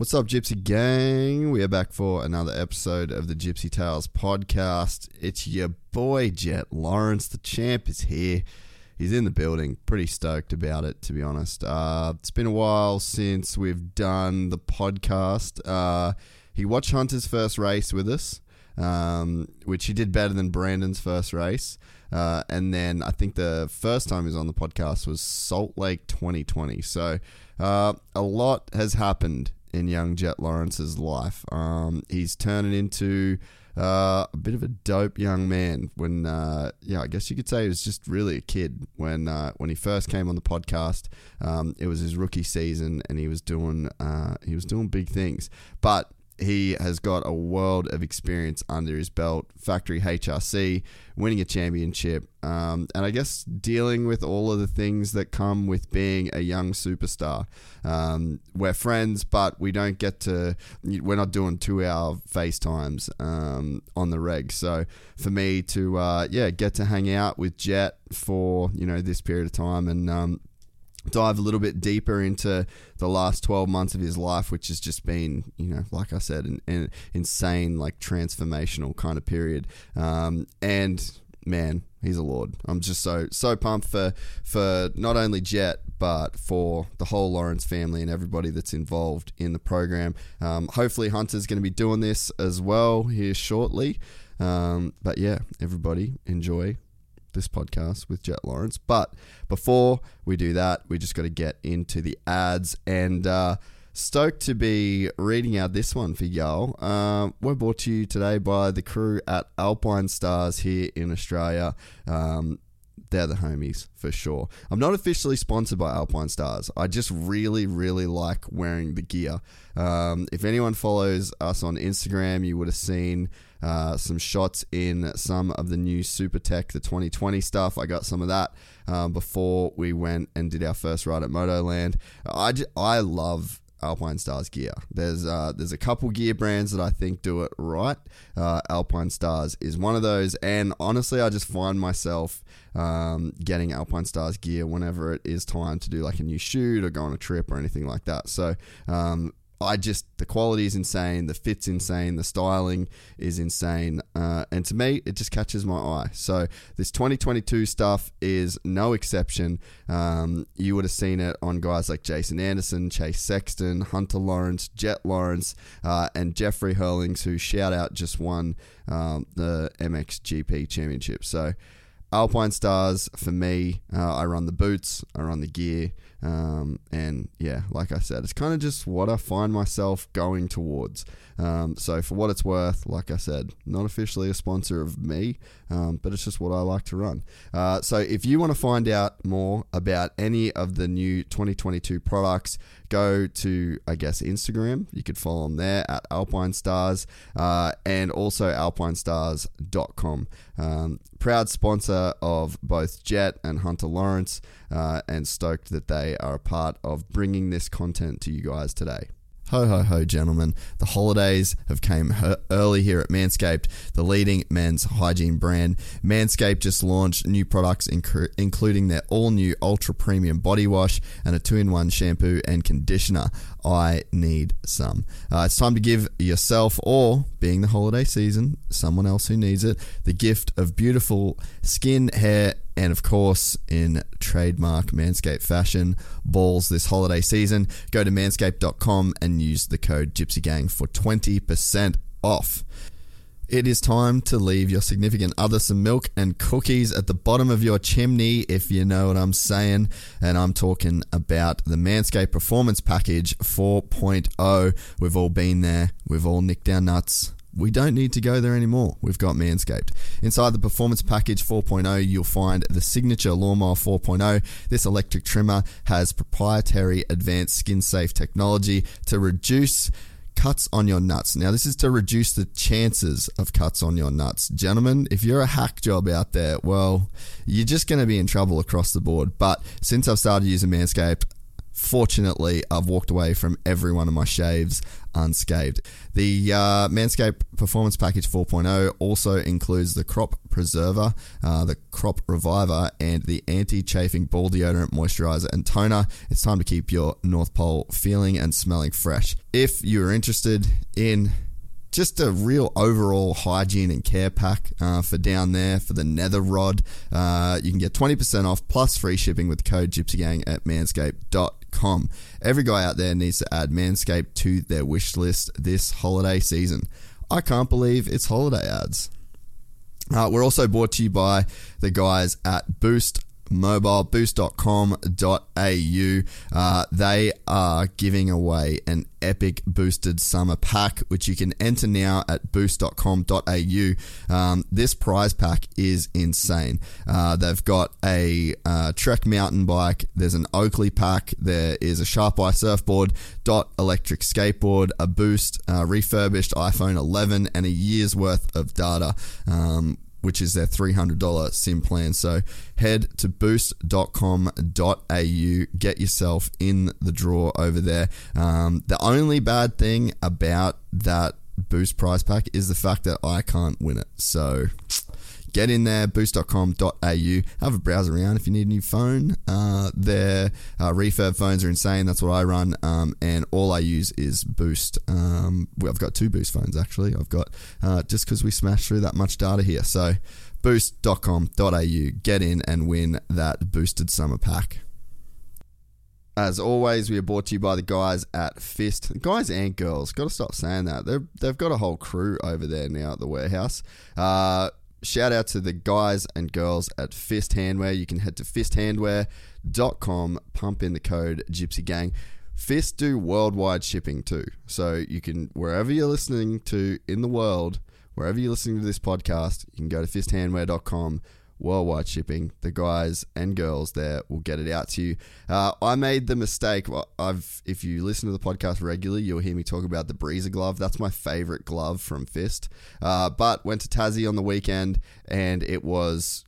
What's up, Gypsy Gang? We are back for another episode of the Gypsy Tales podcast. It's your boy, Jett Lawrence. The champ is here. He's in the building. Pretty stoked about it, to be honest. Uh, it's been a while since we've done the podcast. Uh, he watched Hunter's first race with us, um, which he did better than Brandon's first race. Uh, and then I think the first time he was on the podcast was Salt Lake 2020. So uh, a lot has happened in young Jett Lawrence's life. Um, he's turning into uh, a bit of a dope young man. When uh, yeah, I guess you could say he was just really a kid when uh, when he first came on the podcast. Um, it was his rookie season, and he was doing uh, he was doing big things. But he has got a world of experience under his belt. Factory HRC, winning a championship, um, and I guess dealing with all of the things that come with being a young superstar. Um, we're friends, but we don't get to. We're not doing two-hour FaceTimes um, on the reg. So for me to, uh, yeah, get to hang out with Jett for you know this period of time and um, dive a little bit deeper into the last 12 months of his life which has just been you know like i said an, an insane like transformational kind of period. Um, and man he's a lord. I'm just so so pumped for for not only Jett but for the whole lawrence family and everybody that's involved in the program. Um, hopefully hunter's going to be doing this as well here shortly. Um, but yeah everybody enjoy this podcast with Jett Lawrence. But before we do that, we just got to get into the ads and uh, stoked to be reading out this one for y'all. Uh, we're brought to you today by the crew at Alpinestars here in Australia. Um, they're the homies for sure. I'm not officially sponsored by Alpinestars. I just really, really like wearing the gear. Um, if anyone follows us on Instagram, you would have seen uh, some shots in some of the new Supertech, the 2020 stuff. I got some of that um, before we went and did our first ride at Motoland. I, I love Alpinestars gear. There's uh, there's a couple gear brands that I think do it right. Uh, Alpinestars is one of those, and honestly, I just find myself um, getting Alpinestars gear whenever it is time to do like a new shoot or go on a trip or anything like that. So um, I just the quality is insane, the fit's insane, the styling is insane, uh, and to me, it just catches my eye. So this 2022 stuff is no exception. Um, you would have seen it on guys like Jason Anderson, Chase Sexton, Hunter Lawrence, Jett Lawrence, uh, and Jeffrey Herlings, who shout out just won um, the MXGP Championship. So. Alpinestars for me. Uh, I run the boots, I run the gear, um, and yeah, like I said, it's kind of just what I find myself going towards. Um, so for what it's worth, like I said, not officially a sponsor of me, um, but it's just what I like to run. Uh, so if you want to find out more about any of the new 2022 products, go to I guess Instagram. You could follow them there at Alpinestars uh, and also alpinestars.com. Um, proud sponsor of both Jett and Hunter Lawrence, uh, and stoked that they are a part of bringing this content to you guys today. Ho ho ho, gentlemen! The holidays have came early here at Manscaped, the leading men's hygiene brand. Manscaped just launched new products, inc- including their all-new ultra premium body wash and a two-in-one shampoo and conditioner. I need some. Uh, it's time to give yourself, or being the holiday season, someone else who needs it, the gift of beautiful skin, hair, and of course, in trademark Manscaped fashion, balls this holiday season, go to manscaped.com and use the code Gypsy Gang for 20% off. It is time to leave your significant other some milk and cookies at the bottom of your chimney, if you know what I'm saying. And I'm talking about the Manscaped Performance Package 4.0. We've all been there, we've all nicked our nuts. We don't need to go there anymore. We've got Manscaped. Inside the Performance Package 4.0, you'll find the Signature Lawnmower 4.0. This electric trimmer has proprietary advanced skin safe technology to reduce cuts on your nuts. Now, this is to reduce the chances of cuts on your nuts. Gentlemen, if you're a hack job out there, well, you're just going to be in trouble across the board. But since I've started using Manscaped, Fortunately, I've walked away from every one of my shaves unscathed. The uh, Manscaped Performance Package 4.0 also includes the Crop Preserver, uh, the Crop Reviver, and the anti chafing ball deodorant, moisturizer, and toner. It's time to keep your North Pole feeling and smelling fresh. If you're interested in just a real overall hygiene and care pack uh, for down there for the nether rod. Uh, you can get 20% off plus free shipping with code gypsygang at manscaped.com manscaped.com. Every guy out there needs to add Manscaped to their wish list this holiday season. I can't believe it's holiday ads. Uh, we're also brought to you by the guys at Boost mobile boost.com.au. Uh, they are giving away an epic boosted summer pack, which you can enter now at boost.com.au. Um, this prize pack is insane. Uh, they've got a uh, Trek mountain bike, there's an Oakley pack, there is a Sharp Eye surfboard, Dot electric skateboard, a Boost uh, refurbished iPhone 11, and a year's worth of data. Um, which is their $300 SIM plan. So head to boost.com.au, get yourself in the draw over there. Um, the only bad thing about that Boost prize pack is the fact that I can't win it. So get in there, boost.com.au. Have a browse around if you need a new phone. Uh, their uh, refurb phones are insane. That's what I run. Um, and all I use is Boost. Um, I've got two Boost phones actually. I've got uh, just because we smashed through that much data here. So boost.com.au. Get in and win that boosted summer pack. As always, we are brought to you by the guys at Fist. Guys and girls, got to stop saying that. They're, they've got a whole crew over there now at the warehouse. Uh, shout out to the guys and girls at Fist Handwear. You can head to fisthandwear.com, pump in the code Gypsy Gang. Fist do worldwide shipping too. So you can, wherever you're listening to in the world, wherever you're listening to this podcast, you can go to fisthandwear.com worldwide shipping. The guys and girls there will get it out to you. Uh, I made the mistake. I've, if you listen to the podcast regularly, you'll hear me talk about the Breezer glove. That's my favorite glove from Fist. Uh, but went to Tassie on the weekend, and it was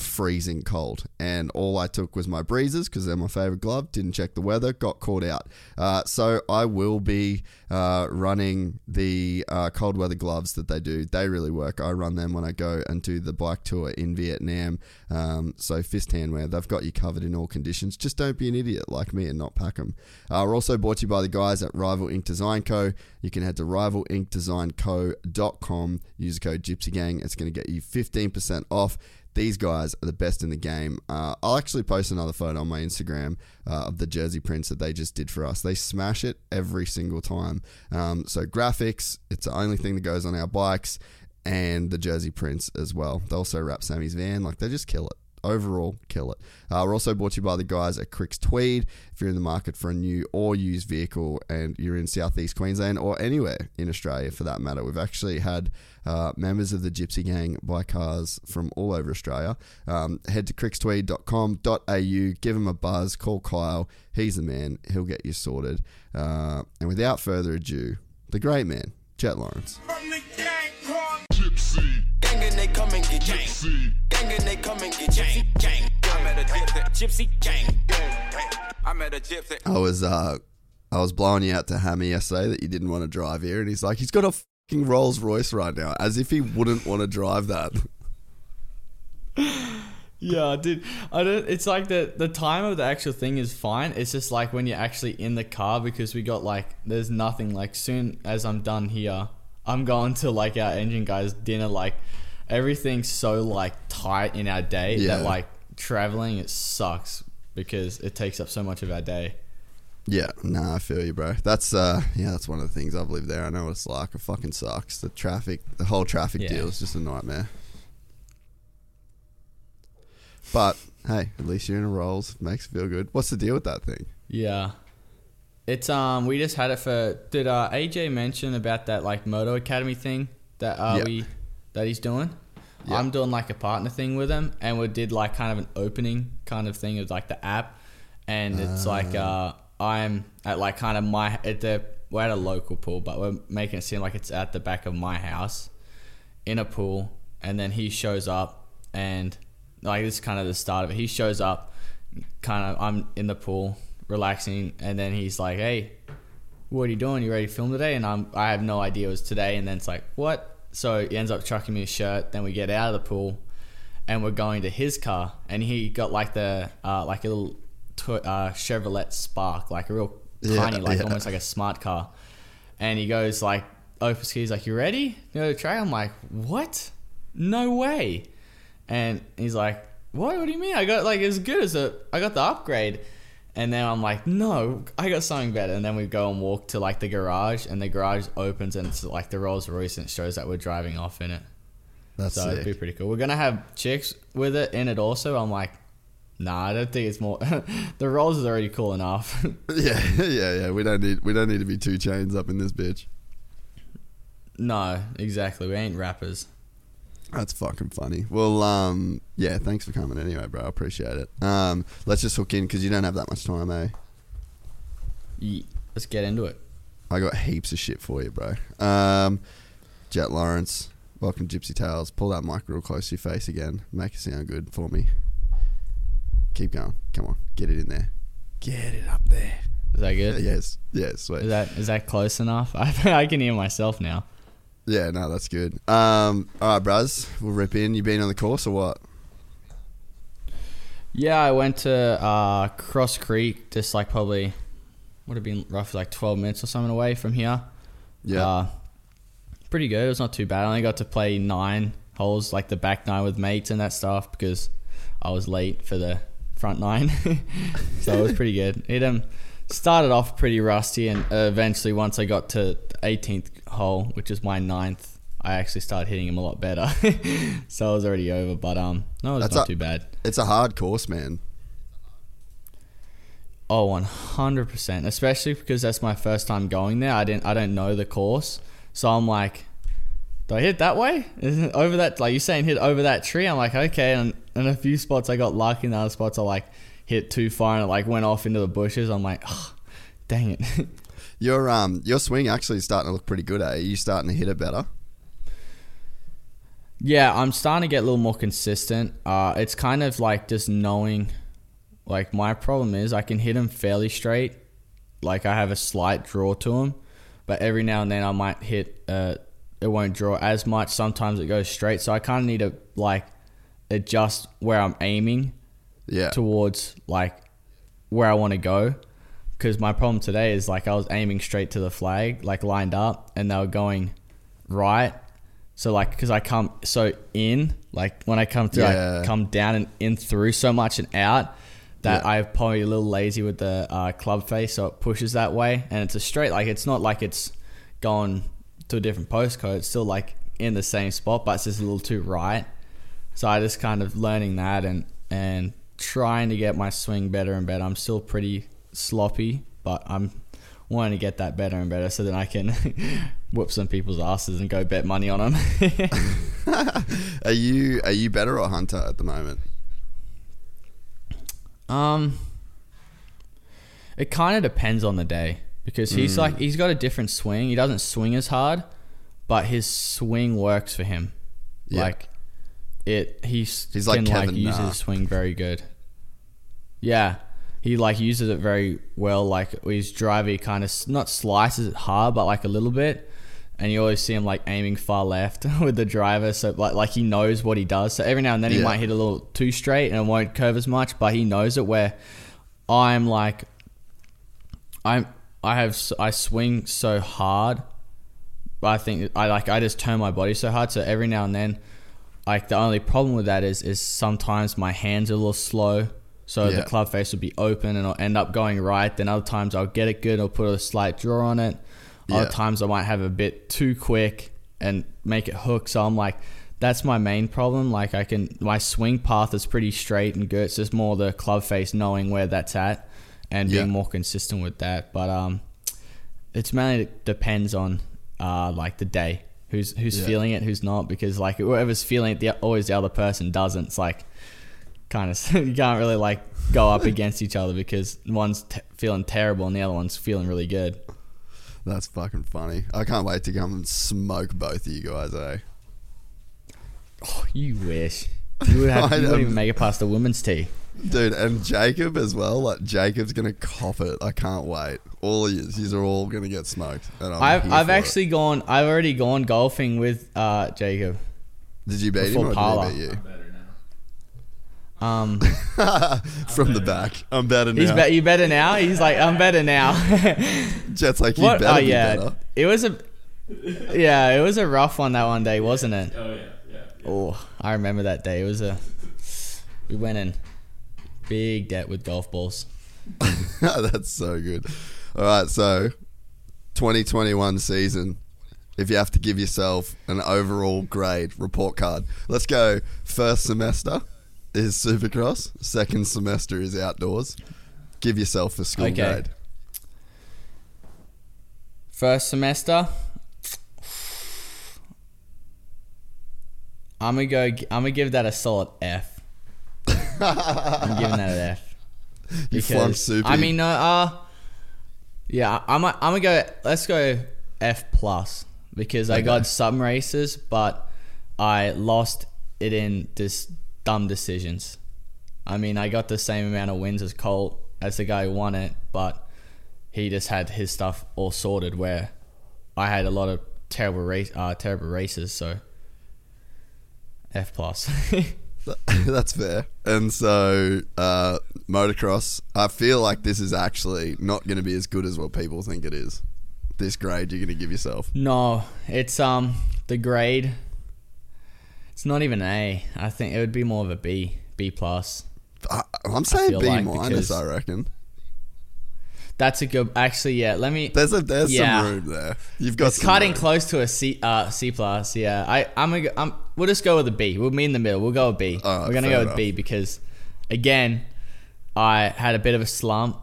freezing cold. And all I took was my breezers because they're my favorite glove. Didn't check the weather, got caught out. Uh, so I will be uh, running the uh, cold weather gloves that they do. They really work. I run them when I go and do the bike tour in Vietnam. Um, so fist handwear, they've got you covered in all conditions. Just don't be an idiot like me and not pack them. Uh, we're also brought to you by the guys at Rival Ink Design Co. You can head to rivalinkdesignco.com, use the code Gypsy Gang. It's going to get you 15% off. These guys are the best in the game. Uh, I'll actually post another photo on my Instagram uh, of the jersey prints that they just did for us. They smash it every single time. Um, so graphics, it's the only thing that goes on our bikes, and the jersey prints as well. They also wrap Sammy's van. Like they just kill it overall, kill it. Uh, we're also brought to you by the guys at Cricks Tweed. If you're in the market for a new or used vehicle and you're in southeast Queensland or anywhere in Australia for that matter, we've actually had uh, members of the Gypsy Gang buy cars from all over Australia. Um, head to crickstweed.com.au, give him a buzz, call Kyle. He's the man. He'll get you sorted. Uh, and without further ado, the great man, Jett Lawrence. Gypsy. Gang and they come and get gypsy. Gang and they come and get gypsy. Gang. I met a gypsy. Gypsy gang. I met a gypsy. I was uh I was blowing you out to Hammer yesterday that you didn't want to drive here, and he's like, he's got a fucking Rolls Royce right now, as if he wouldn't want to drive that. Yeah, dude. I don't. It's like the the time of the actual thing is fine. It's just like when you're actually in the car because we got like there's nothing. Like soon as I'm done here, I'm going to like our engine guys dinner like everything's so like tight in our day Yeah. that like traveling it sucks because it takes up so much of our day. Yeah, nah, I feel you, bro. That's uh, yeah, that's one of the things I've lived there. I know what it's like. It fucking sucks. The traffic, the whole traffic Yeah. deal is just a nightmare. But hey, at least you're in a rolls. Makes it feel good. What's the deal with that thing? Yeah. It's um we just had it for did uh AJ mention about that like Moto Academy thing that uh Yeah. we that he's doing? Yeah. I'm doing like a partner thing with him and we did like kind of an opening kind of thing of like the app and it's like uh I'm at like kind of my at the we're at a local pool but we're making it seem like it's at the back of my house in a pool and then he shows up and like this is kind of the start of it. He shows up kind of I'm in the pool relaxing and then he's like, "Hey, what are you doing? You ready to film today?" And I'm I have no idea it was today and then it's like, "What?" So he ends up chucking me a shirt, then we get out of the pool and we're going to his car and he got like the uh, like a little to- uh, Chevrolet Spark, like a real Yeah, tiny like yeah. almost like a smart car. And he goes like opens keys like, "You ready?" go to track. I'm like, "What? No way!" And he's like, "What? What do you mean? I got like as good as a I got the upgrade." And then I'm like, "No, I got something better." And then we go and walk to like the garage, and the garage opens, and it's like the Rolls Royce, and it shows that we're driving off in it. That's So it'd be pretty cool. We're gonna have chicks with it in it also. I'm like, nah, I don't think it's more. the Rolls is already cool enough. Yeah, yeah, yeah. We don't need we don't need to be two chains up in this bitch. no, exactly. We ain't rappers. That's fucking funny. Well, um, yeah. Thanks for coming anyway, bro. I appreciate it. Um, let's just hook in because you don't have that much time, eh? Ye- Let's get into it. I got heaps of shit for you, bro. Um, Jett Lawrence, welcome Gypsy Tales. Pull that mic real close to your face again. Make it sound good for me. Keep going. Come on, get it in there. Get it up there. Is that good? Yes, yes, sweet. Is that is that close enough? I I can hear myself now. Yeah, no, that's good. Um, all right, bros, we'll rip in. You been on the course or what? Yeah, I went to uh, Cross Creek, just like probably would have been roughly like 12 minutes or something away from here. Yeah, Uh, pretty good. It was not too bad. I only got to play nine holes, like the back nine with mates and that stuff, because I was late for the front nine. so it was pretty good. It um started off pretty rusty, and eventually, once I got to the 18th hole, which is my ninth, I actually started hitting him a lot better. so I was already over, but um, no, it was That's not a- too bad. it's a hard course, man. Oh, one hundred percent. Especially because that's my first time going there. I didn't. I don't know the course, so I'm like, do I hit that way? Isn't over that? Like you're saying, hit over that tree. I'm like, okay. And in a few spots, I got lucky. In other spots, I like hit too far and it like went off into the bushes. I'm like, oh, dang it. Your um, your swing actually is starting to look pretty good. Eh? Are you starting to hit it better? Yeah, I'm starting to get a little more consistent. Uh, it's kind of like just knowing, like my problem is I can hit them fairly straight, like I have a slight draw to them, but every now and then I might hit, uh, it won't draw as much. Sometimes it goes straight, so I kind of need to like adjust where I'm aiming Yeah. towards like where I want to go. Because my problem today is like I was aiming straight to the flag, like lined up, and they were going right. So like, because I come so in, like when I come through, Yeah. I come down and in through so much and out that Yeah. I'm probably a little lazy with the uh, club face, so it pushes that way, and it's a straight. Like it's not like it's gone to a different postcode. It's still like in the same spot, but it's just a little too right. So I just kind of learning that and and trying to get my swing better and better. I'm still pretty sloppy, but I'm wanting to get that better and better so then I can whoop some people's asses and go bet money on them. are you are you better or Hunter at the moment? um, it kind of depends on the day because he's like he's got a different swing. He doesn't swing as hard, but his swing works for him. Yeah. Like it, he's He's like can like Kevin use his swing very good. Yeah, he like uses it very well. Like his driver, he kind of not slices it hard, but like a little bit. And you always see him like aiming far left with the driver, so like like he knows what he does. So every now and then he Yeah. might hit a little too straight and it won't curve as much, but he knows it. Where I'm like, I'm I have I swing so hard, but I think I like I just turn my body so hard. So every now and then, like the only problem with that is is sometimes my hands are a little slow. So Yeah. the club face will be open and I'll end up going right. Then other times I'll get it good. I'll put a slight draw on it. Yeah. Other times I might have a bit too quick and make it hook. So I'm like, that's my main problem. Like I can, my swing path is pretty straight and good. It's just more the club face knowing where that's at and being Yeah. more consistent with that. But um, it's mainly depends on uh like the day. Who's who's Yeah. feeling it, who's not? Because like whoever's feeling it, the, always the other person doesn't. It's like kind of you can't really like go up against each other because one's t- feeling terrible and the other one's feeling really good. That's fucking funny. I can't wait to come and smoke both of you guys, eh? Oh, you wish you would have. I You know. wouldn't even make it past the women's tee. Dude, and Jacob as well. Like Jacob's gonna cop it. I can't wait. All of you, these are all gonna get smoked. And I'm I've I've for it. actually gone. I've already gone golfing with uh Jacob. Did you beat him before or Paula. did he beat Um. From the back. I'm better now. he's be- you better now. He's like I'm better now. Jett's like you what? better Oh be yeah, better. it was a yeah, it was a rough one that one day, wasn't it? Oh yeah, yeah. Oh, I remember that day. It was a we went in big debt with golf balls. That's so good. All right, so 2021 season. If you have to give yourself an overall grade report card, let's go. First semester is Supercross. Second semester is outdoors. Give yourself a school Okay. grade. First semester. I'm gonna go. I'm gonna give that a solid F. I'm giving that an F. You flunked Soupy. I mean, no. Uh, yeah, I'm. I'm gonna go. Let's go F plus because I got some races, but I lost it in just dumb decisions. I mean, I got the same amount of wins as Colt as the guy who won it, but he just had his stuff all sorted. Where I had a lot of terrible race, uh, terrible races. So F plus. That's fair. And so, uh, motocross, I feel like this is actually not going to be as good as what people think it is. This grade you're going to give yourself. no, it's um the grade. It's not even A. I think it would be more of a B, B plus. I, I'm saying feel B like minus. I reckon That's a good. Actually, yeah. Let me. there's a there's Yeah. some room there. You've got It's some cutting room. close to a C, uh, C plus. Yeah, I, I'm, gonna, go- I'm. We'll just go with a B. We'll meet in the middle. We'll go with B. All right, We're gonna fair go with enough. B because, again, I had a bit of a slump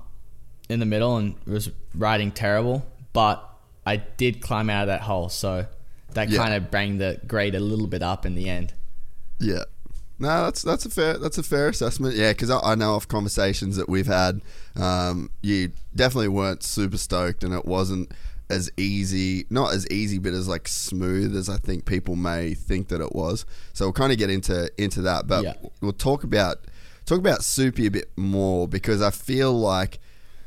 in the middle and was riding terrible, but I did climb out of that hole, so that Yeah. kind of bring the grade a little bit up in the end. Yeah. No, that's that's a fair that's a fair assessment. Yeah, because I, I know of conversations that we've had. Um, you definitely weren't super stoked, and it wasn't as easy, not as easy, but as like smooth as I think people may think that it was. So we'll kind of get into into that, but Yeah. we'll talk about talk about Soupy a bit more because I feel like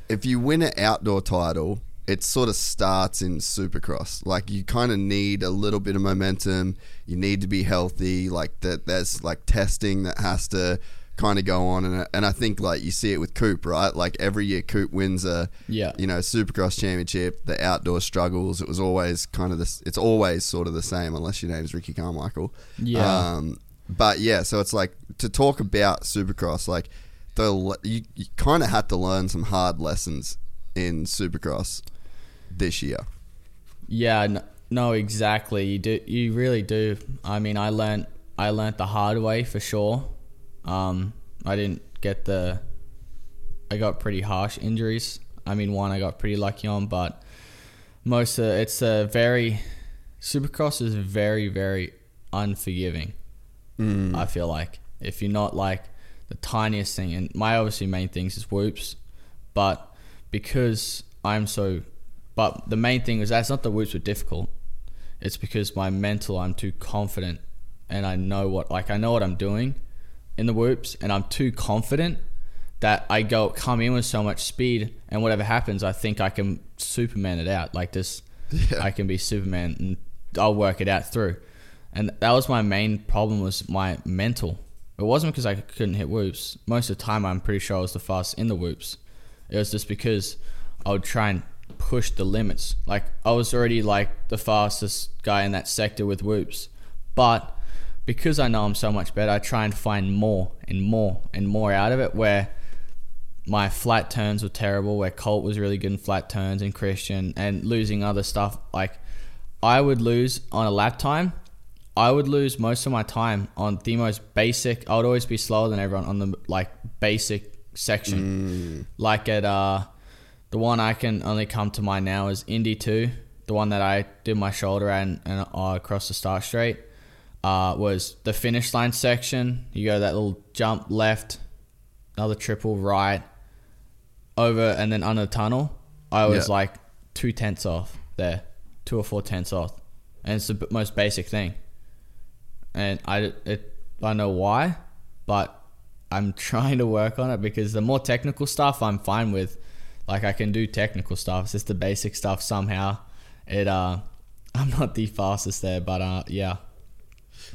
if you win an outdoor title, it sort of starts in Supercross. Like you kind of need a little bit of momentum. You need to be healthy. Like that, there's like testing that has to kind of go on, and and I think like you see it with Coop, right? Like every year Coop wins a Yeah. you know Supercross championship. The outdoor struggles. It was always kind of this. It's always sort of the same, unless your name's Ricky Carmichael. Yeah. Um, but yeah, so it's like to talk about Supercross, like the you, you kind of had to learn some hard lessons in Supercross this year. Yeah, no, no, exactly. You do, you really do. I mean, I learned, I learned the hard way for sure. Um, I didn't get the, I got pretty harsh injuries. I mean, one I got pretty lucky on, but most of it's a very, Supercross is very, very unforgiving. Hmm. I feel like if you're not like the tiniest thing, and my obviously main things is whoops, but because I'm so, but the main thing is that's not the whoops were difficult. It's because my mental, I'm too confident, and I know what like I know what I'm doing in the whoops, and I'm too confident that I go come in with so much speed, and whatever happens, I think I can Superman it out like this. Yeah. I can be Superman, and I'll work it out through. And that was my main problem was my mental. It wasn't because I couldn't hit whoops. Most of the time, I'm pretty sure I was the fastest in the whoops. It was just because I would try and push the limits. Like I was already like the fastest guy in that sector with whoops, but because I know I'm so much better, I try and find more and more and more out of it. Where my flat turns were terrible, where Colt was really good in flat turns and Christian, and losing other stuff like I would lose on a lap time. I would lose most of my time on the most basic. I would always be slower than everyone on the like basic section. Like at uh, the one I can only come to mind now is Indy two, the one that I did my shoulder and and uh, across the start straight. Uh, was the finish line section. You go that little jump left, another triple right, over and then under the tunnel. I was Yeah. like two tenths off there, two or four tenths off, and it's the b- most basic thing. And I it I know why, but I'm trying to work on it because the more technical stuff I'm fine with. Like I can do technical stuff. It's just the basic stuff somehow. It uh, I'm not the fastest there, but uh, yeah.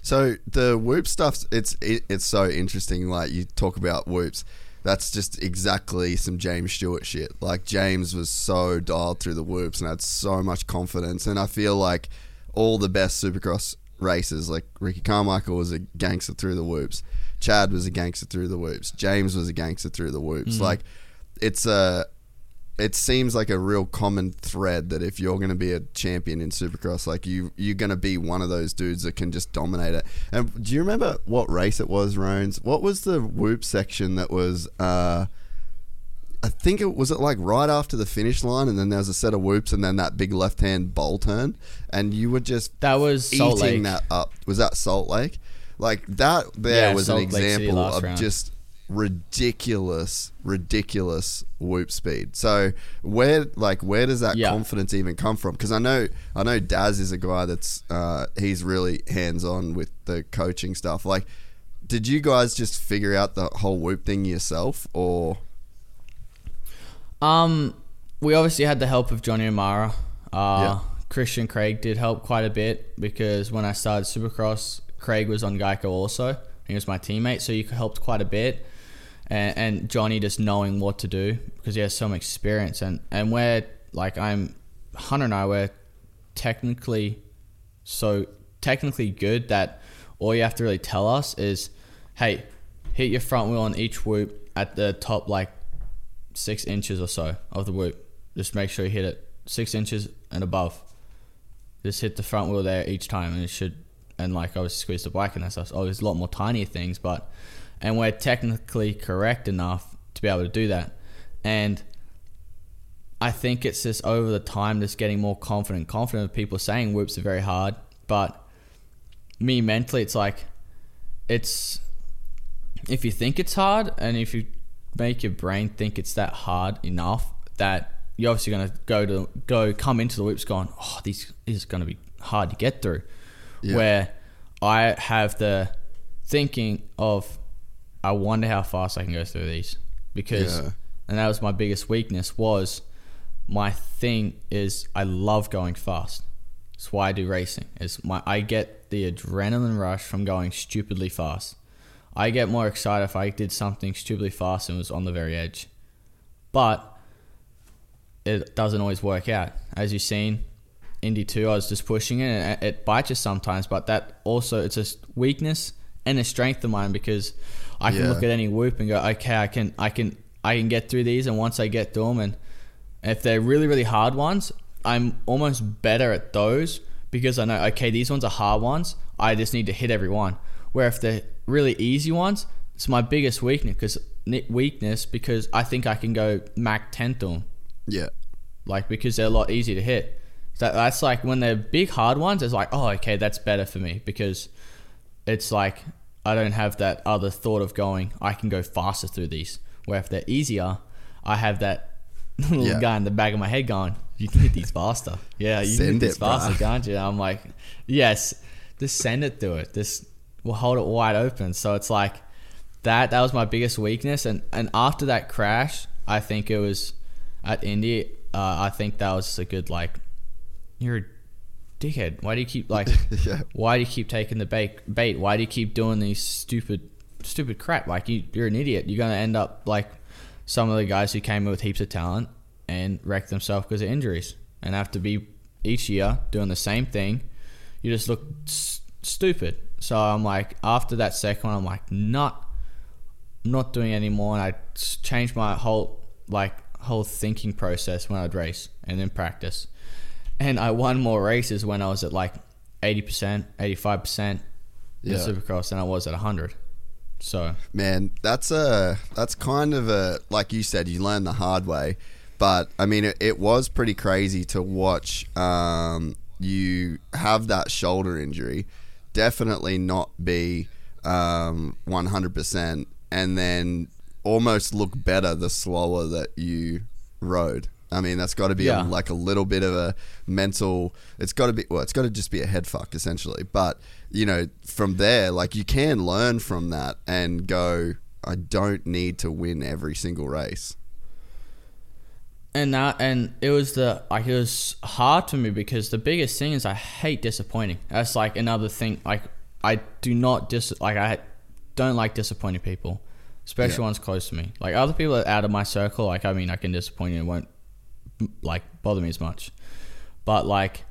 So the whoop stuff, it's it, it's so interesting. Like you talk about whoops, that's just exactly some James Stewart shit. Like James was so dialed through the whoops and had so much confidence, and I feel like all the best Supercross races, like Ricky Carmichael was a gangster through the whoops, Chad was a gangster through the whoops, James was a gangster through the whoops. Mm. Like it's a it seems like a real common thread that if you're going to be a champion in Supercross, like you you're going to be one of those dudes that can just dominate it. And do you remember what race it was, Rones? What was the whoop section that was? Uh, I think it was it like right after the finish line, and then there was a set of whoops, and then that big left hand bowl turn, and you were just That was Salt eating that up. Was that Salt Lake? Like that there Yeah, was Salt an example of round. just ridiculous, ridiculous whoop speed. So where like where does that Yeah. confidence even come from? Because I know I know Daz is a guy that's uh, he's really hands on with the coaching stuff. Like, did you guys just figure out the whole whoop thing yourself, or Um, we obviously had the help of Johnny O'Mara. Uh, Yeah. Christian Craig did help quite a bit because when I started Supercross, Craig was on Geico also. He was my teammate, so he helped quite a bit. And, and Johnny just knowing what to do because he has some experience. And, and we're like, I'm, Hunter and I, we're technically so technically good that all you have to really tell us is, hey, hit your front wheel on each whoop at the top like six inches or so of the whoop. Just make sure you hit it six inches and above. Just hit the front wheel there each time, and it should. And like I obviously squeeze the bike and that stuff. Oh, there's a lot more tinier things, but and we're technically correct enough to be able to do that. And I think it's just over the time, just getting more confident, confident of people saying whoops are very hard, but me mentally, it's like it's if you think it's hard and if you make your brain think it's that hard enough that you're obviously going to go to go come into the whoops going oh this is going to be hard to get through Yeah. where i have the thinking of i wonder how fast i can go through these because Yeah. and that was my biggest weakness was my thing is i love going fast that's why i do racing is my i get the adrenaline rush from going stupidly fast I get more excited if I did something stupidly fast and was on the very edge. But it doesn't always work out. As you've seen, Indy 2, I was just pushing it and it bites you sometimes, but that also, it's a weakness and a strength of mine because I can Yeah. look at any whoop and go, okay, I can, I can, I can get through these. And once I get through them, and if they're really, really hard ones, I'm almost better at those because I know, okay, these ones are hard ones. I just need to hit every one. Where if they're really easy ones, it's my biggest weakness because weakness because I think I can go Mach 10 to them, yeah, like because they're a lot easier to hit. So that's like when they're big hard ones, it's like, oh, okay, that's better for me because it's like I don't have that other thought of going, I can go faster through these. Where if they're easier, I have that little Yeah. guy in the back of my head going, you can hit these faster. Yeah, you can hit these faster, can't you? I'm like, yes, just send it through it. Just we'll hold it wide open. So it's like that. That was my biggest weakness. And and after that crash, I think it was at Indy. Uh, I think that was a good like, you're a dickhead. Why do you keep like? yeah, why do you keep taking the bait? Bait? Why do you keep doing these stupid, stupid crap? Like you, you're an idiot. You're gonna end up like some of the guys who came in with heaps of talent and wrecked themselves because of injuries and have to be each year doing the same thing. You just look s- stupid. So I'm like, after that second one, I'm like, not, not doing anymore. And I changed my whole like whole thinking process when I'd race and then practice. And I won more races when I was at like eighty percent, eighty five percent in Yeah. Supercross than I was at hundred. So Man, that's a that's kind of a like you said, you learn the hard way. But I mean, it, it was pretty crazy to watch um, you have that shoulder injury, definitely not be um, 100%, and then almost look better the slower that you rode. I mean, that's got to be Yeah. a, like a little bit of a mental. It's got to be well. It's got to just be a head fuck essentially. But you know, from there, like you can learn from that and go. I don't need to win every single race. and that and it was the like it was hard for me because the biggest thing is I hate disappointing. That's like another thing. Like I do not dis like I don't like disappointing people, especially Yeah. ones close to me. Like other people out of my circle. Like I mean, I can disappoint you it won't like bother me as much. But like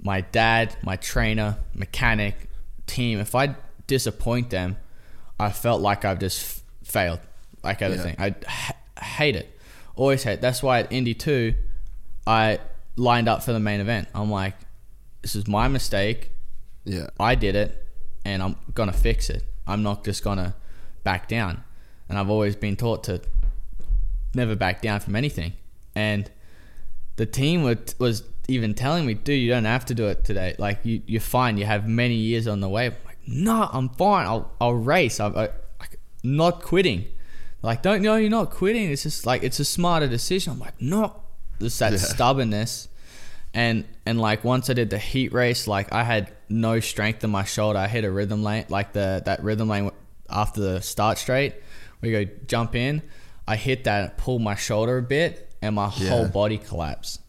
my dad, my trainer, mechanic, team, if I disappoint them, I felt like I've just f- failed. Like everything, I h- hate it. Always hate. That's why at Indy two, I lined up for the main event. I'm like, this is my mistake. Yeah, I did it, and I'm gonna fix it. I'm not just gonna back down. And I've always been taught to never back down from anything. And the team was, was even telling me, "Dude, you don't have to do it today. Like you, you're fine. You have many years on the way." I'm like, "No, I'm fine. I'll, I'll race. I'm I, like, not quitting." Like, don't know you're not quitting. It's just like it's a smarter decision. I'm like, no, just that Yeah. stubbornness and and like once I did the heat race, like I had no strength in my shoulder. I hit a rhythm lane, like the that rhythm lane after the start straight. We go jump in. I hit that, and pulled my shoulder a bit, and my whole body collapsed.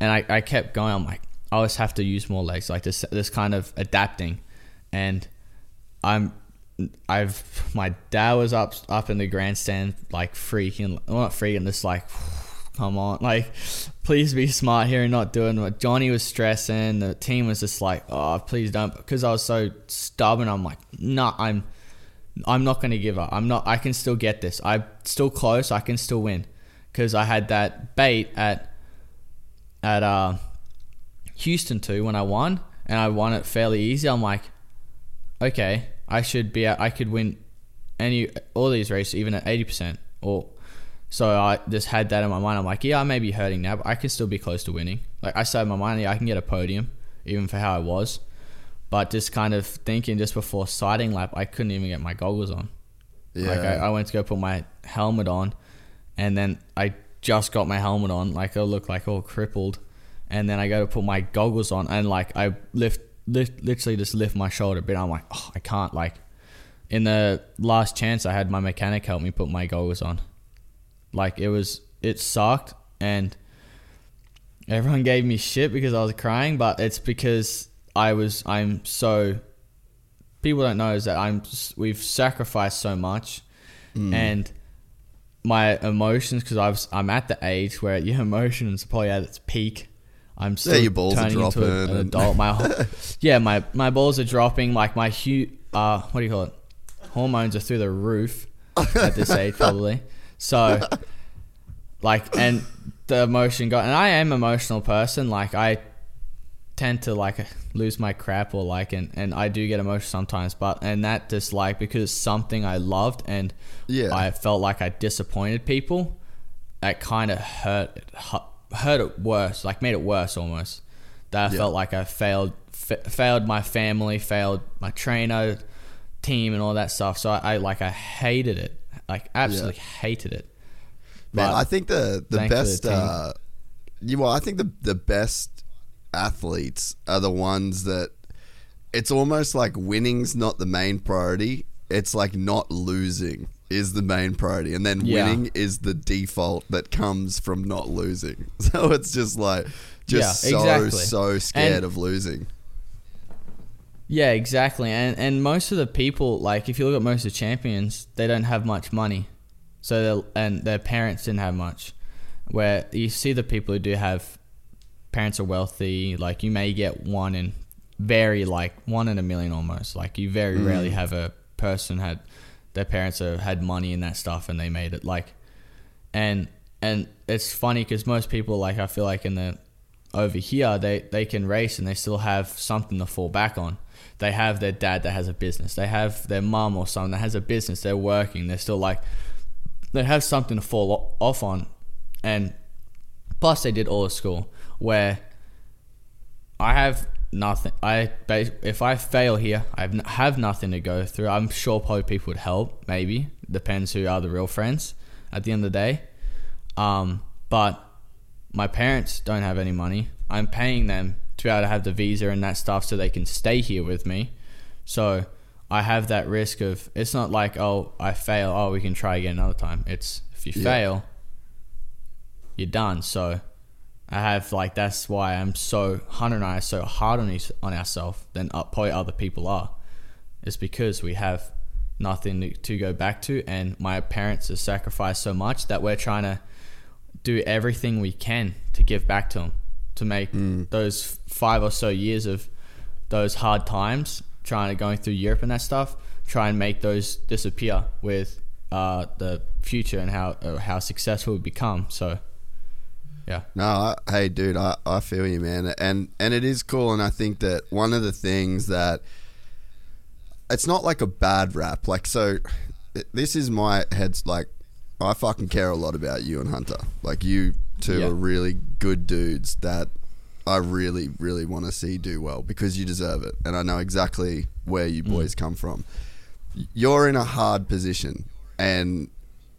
And I, I kept going. I'm like, I always have to use more legs, like this this kind of adapting. And I'm I've my dad was up up in the grandstand like freaking well, not freaking just like come on like please be smart here and not doing what Johnny was stressing. The team was just like oh please don't because I was so stubborn. I'm like no I'm I'm not going to give up. I'm not I can still get this. I'm still close. I can still win because I had that bait at at uh Houston too when I won and I won it fairly easy I'm like okay, I should be, I could win any all these races even at eighty percent. Or so I just had that in my mind. I'm like, yeah, I may be hurting now, but I can still be close to winning. Like I said in my mind, yeah, I can get a podium even for how I was. But just kind of thinking just before sighting lap, I couldn't even get my goggles on. yeah, Like I, I went to go put my helmet on, and then I just got my helmet on. Like I look like all crippled, and then I go to put my goggles on, and like I lift, lift literally just lift my shoulder a bit. I'm like, oh, I can't. Like in the last chance, I had my mechanic help me put my goggles on. Like it was, it sucked, and everyone gave me shit because I was crying. But it's because I was, I'm so people don't know is that I'm we've sacrificed so much, mm. and my emotions because I've I'm at the age where your emotions are probably at its peak. I'm still your balls are turning into a- an adult. My whole- yeah, my my balls are dropping. Like my hu uh what do you call it? Hormones are through the roof at this age probably. So like and the emotion got and I am an emotional person. Like I tend to like lose my crap or like and, and I do get emotional sometimes but and that dislike because it's something I loved and Yeah. I felt like I disappointed people that kind of hurt it hurt it worse like made it worse almost that I Yeah. felt like I failed fa- failed my family failed my trainer team and all that stuff so I, I like I hated it like absolutely hated it Man, But I think the the the best. team. uh, you well, I think the the best athletes are the ones that it's almost like winning's not the main priority. It's like not losing is the main priority, and then Yeah. winning is the default that comes from not losing. So it's just like just Yeah, so exactly. so scared And- of losing. Yeah, exactly. And and most of the people, like if you look at most of the champions, they don't have much money. So they'll- and their parents didn't have much. Where you see the people who do have parents are wealthy, like you may get one in very like one in a million almost. Like you very mm. rarely have a person had their parents have had money in that stuff and they made it like, and and it's funny because most people like I feel like in the over here they they can race and they still have something to fall back on. They have their dad that has a business. They have their mom or someone that has a business. They're working. They're still like they have something to fall off on, and plus they did all the school where I have nothing. I if I fail here, I have, have nothing to go through. I'm sure probably people would help. Maybe depends who are the real friends. At the end of the day, um, but my parents don't have any money. I'm paying them to be able to have the visa and that stuff so they can stay here with me. So I have that risk of it's not like oh I fail oh we can try again another time. It's if you Yeah. fail, you're done. So I have like that's why I'm so Hunter and I are so hard on each, on ourselves than uh, probably other people are. It's because we have nothing to, to go back to, and my parents have sacrificed so much that we're trying to do everything we can to give back to them to make those five or so years of those hard times trying to going through Europe and that stuff try and make those disappear with uh, the future and how uh, how successful we become so yeah No, I, hey, dude, I, I feel you, man, and and it is cool, and I think that one of the things that it's not like a bad rap, like so. This is my head's like, I fucking care a lot about you and Hunter. Like you two Yeah. are really good dudes that I really, really want to see do well because you deserve it, and I know exactly where you mm. boys come from. You're in a hard position, and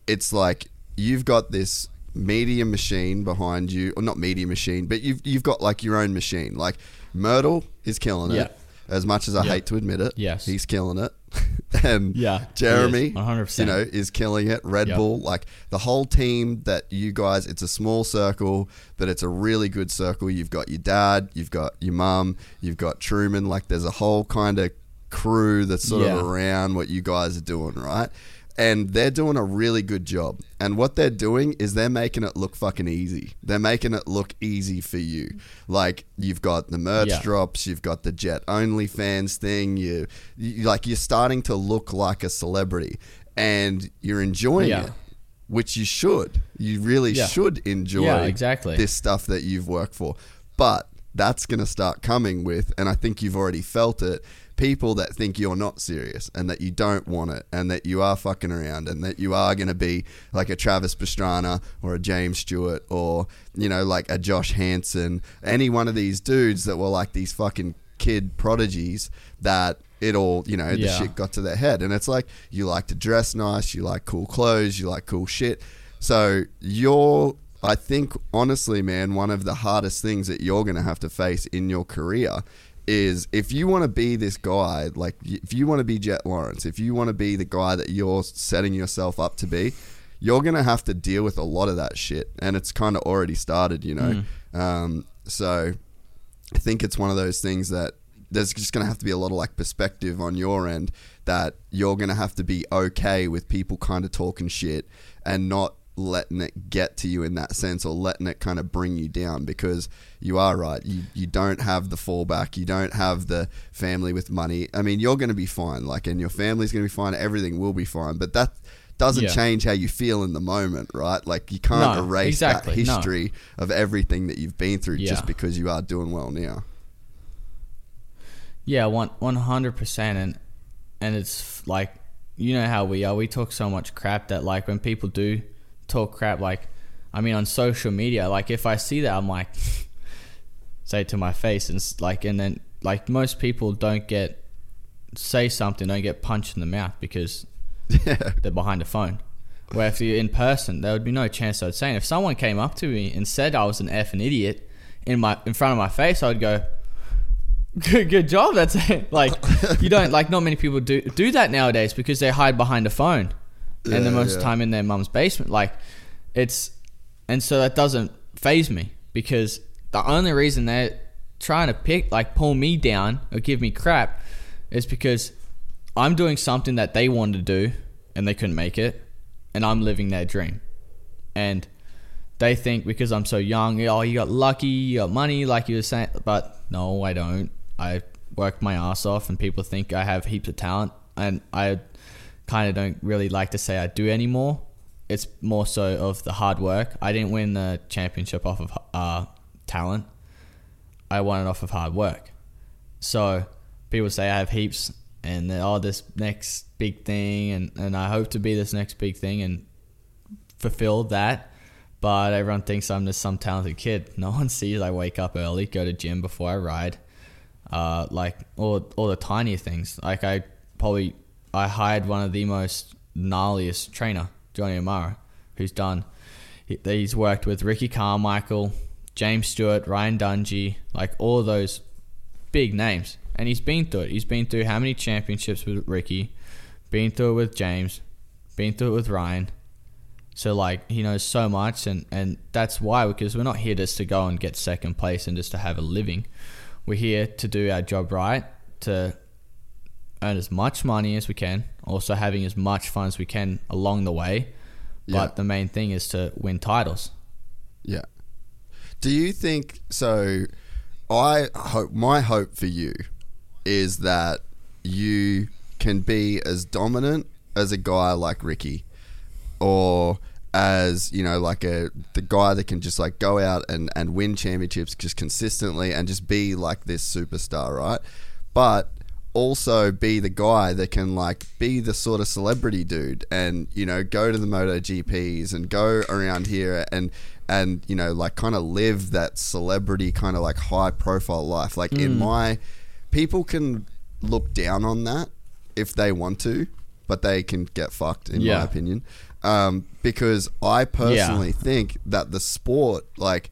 it's like you've got this media machine behind you, or not media machine, but you've you've got like your own machine. Like Myrtle is killing Yeah. it. As much as I Yeah. hate to admit it, Yes. he's killing it. and Yeah, Jeremy, is, 100%. you know, is killing it. Red Yep. Bull, like the whole team that you guys. It's a small circle, but it's a really good circle. You've got your dad, you've got your mum, you've got Truman. Like there's a whole kind of crew that's sort Yeah. of around what you guys are doing, right? And they're doing a really good job. And what they're doing is they're making it look fucking easy. They're making it look easy for you. Like you've got the merch Yeah. drops, you've got the Jett Only fans thing. You, you like you're starting to look like a celebrity, and you're enjoying Yeah. it, which you should. You really Yeah. should enjoy exactly. this stuff that you've worked for. But that's going to start coming with, and I think you've already felt it. People that think you're not serious and that you don't want it and that you are fucking around and that you are going to be like a Travis Pastrana or a James Stewart or, you know, like a Josh Hansen, any one of these dudes that were like these fucking kid prodigies that it all, you know, the Yeah. shit got to their head. And it's like, you like to dress nice, you like cool clothes, you like cool shit. So you're, I think, honestly, man, one of the hardest things that you're going to have to face in your career is if you want to be this guy, like if you want to be Jett Lawrence, if you want to be the guy that you're setting yourself up to be, you're going to have to deal with a lot of that shit. And it's kind of already started, you know? Um, so I think it's one of those things that there's just going to have to be a lot of like perspective on your end that you're going to have to be okay with people kind of talking shit and not letting it get to you in that sense or letting it kind of bring you down because you are right. You you don't have the fallback. You don't have the family with money. I mean you're going to be fine like and your family's going to be fine. Everything will be fine but that doesn't Yeah. change how you feel in the moment right? Like you can't No, erase exactly, that no. history of everything that you've been through just because you are doing well now. Yeah, one one hundred percent, and and it's like you know how we are. We talk so much crap that like when people do talk crap, like I mean on social media, like if I see that, I'm like say it to my face and like, and then like most people don't get say something, don't get punched in the mouth because they're behind a phone. Where if you're in person, there would be no chance I'd say. And if someone came up to me and said I was an f effing idiot in my in front of my face, I'd go, "Good, good job." That's it. Like you don't like not many people do do that nowadays because they hide behind a phone, and the most yeah. time in their mum's basement. Like it's, and so that doesn't phase me because the only reason they're trying to pick like pull me down or give me crap is because I'm doing something that they wanted to do and they couldn't make it, and I'm living their dream. And they think because I'm so young, oh, you got lucky, you got money, like you were saying, but no, I don't. I worked my ass off, and people think I have heaps of talent, and I kind of don't really like to say I do anymore. It's more so of the hard work. I didn't win the championship off of uh, talent. I won it off of hard work. So people say I have heaps, and then oh, this next big thing, and and I hope to be this next big thing and fulfill that. But everyone thinks I'm just some talented kid. No one sees I wake up early, go to gym before I ride, uh, like all all the tinier things. Like I probably I hired one of the most gnarliest trainer, Johnny O'Mara, who's done. He, he's worked with Ricky Carmichael, James Stewart, Ryan Dungey, like all those big names. And he's been through it. He's been through how many championships with Ricky, been through it with James, been through it with Ryan. So like he knows so much, and and that's why because we're not here just to go and get second place and just to have a living. We're here to do our job right, to earn as much money as we can, also having as much fun as we can along the way. Yeah. But the main thing is to win titles. Yeah. Do you think so? I hope my hope for you is that you can be as dominant as a guy like Ricky, or as you know, like a the guy that can just like go out and and win championships just consistently and just be like this superstar, right? But also be the guy that can like be the sort of celebrity dude and you know go to the moto gps and go around here and and you know like kind of live that celebrity kind of like high profile life. Like in my people can look down on that if they want to but they can get fucked in my opinion. Um, because i personally think that the sport like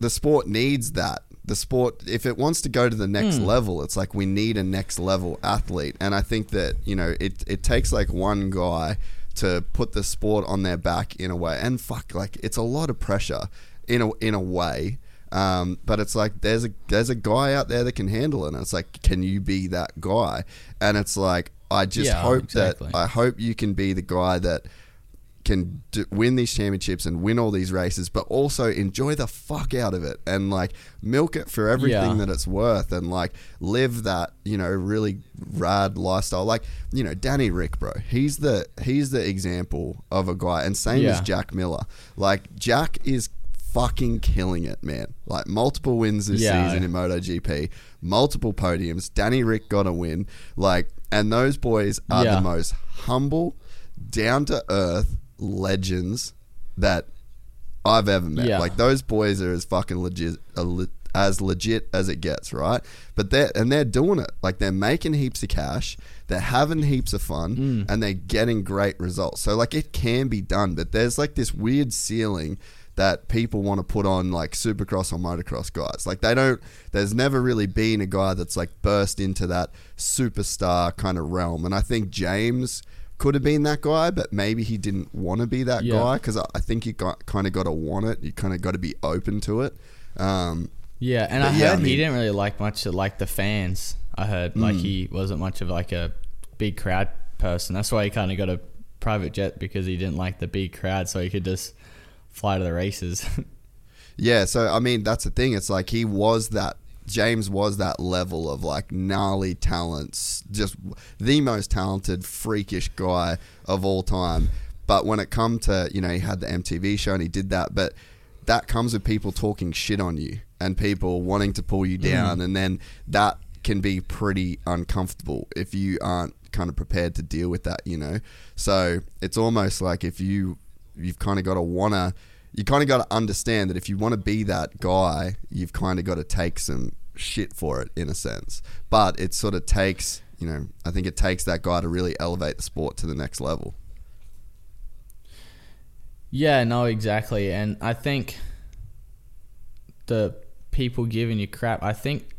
the sport needs that. The sport, if it wants to go to the next level, it's like we need a next level athlete. And I think that, you know, it, it takes like one guy to put the sport on their back in a way. And fuck, like it's a lot of pressure in a, in a way. Um, but it's like there's a there's a guy out there that can handle it, and it's like, can you be that guy? And it's like, I just Yeah, hope exactly. that I hope you can be the guy that can do, win these championships and win all these races, but also enjoy the fuck out of it and like milk it for everything Yeah. that it's worth and like live that you know really rad lifestyle. Like you know Danny Ric, bro, he's the he's the example of a guy, and same as Jack Miller. Like Jack is fucking killing it, man. Like multiple wins this Yeah. season in MotoGP, multiple podiums. Danny Ric got a win. Like, and those boys are Yeah. the most humble, down to earth legends that I've ever met. Yeah. Like those boys are as fucking legit, as legit as it gets, right? But they're and they're doing it. Like they're making heaps of cash, they're having heaps of fun, Mm. and they're getting great results. So like it can be done, but there's like this weird ceiling that people want to put on like supercross or motocross guys. Like they don't there's never really been a guy that's like burst into that superstar kind of realm. And I think James could have been that guy, but maybe he didn't want to be that Yeah. guy because I, I think you got kind of got to want it. You kind of got to be open to it. Um, Yeah, and I yeah, heard I he didn't really like much of like the fans. I heard like Hmm. he wasn't much of like a big crowd person. That's why he kind of got a private jet because he didn't like the big crowd, so he could just fly to the races. Yeah, so I mean that's the thing. It's like he was that James was that level of like gnarly talents, just the most talented, freakish guy of all time. But when it come to you know he had the MTV show and he did that, but that comes with people talking shit on you and people wanting to pull you mm. down, and then that can be pretty uncomfortable if you aren't kind of prepared to deal with that, you know. So it's almost like if you you've kind of got to wanna you kind of got to understand that if you want to be that guy, you've kind of got to take some shit for it in a sense. But it sort of takes, you know, I think it takes that guy to really elevate the sport to the next level. yeah, no, exactly. And I think the people giving you crap, I think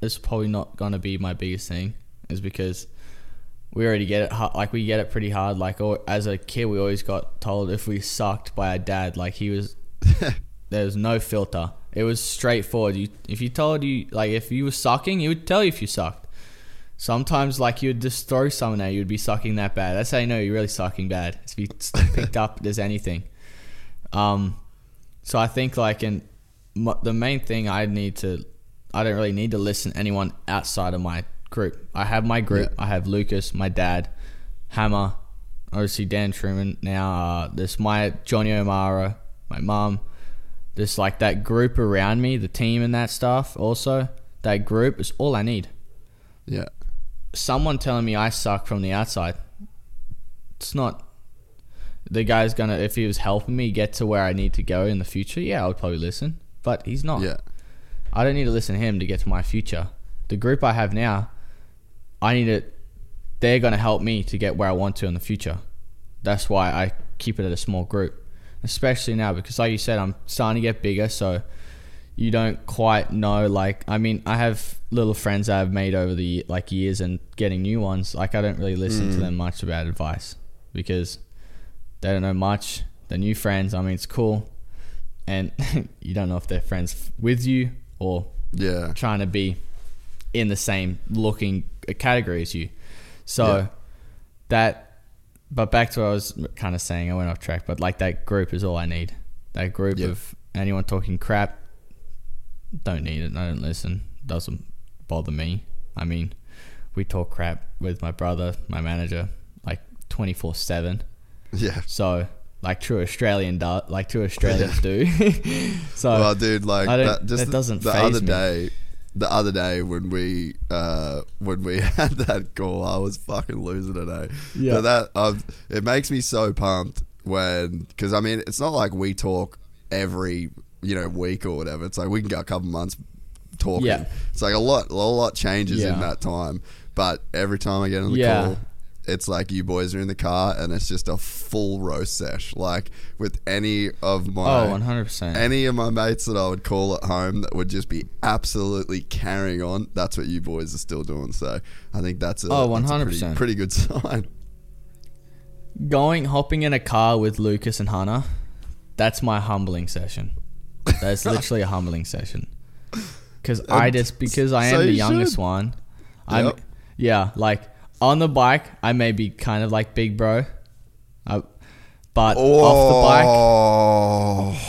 it's probably not going to be my biggest thing, is because we already get it like we get it pretty hard. Like as a kid, we always got told if we sucked by our dad, like he was there was no filter. It was straightforward. You if you told you like if you were sucking, he would tell you if you sucked. Sometimes like you would just throw someone at you, would be sucking that bad. That's how you know you're really sucking bad. If you picked up there's anything. Um, so I think like in the main thing I need to, I don't really need to listen to anyone outside of my group. I have my group. Yeah. I have Lucas, my dad, Hammer, obviously Dan Truman. Now uh, there's my Johnny O'Mara, my mum. There's like that group around me, the team and that stuff. Also, that group is all I need. Yeah. Someone telling me I suck from the outside. It's not. The guy's gonna, if he was helping me get to where I need to go in the future, yeah, I would probably listen. But he's not. Yeah. I don't need to listen to him to get to my future. The group I have now, I need to. They're gonna help me to get where I want to in the future. That's why I keep it at a small group, especially now because, like you said, I'm starting to get bigger. So you don't quite know. Like, I mean, I have little friends I've made over the like years, and getting new ones. Like, I don't really listen to mm. them much about advice because they don't know much. They're new friends. I mean, it's cool, and you don't know if they're friends with you or Yeah. trying to be in the same looking category as you. So Yeah. that, but back to what I was kind of saying, I went off track, but like that group is all I need. That group Yeah. of anyone talking crap, don't need it. I don't listen. Doesn't bother me. I mean, we talk crap with my brother, my manager, like 24 7. Yeah. So, like true Australian do, like true Australians do. so, Well, dude, like that, just that doesn't the other me. day. The other day when we uh when we had that call, I was fucking losing it. Eh? Yeah. But that um, it makes me so pumped when because I mean it's not like we talk every you know week or whatever. It's like we can go a couple months talking. Yeah. It's like a lot a lot changes in that time. But every time I get on the Yeah. call, it's like you boys are in the car and it's just a full roast sesh. Like with any of my oh, 100%. any of my mates that I would call at home that would just be absolutely carrying on, that's what you boys are still doing. So I think that's a, Oh, that's a 100%. pretty, pretty good sign. Going hopping in a car with Lucas and Hannah, that's my humbling session. That's literally a humbling session. Because I just because I am so the youngest should. one, I'm Yep. yeah like on the bike I may be kind of like big bro, I, but off the bike Oh,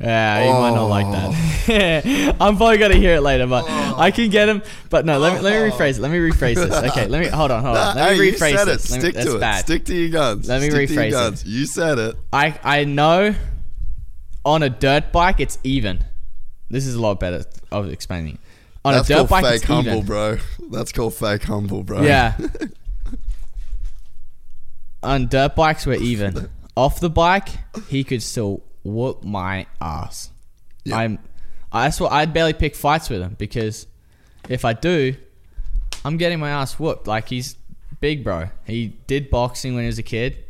yeah you might not like that. I'm probably gonna hear it later, but I can get him. But no, let me let me rephrase it. Let me rephrase this. Okay, let me hold on, hold on. Nah, Let me hey, you rephrase said this. it. Me- Stick to it. bad. Stick to your guns. Let me Stick to your rephrase it. You said it. I I know on a dirt bike it's even. This is a lot better of explaining. On That's a dirt called bike fake humble, even. bro. That's called fake humble, bro. Yeah. on dirt bikes we're even. Off the bike, he could still whoop my ass. Yeah. I'm I, that's what I'd barely pick fights with him because if I do, I'm getting my ass whooped. Like he's big bro. He did boxing when he was a kid.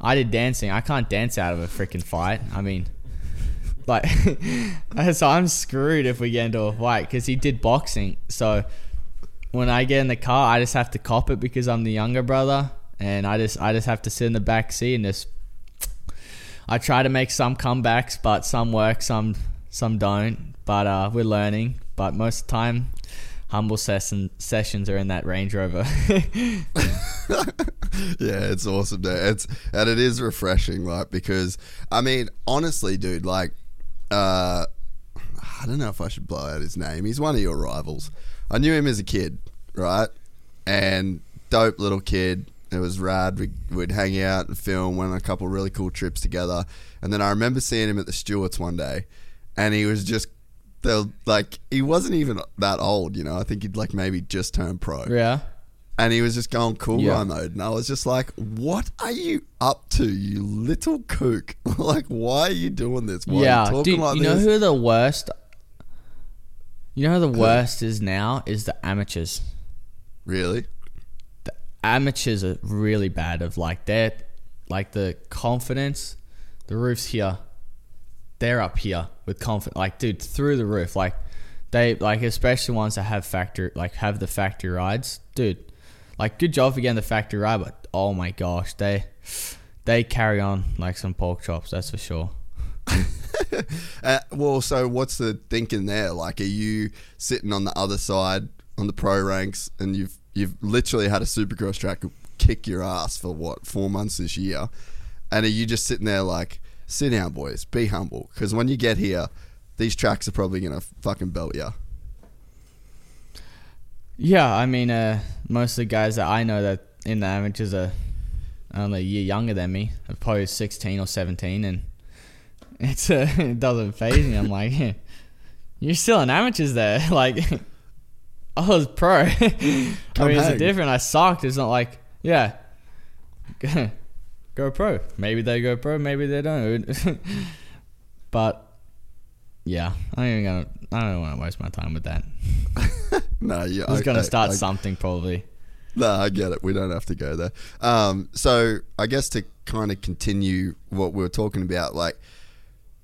I did dancing. I can't dance out of a freaking fight. I mean, like, so I'm screwed if we get into a fight because he did boxing. So when I get in the car, I just have to cop it because I'm the younger brother, and I just I just have to sit in the back seat and just. I try to make some comebacks, but some work, some some don't. But uh, we're learning. But most of the time, humble session, sessions are in that Range Rover. yeah, it's awesome. Dude. It's and it is refreshing, like because I mean, honestly, dude, like, uh, I don't know if I should blow out his name. He's one of your rivals. I knew him as a kid, right? And dope little kid. It was rad. We, we'd hang out and film, went on a couple really cool trips together. And then I remember seeing him at the Stewarts one day, and he was just. The, like he wasn't even that old, you know. I think he'd like maybe just turned pro yeah. And he was just going cool Yeah. guy mode, and I was just like, "What are you up to, you little kook? like, why are you doing this? Why are you yeah. talking Dude, like you know this?" who the worst? You know who the worst is now is the amateurs. really? the amateurs are really bad of like they're like the confidence the roof's here they're up here with confidence like dude through the roof like they like especially ones that have factory like have the factory rides dude like good job for getting the factory ride but oh my gosh they they carry on like some pork chops that's for sure Uh, well, so what's the thinking there? Like, are you sitting on the other side on the pro ranks, and you've you've literally had a supercross track kick your ass for what four months this year, and are you just sitting there like, sit down, boys, be humble, because when you get here, these tracks are probably gonna fucking belt you. Yeah, I mean, uh, most of the guys that I know that in the amateurs are only a year younger than me. I'm probably 16 or 17, and it's uh, it doesn't phase me. I'm like, you're still an amateurs there. like, I was pro. I mean, it's different. I sucked. It's not like, yeah, go pro. Maybe they go pro. Maybe they don't. but yeah, I ain't gonna. I don't want to waste my time with that. No, yeah, I was gonna start I- something probably. No, I get it. We don't have to go there. Um, so I guess to kind of continue what we were talking about, like,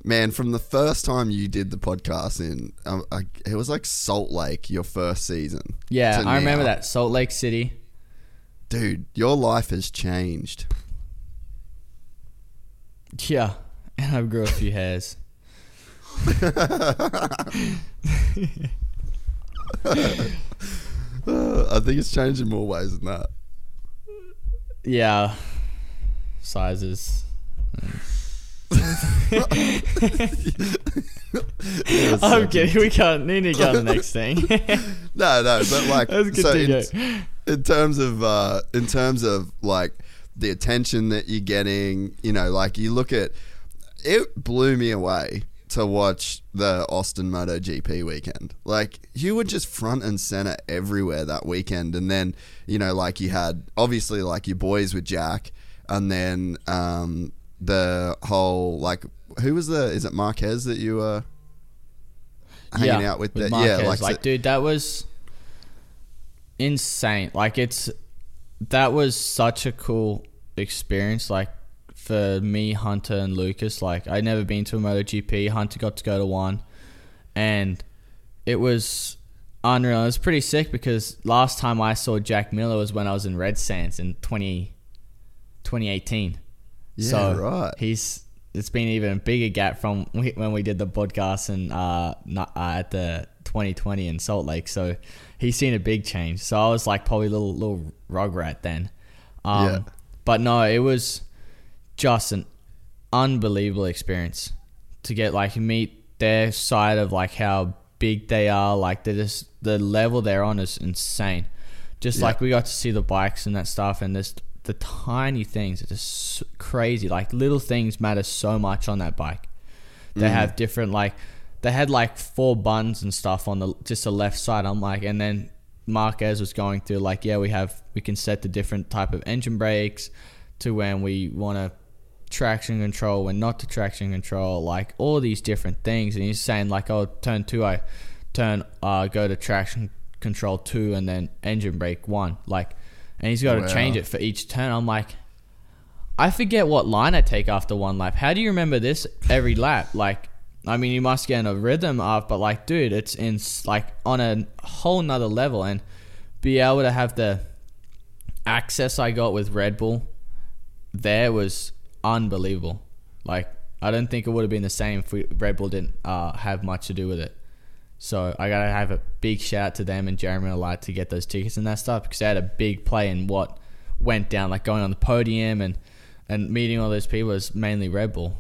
man, from the first time you did the podcast in, um, I, it was like Salt Lake, your first season. Yeah, I remember now. that Salt Lake City. dude. Your life has changed. Yeah, and I grew a few hairs. I think it's changed in more ways than that. Yeah, sizes. I'm kidding. We can't need to go on the next thing. No, no, but like, so in, in terms of, uh, in terms of like the attention that you're getting, you know, like you look at, it blew me away to watch the Austin MotoGP weekend. Like you were just front and center everywhere that weekend, and then you know, like you had obviously like your boys with Jack, and then um, the whole like who was the is it Marquez that you were hanging out with? that Marquez. yeah, like, like, so- dude, that was insane. Like, it's that was such a cool experience. Like for me, Hunter and Lucas. Like, I'd never been to a MotoGP. Hunter got to go to one, and it was unreal. It was pretty sick because last time I saw Jack Miller was when I was in Red Sands in 20, 2018. Yeah, so right. He's it's been even a bigger gap from when we did the podcast and uh, not, uh at the 2020 in Salt Lake. So he's seen a big change. So I was like probably a little little rugrat then. Um, Yeah. But no, it was just an unbelievable experience to get like meet their side of like how big they are. Like they're just the level they're on is insane. Just Yeah. like we got to see the bikes and that stuff, and this the tiny things are just crazy. Like little things matter so much on that bike. They mm. have different like they had like four buns and stuff on the just the left side. I'm like, and then Marquez was going through like, yeah, we have we can set the different type of engine brakes to when we want to traction control, when not to traction control, like all these different things. And he's saying like, oh, turn two, I turn uh go to traction control two, and then engine brake one, like, and he's got to Wow. change it for each turn. I'm like. I forget what line I take after one lap. How do you remember this every lap? Like, I mean, you must get in a rhythm of, but like, dude, it's in like on a whole nother level, and be able to have the access I got with Red Bull there was unbelievable. Like, I don't think it would have been the same if we, Red Bull didn't uh, have much to do with it. So I gotta have a big shout out to them and Jeremy Light to get those tickets and that stuff because they had a big play in what went down, like going on the podium and and meeting all those people was mainly Red Bull.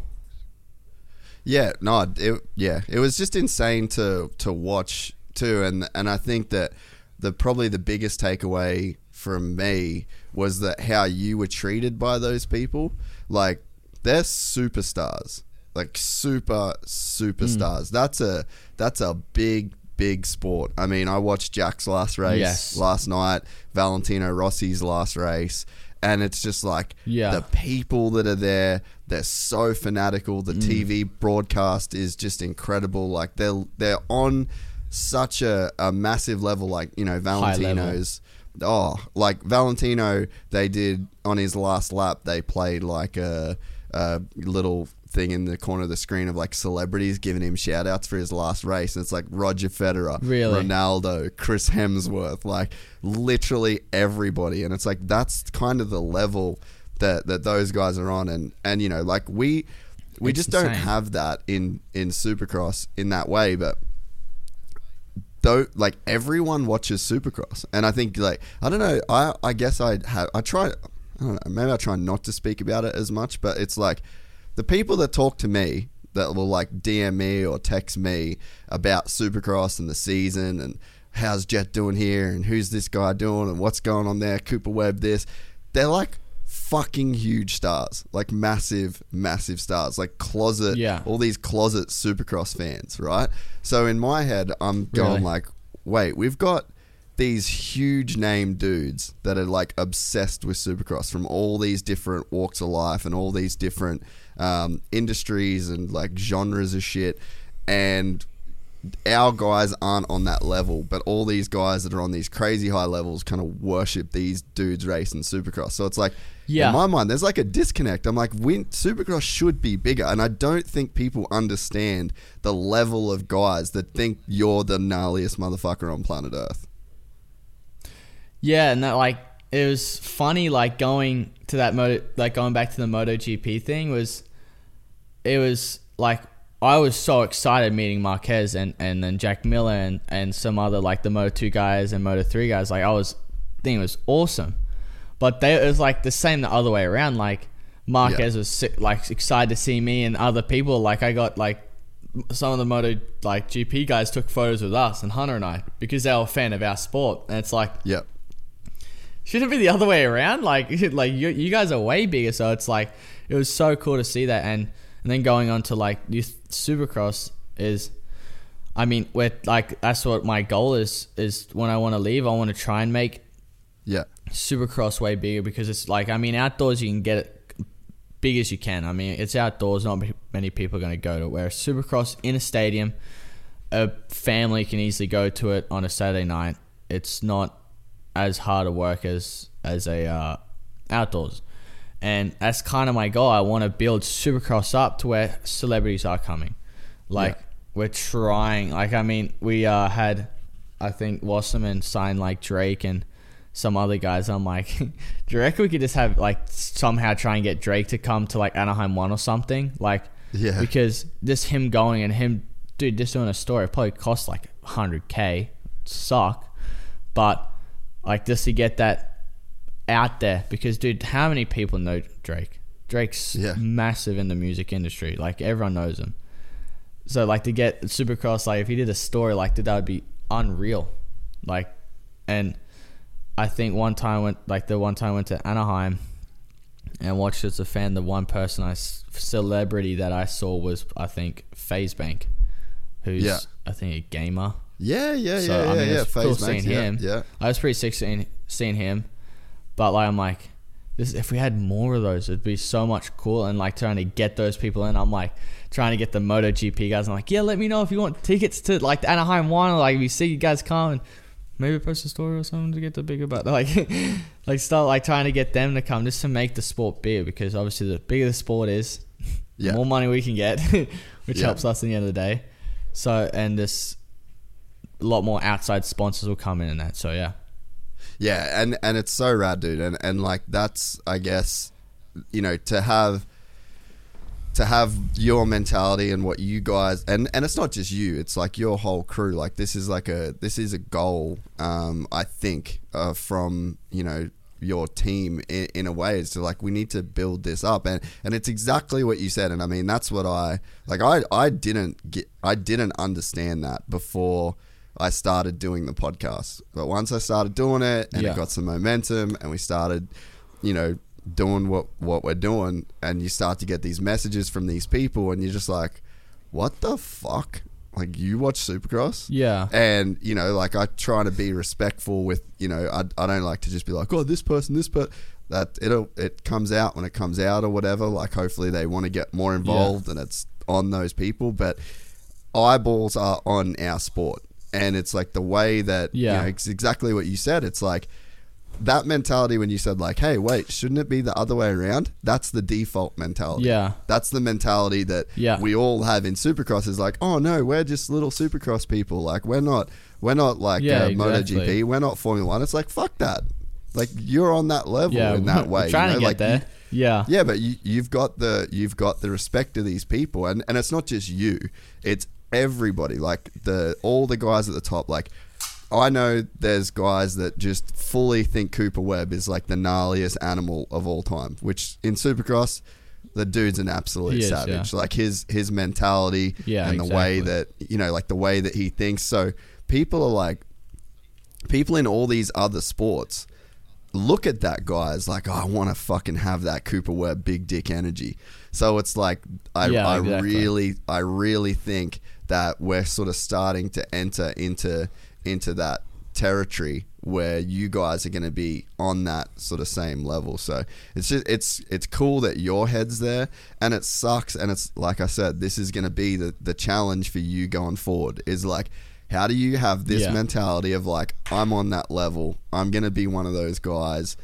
Yeah, no, it, yeah, it was just insane to to watch too, and and I think that the probably the biggest takeaway from me was that how you were treated by those people, like they're superstars, like super superstars. That's a that's a big big sport. I mean, I watched Jack's last race Yes. last night, Valentino Rossi's last race, and it's just like Yeah. the people that are there they're so fanatical Mm. the tv broadcast is just incredible like they're they're on such a, a massive level like you know valentino's oh like valentino they did on his last lap they played like a, a little thing in the corner of the screen of like celebrities giving him shout outs for his last race and it's like roger federer Really? ronaldo chris hemsworth like literally everybody. And it's like that's kind of the level that that those guys are on. And and you know like we we It's just don't have that in in supercross in that way but though like everyone watches supercross and i think like i don't know i i guess i have i try i don't know maybe i try not to speak about it as much but it's like the people that talk to me that will like dm me or text me about supercross and the season and how's Jett doing here and who's this guy doing and what's going on there, Cooper Webb this. They're like fucking huge stars, like massive, massive stars, like closet, Yeah. all these closet Supercross fans, right? So in my head, I'm going Really? like, wait, we've got these huge name dudes that are like obsessed with Supercross from all these different walks of life and all these different um, industries and like genres of shit, and our guys aren't on that level, but all these guys that are on these crazy high levels kind of worship these dudes racing Supercross. So it's like, Yeah. in my mind, there's like a disconnect. I'm like, win- Supercross should be bigger, and I don't think people understand the level of guys that think you're the gnarliest motherfucker on planet Earth. Yeah, and that like it was funny like going to that moto like going back to the MotoGP thing was it was like I was so excited meeting Marquez and, and then Jack Miller and, and some other like the Moto two guys and Moto three guys. Like I was think it was awesome. But they it was like the same the other way around. Like Marquez Yeah. was sick, like excited to see me and other people. Like I got like some of the Moto like GP guys took photos with us and Hunter and I because they were a fan of our sport. And it's like Yep. Shouldn't it be the other way around? Like, like you, you guys are way bigger, so it's like it was so cool to see that, and and then going on to like youth supercross is, I mean, we're like that's what my goal is is when I want to leave, I want to try and make Yeah. Supercross way bigger because it's like I mean outdoors you can get it big as you can. I mean it's outdoors, not many people are going to go to it. Whereas supercross in a stadium, a family can easily go to it on a Saturday night. It's not as hard a work as as a uh, outdoors, and that's kind of my goal. I want to build supercross up to where celebrities are coming. Like Yeah. we're trying. Like I mean, we uh, had I think Wasserman signed like Drake and some other guys. I'm like, do you reckon we could just have like somehow try and get Drake to come to like Anaheim one or something? Like, Yeah. because just him going and him, dude, just doing a story probably cost like 100k. Suck, but like just to get that out there because dude, how many people know Drake? Drake's Yeah. massive in the music industry. Like everyone knows him. So like to get Supercross, like if he did a story like that, that would be unreal. Like, and I think one time I went like the one time I went to Anaheim and watched as a fan. The one person I celebrity that I saw was I think FaZe Bank, who's Yeah. I think a gamer. Yeah, yeah, So yeah, I mean, yeah, yeah. cool Phase seeing yeah, him. Yeah. I was pretty sick seeing seeing him, but like I'm like, this if we had more of those, it'd be so much cool. And like trying to get those people in, I'm like trying to get the MotoGP guys. I'm like, yeah, let me know if you want tickets to like the Anaheim one. Or, like if you see you guys come and maybe post a story or something to get the bigger. But like, like start like trying to get them to come just to make the sport bigger because obviously the bigger the sport is, Yeah. the more money we can get, which Yeah. helps us in the end of the day. So and this a lot more outside sponsors will come in and that. So yeah. Yeah, and and it's so rad, dude, and and like that's I guess, you know, to have to have your mentality and what you guys and and it's not just you, it's like your whole crew. Like this is like a this is a goal, um, I think, uh, from you know your team in, in a way is to like we need to build this up and and it's exactly what you said and I mean that's what I like I I didn't get I didn't understand that before I started doing the podcast. But once I started doing it and Yeah. it got some momentum and we started, you know, doing what, what we're doing and you start to get these messages from these people and you're just like, what the fuck? Like you watch Supercross? Yeah. And, you know, like I try to be respectful with, you know, I, I don't like to just be like, oh, this person, this person. That it'll it comes out when it comes out or whatever. Like hopefully they want to get more involved and it's on those people. But eyeballs are on our sport. And it's like the way that, Yeah. you know, it's exactly what you said. It's like that mentality when you said, like, hey, wait, shouldn't it be the other way around? That's the default mentality. Yeah. That's the mentality that Yeah. we all have in Supercross is like, oh no, we're just little Supercross people. Like we're not, we're not like Yeah, uh, exactly. MotoGP. We're not Formula One. It's like fuck that. Like you're on that level Yeah. in that way. trying you know? to get like, you- there. yeah. yeah, but you, you've got the you've got the respect of these people, and and it's not just you; it's everybody. Like the all the guys at the top. Like I know there's guys that just fully think Cooper Webb is like the gnarliest animal of all time. Which in Supercross, the dude's an absolute is, savage. yeah. Like his his mentality Yeah, and the way that you know, like the way that he thinks. So people are like people in all these other sports look at that guy as like, oh, I want to fucking have that Cooper Webb big dick energy. So it's like I, Yeah, I exactly. really I really think that we're sort of starting to enter into into that territory where you guys are going to be on that sort of same level. So it's just it's it's cool that your head's there, and it sucks. And it's like I said, this is going to be the the challenge for you going forward. Is like. How do you have this Yeah. mentality of like I'm on that level? I'm gonna be one of those guys.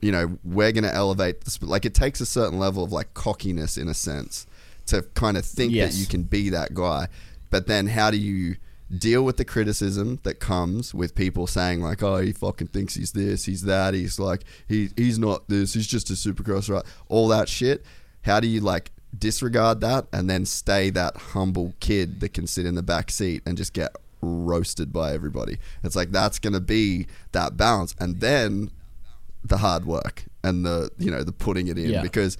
You know, we're gonna elevate. This. like it takes a certain level of like cockiness in a sense to kind of think Yes. that you can be that guy. But then how do you deal with the criticism that comes with people saying like, "Oh, he fucking thinks he's this, he's that, he's like he he's not this, he's just a supercross right." All that shit. How do you like disregard that and then stay that humble kid that can sit in the back seat and just get roasted by everybody? It's like that's going to be that balance and then the hard work and the you know the putting it in Yeah. because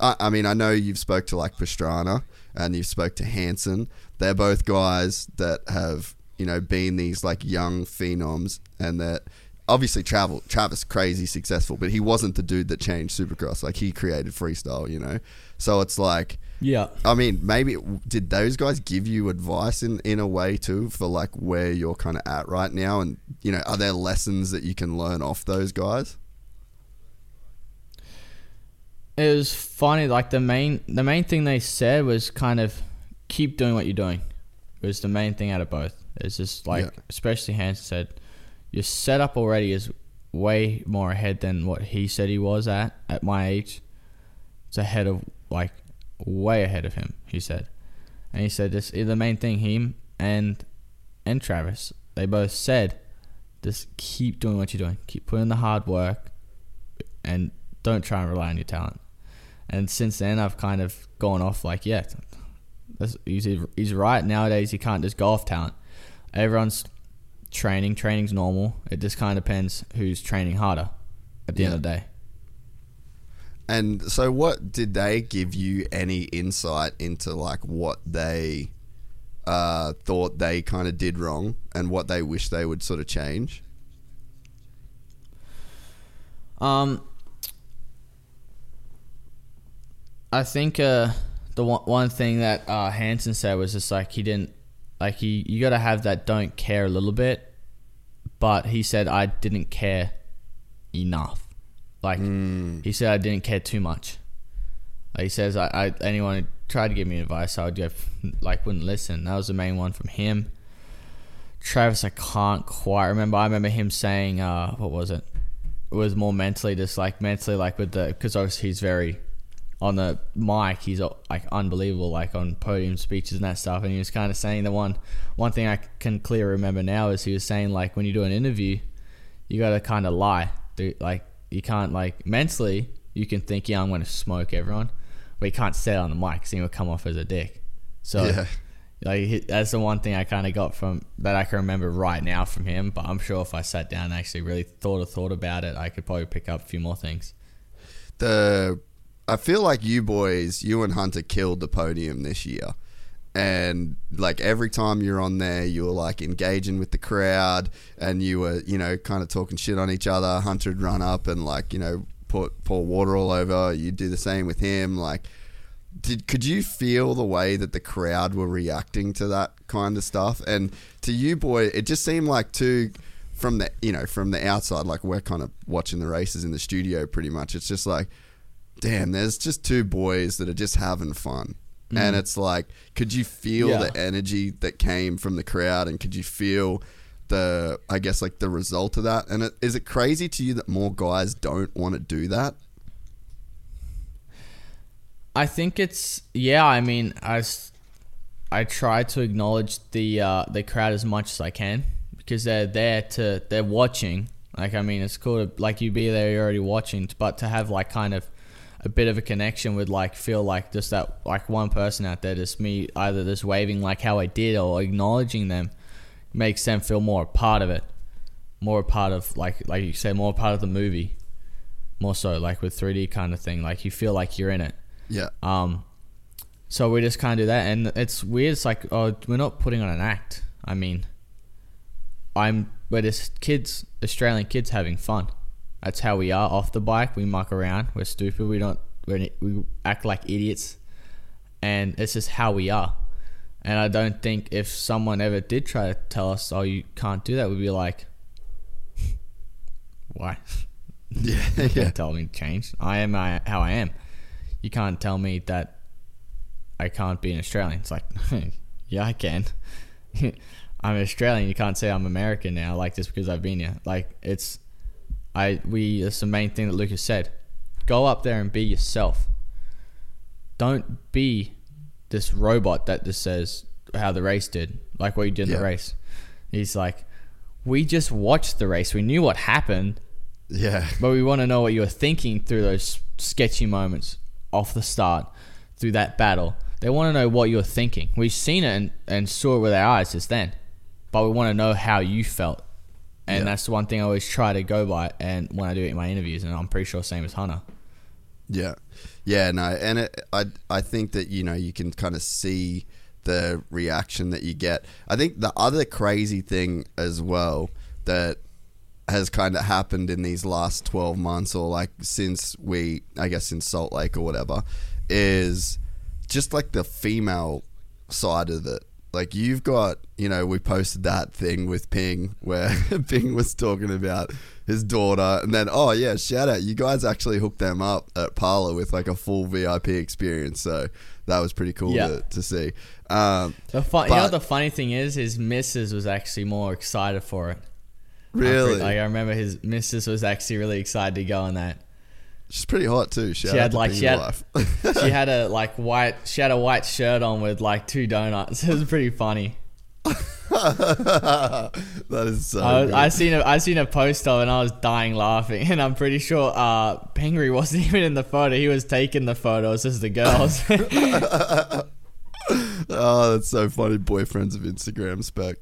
I, I mean I know you've spoke to like Pastrana and you've spoke to Hansen. They're both guys that have you know been these like young phenoms and that obviously travel Travis crazy successful, but he wasn't the dude that changed Supercross. Like he created freestyle, you know. So it's like Yeah. I mean, maybe did those guys give you advice in, in a way too for like where you're kind of at right now, and you know, are there lessons that you can learn off those guys? It was funny. Like the main the main thing they said was kind of keep doing what you're doing. It was the main thing out of both. It's just like Yeah. especially Hansen said, your setup already is way more ahead than what he said he was at at my age. It's ahead of like way ahead of him. He said, and he said this the main thing him and and Travis they both said, just keep doing what you're doing. Keep putting in the hard work, and don't try and rely on your talent. And since then, I've kind of gone off like, yeah, he's, he's right. Nowadays, you can't just go off talent. Everyone's training. Training's normal. It just kind of depends who's training harder at the end of the day. And so, what did they give you any insight into like what they uh, thought they kind of did wrong and what they wish they would sort of change? Um, I think uh, the one, one thing that uh, Hansen said was just like he didn't like he you got to have that don't care a little bit, but he said I didn't care enough. Like he said I didn't care too much. Like he says I, I anyone who tried to give me advice I would give like wouldn't listen. That was the main one from him. Travis, I can't quite remember. I remember him saying, uh, what was it? It was more mentally, just like mentally, like with the, because obviously he's very, on the mic, he's uh, like unbelievable, like on podium speeches and that stuff. And he was kind of saying the one, one thing I can clearly remember now is he was saying like when you do an interview, you got to kind of lie. Do, like you can't like mentally, you can think, yeah, I'm going to smoke everyone, but you can't say it on the mic because you'll come off as a dick. So Yeah. like that's the one thing I kind of got from that I can remember right now from him. But I'm sure if I sat down and actually really thought or thought about it, I could probably pick up a few more things. the I feel like you boys, you and Hunter killed the podium this year. And like every time you're on there, you were like engaging with the crowd and you were, you know, kind of talking shit on each other. Hunter would run up and like, you know, put pour water all over. You'd do the same with him. Like did could you feel the way that the crowd were reacting to that kind of stuff? And to you, boy, it just seemed like two from the you know from the outside, like we're kind of watching the races in the studio, pretty much. It's just like, damn, there's just two boys that are just having fun. And it's like, could you feel Yeah. the energy that came from the crowd, and could you feel the, I guess, like the result of that? And it, is it crazy to you that more guys don't want to do that? I think it's yeah. I mean, i try to acknowledge the uh, the crowd as much as I can because they're there to they're watching. Like I mean, it's cool to like you be there, you're already watching, but to have like kind of a bit of a connection with like feel like just that like one person out there, just me either just waving like how I did or acknowledging them makes them feel more a part of it, more a part of like like you say more a part of the movie, more so like with 3D kind of thing. Like you feel like you're in it. Yeah. Um, so we just kind of do that, and it's weird. It's like, oh, we're not putting on an act. I mean, I'm we're just kids, Australian kids having fun. That's how we are off the bike. We muck around. We're stupid. We don't. We're, we act like idiots, and it's just how we are. And I don't think if someone ever did try to tell us, "Oh, you can't do that," we'd be like, "Why?" Yeah, You can't tell me to change. I am I, how I am. You can't tell me that I can't be an Australian. It's like, yeah, I can. I'm an Australian. You can't say I'm American now, like just because I've been here. Like it's, I we. That's the main thing that Lucas said. Go up there and be yourself. Don't be this robot that just says how the race did, like what you did in Yeah. the race. He's like, we just watched the race. We knew what happened. yeah, But we want to know what you were thinking through those sketchy moments off the start, through that battle. They want to know what you were thinking. We've seen it and, and saw it with our eyes just then, but we want to know how you felt. And Yeah. that's the one thing I always try to go by. And when I do it in my interviews, and I'm pretty sure same as Hunter. yeah, yeah. No, and it, I I think that you know you can kind of see the reaction that you get. I think the other crazy thing as well that has kind of happened in these last 12 months or like since we I guess in Salt Lake or whatever is just like the female side of it. Like you've got, you know, we posted that thing with Ping where Ping was talking about his daughter and then oh yeah, shout out. You guys actually hooked them up at Pala with like a full VIP experience. So that was pretty cool Yeah. to, to see. Um, The fun, you know the funny thing is? His missus was actually more excited for it. Pretty- really, Like I remember his missus was actually really excited to go on that. She's pretty hot too. Shout She had, to like, she had- she had a like white she had a white shirt on with like two donuts. It was pretty funny. that is so. I, was. I seen a I seen a post of it and I was dying laughing. And I'm pretty sure uh wasn't even in the photo. He was taking the photos as the girls. oh, that's so funny. Boyfriends of Instagram spec.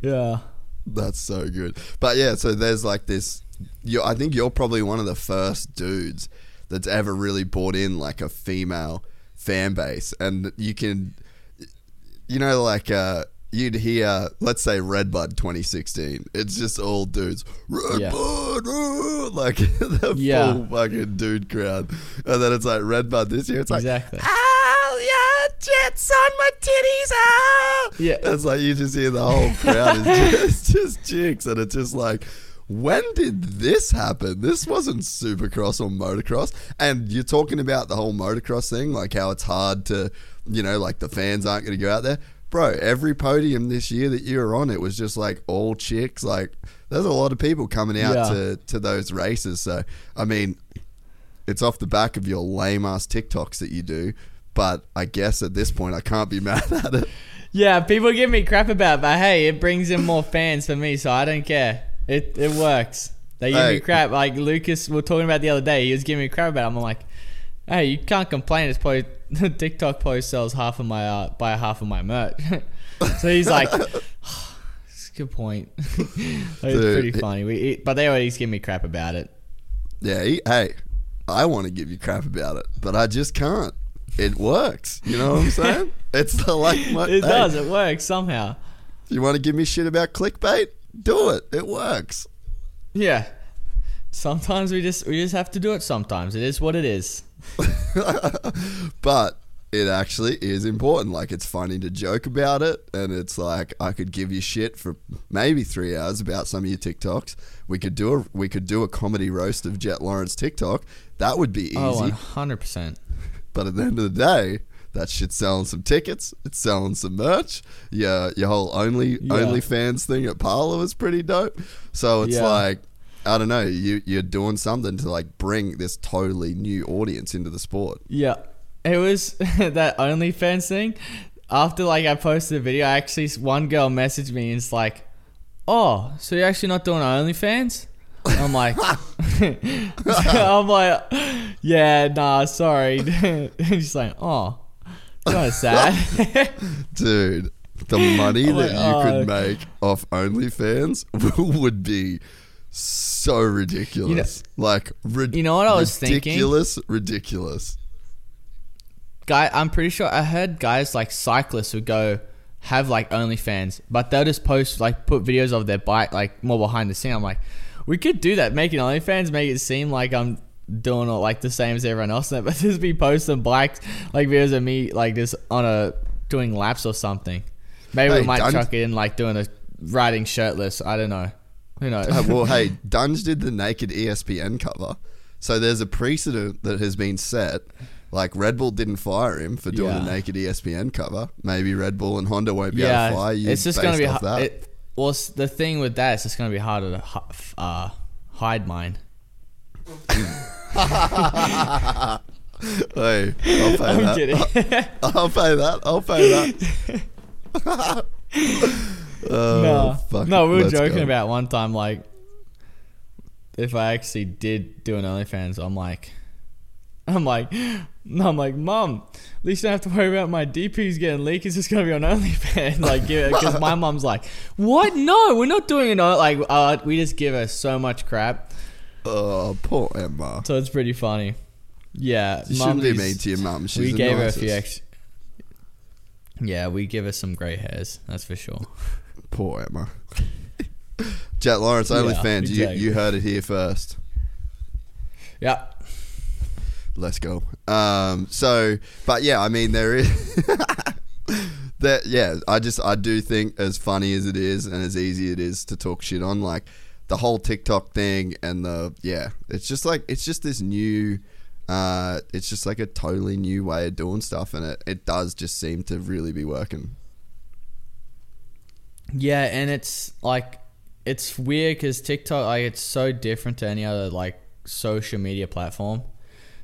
yeah. That's so good. But yeah, so there's like this. You, I think you're probably one of the first dudes that's ever really brought in like a female fan base, and you can, you know, like uh, you'd hear, let's say RedBud 2016. It's just all dudes. RedBud, Yeah. uh, like the Yeah. full fucking dude crowd, and then it's like RedBud this year. It's like Exactly. Oh yeah, jets on my titties. Oh. Yeah. It's like you just hear the whole crowd is just, just chicks, and it's just like, when did this happen? This wasn't supercross or motocross. And you're talking about the whole motocross thing, like how it's hard to, you know, like the fans aren't going to go out there. Bro, every podium this year that you were on, it was just like all chicks. Like, there's a lot of people coming out Yeah. to, to those races. So, I mean, it's off the back of your lame ass TikToks that you do. But I guess at this point, I can't be mad at it. Yeah, people give me crap about, it, but hey, it brings in more fans for me, so I don't care. It it works. They give Hey. me crap. Like Lucas, we are talking about the other day. He was giving me crap about. It. I'm like, hey, you can't complain. It's probably the TikTok post sells half of my uh, buy half of my merch. so he's like, it's a good point. it's Dude. pretty funny. We, it- but they always give me crap about it. Yeah, he, hey, I want to give you crap about it, but I just can't. It works. You know what I'm saying? it's the like. My, It hey, does. It works somehow. You want to give me shit about clickbait? Do it. It works. Yeah. Sometimes we just we just have to do it. Sometimes it is what it is. but it actually is important. Like it's funny to joke about it, and it's like I could give you shit for maybe three hours about some of your TikToks. We could do a we could do a comedy roast of Jett Lawrence TikTok. That would be oh, easy. Oh, 100 percent. But at the end of the day, that shit's selling some tickets. It's selling some merch. Yeah, your whole only Yeah. OnlyFans thing at Pala was pretty dope. So it's Yeah. like I don't know, you you're doing something to like bring this totally new audience into the sport. Yeah, it was that OnlyFans thing. After like I posted the video, I actually one girl messaged me and it's like, "Oh, so you're actually not doing OnlyFans?" I'm like, I'm like, yeah, nah, sorry. And She's like, "Oh, kind of sad." Dude, the money that you oh. could make off OnlyFans would be so ridiculous. like rid- You know what I was thinking? ridiculous, ridiculous. Guy, I'm pretty sure I heard guys like cyclists would go have like OnlyFans, but they'll just post like put videos of their bike like more behind the scene. I'm like, we could do that, make an OnlyFans, make it seem like I'm doing it like the same as everyone else, but just be posting bikes like videos of me like just on a doing laps or something. Maybe Hey, we might chuck it in like doing a riding shirtless. I don't know. Who knows? Uh, well, hey, Dunge did the naked ESPN cover, so there's a precedent that has been set. Like Red Bull didn't fire him for doing Yeah. naked E ESPN cover. Maybe Red Bull and Honda won't be able to fire you. it's just based gonna be off ha- that. it, well. The thing with that, it's just gonna be harder to uh, hide mine. hey, I'll pay I'm that. kidding. I'll pay that. I'll pay that. oh, no, no, we were let's joking go. about one time like if I actually did do an OnlyFans, I'm like, I'm like, no, I'm like, mom, at least I don't have to worry about my DPs getting leaked. It's just gonna be on OnlyFans, like, because my mom's like, what? No, we're not doing it. Like, uh, we just give her so much crap, Oh, poor Emma. so it's pretty funny. Yeah, You shouldn't be mean to your mum. She's we gave her a few ex. Yeah, we give her some grey hairs. That's for sure. Poor Emma. Jett Lawrence, Yeah, OnlyFans. exactly. You you heard it here first. Yeah. Let's go. Um, so, but yeah, I mean, there is that. Yeah, I just I do think as funny as it is and as easy it is to talk shit on, like the whole TikTok thing and the yeah, it's just like it's just this new. Uh, it's just like a totally new way of doing stuff, and it, it does just seem to really be working. Yeah, and it's like it's weird because TikTok like it's so different to any other like social media platform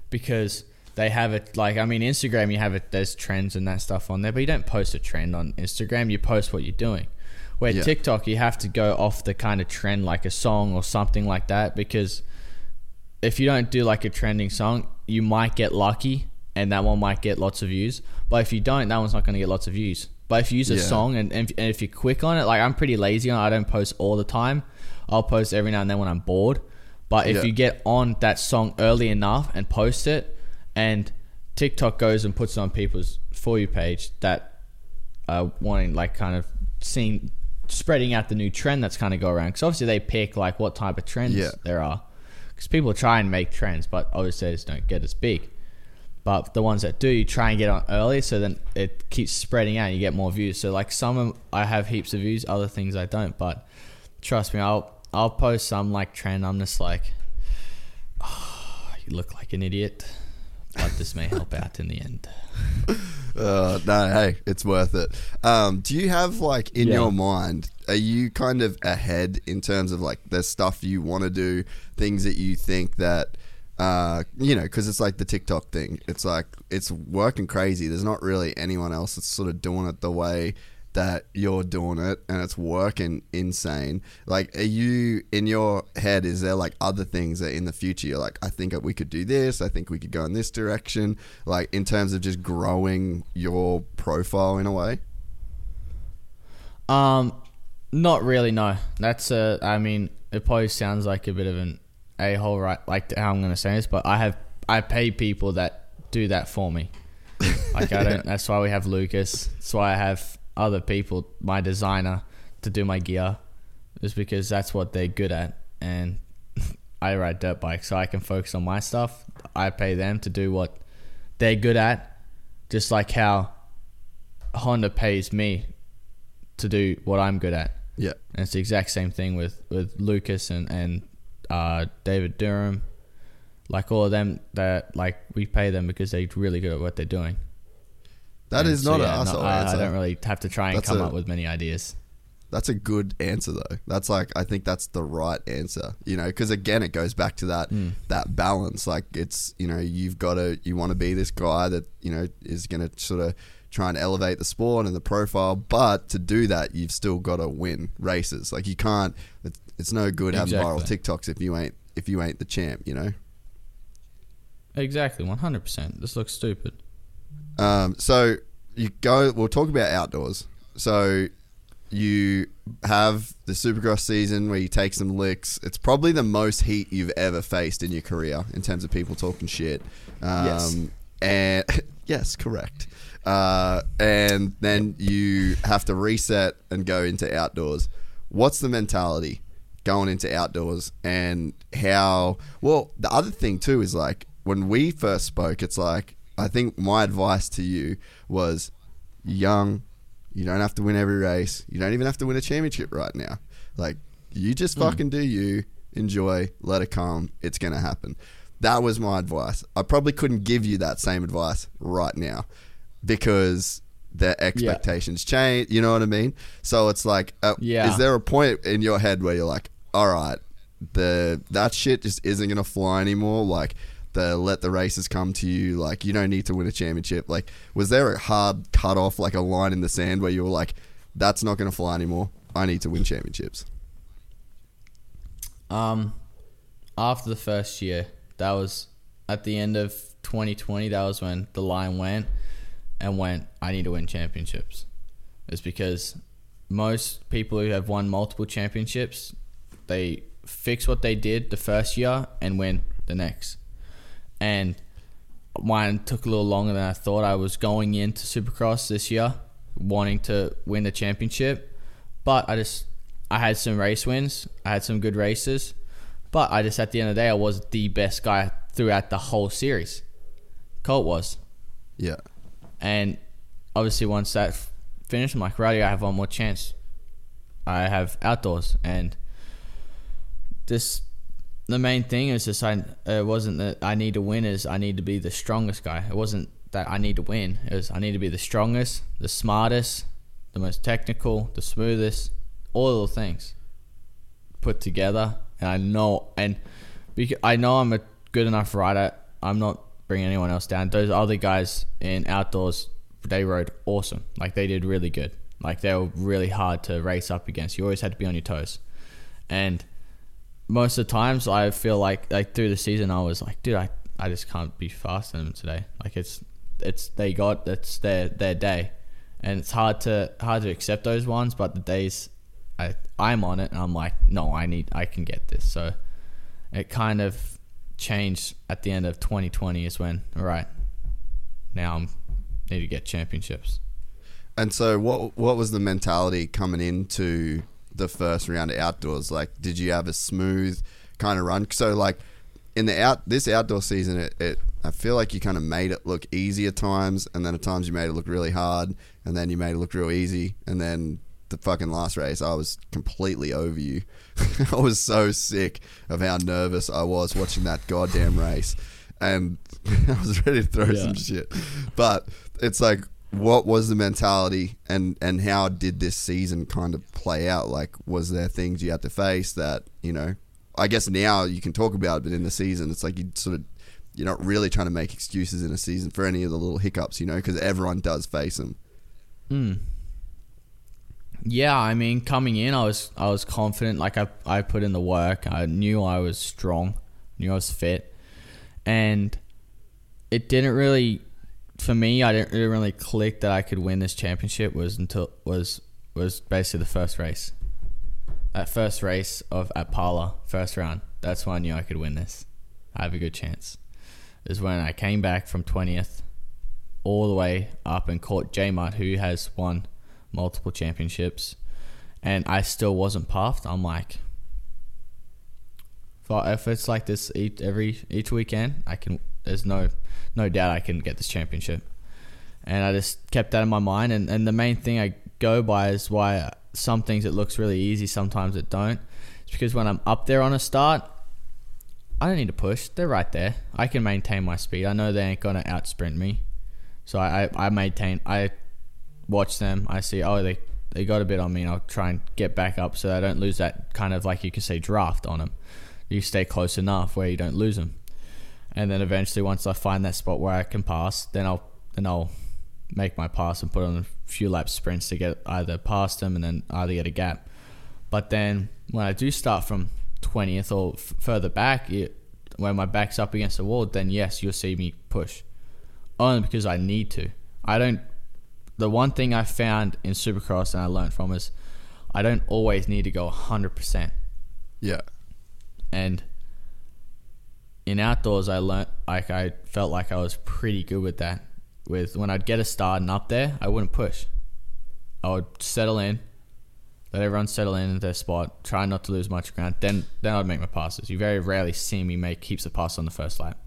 because they have it like I mean Instagram you have it there's trends and that stuff on there but you don't post a trend on Instagram you post what you're doing where Yeah. TikTok you have to go off the kind of trend like a song or something like that because if you don't do like a trending song you might get lucky and that one might get lots of views but if you don't that one's not going to get lots of views but if you use a Yeah. song and, and, and if you're quick on it like i'm pretty lazy on it i don't post all the time i'll post every now and then when i'm bored but if Yeah. you get on that song early enough and post it and tiktok goes and puts it on people's for you page that uh, wanting like kind of seeing spreading out the new trend that's kind of go around because obviously they pick like what type of trends Yeah. there are. Because people try and make trends but obviously they just don't get as big. But the ones that do you try and get on early so then it keeps spreading out and you get more views. So like some of i have heaps of views other things i don't but trust me i'll i'll post some like trend i'm just like oh, you look like an idiot but this may help out in the end Uh, no, hey, it's worth it. Um, do you have like in Yeah. your mind? Are you kind of ahead in terms of like the stuff you want to do, things that you think that, uh, you know, because it's like the TikTok thing. It's like it's working crazy. There's not really anyone else that's sort of doing it the way that you're doing it, and it's working insane. Like, are you in your head? Is there like other things that in the future you're like, I think we could do this. I think we could go in this direction. Like in terms of just growing your profile in a way. Um, not really. No, that's a. I mean, it probably sounds like a bit of an a hole, right? Like how I'm gonna say this, but I have I pay people that do that for me. Like I don't. That's why we have Lucas. That's why I have other people, my designer, to do my gear, is because that's what they're good at, and I ride dirt bikes, so I can focus on my stuff. I pay them to do what they're good at, just like how Honda pays me to do what I'm good at. Yeah. And it's the exact same thing with, with Lucas and, and uh, David Durham. Like all of them that like we pay them because they're really good at what they're doing. That And is so, not yeah, an asshole I, I answer. don't really have to try and That's come a- up with many ideas. That's a good answer though. That's like I think that's the right answer. You know, because again, it goes back to that Hmm. that balance. Like it's you know you've got to you want to be this guy that you know is going to sort of try and elevate the sport and the profile, but to do that, you've still got to win races. Like you can't. It's, it's no good having viral TikToks if you ain't if you ain't the champ. You know. Exactly, one hundred percent. This looks stupid. Um, so you go. We'll talk about outdoors. So you have the Supercross season where you take some licks. It's probably the most heat you've ever faced in your career in terms of people talking shit. Um, Yes. And yes, correct. uh, and then you have to reset and go into outdoors. What's the mentality going into outdoors, and how? Well, the other thing too is like when we first spoke, it's like I think my advice to you was young. You don't have to win every race. You don't even have to win a championship right now. Like you just fucking do you, enjoy, let it come. It's gonna happen. That was my advice. I probably couldn't give you that same advice right now because the expectations change. You know what I mean? So it's like, uh, Yeah. is there a point in your head where you're like, all right, the that shit just isn't gonna fly anymore? Like the let the races come to you. Like you don't need to win a championship. Like was there a hard cut off, like a line in the sand where you were like, that's not gonna fly anymore. I need to win championships. Um, after the first year, that was at the end of 2020. That was when the line went and went. I need to win championships. It's because most people who have won multiple championships, they fix what they did the first year and win the next. And mine took a little longer than I thought. I was going into Supercross this year, wanting to win the championship, but I just I had some race wins. I had some good races, but I just at the end of the day I was the best guy throughout the whole series. Colt was, Yeah. and obviously once that f- finished, I'm like, right, I have one more chance. I have outdoors, and this the main thing is just I it wasn't that I need to win is I need to be the strongest guy. It wasn't that I need to win. It was I need to be the strongest, the smartest, the most technical, the smoothest, all the things put together. And I know and bec- I know I'm a good enough rider. I'm not bringing anyone else down. Those other guys in outdoors, they rode awesome. Like they did really good. Like they were really hard to race up against. You always had to be on your toes. And most of the times I feel like like through the season I was like, dude, I, I just can't be faster than today. Like it's it's they got it's their their day. And it's hard to hard to accept those ones, but the days I I'm on it and I'm like, no, I need I can get this. So it kind of changed at the end of 2020 is when all right now I'm need to get championships. And so, what what was the mentality coming into the first round of outdoors? Like, did you have a smooth kind of run? So, like in the out this outdoor season, it, it I feel like you kind of made it look easy at times, and then at times you made it look really hard, and then you made it look real easy, and then the fucking last race, I was completely over you. I was so sick of how nervous I was watching that goddamn race, and I was ready to throw Yeah. some shit. But it's like, what was the mentality, and and how did this season kind of play out? Like, was there things you had to face that you know? I guess now you can talk about it, but in the season, it's like you sort of you're not really trying to make excuses in a season for any of the little hiccups, you know, because everyone does face them. Mm. Yeah, I mean, coming in, I was I was confident. Like I I put in the work. I knew I was strong. Knew I was fit, and it didn't really, for me, I didn't, really click that I could win this championship. Was until was was basically the first race. That first race of at Pala, first round. That's when I knew I could win this. I have a good chance. Is when I came back from twentieth all the way up and caught J Mart, who has won multiple championships, and I still wasn't puffed. I'm like, if it's like this each, every each weekend, I can. There's no no doubt I can get this championship, and I just kept that in my mind. And and the main thing I go by is why some things it looks really easy, sometimes it don't. It's because when I'm up there on a start, I don't need to push. They're right there. I can maintain my speed. I know they ain't gonna out sprint me. So I, I, I maintain I watch them, I see oh they they got a bit on me and I'll try and get back up so I don't lose that kind of like you can say draft on them. You stay close enough where you don't lose them. And then eventually once I find that spot where I can pass, then I'll then I'll make my pass and put on a few lap sprints to get either past them and then either get a gap. But then when I do start from 20th or f- further back, it, when my back's up against the wall, then yes, you'll see me push. Only because I need to. I don't. The one thing I found in Supercross and I learned from is I don't always need to go 100%. Yeah. And in outdoors, I learned, like, I felt like I was pretty good with that. with when I'd get a start and up there, I wouldn't push. I would settle in, let everyone settle in at their spot, try not to lose much ground. Then then I'd make my passes. You very rarely see me make keeps a pass on the first lap.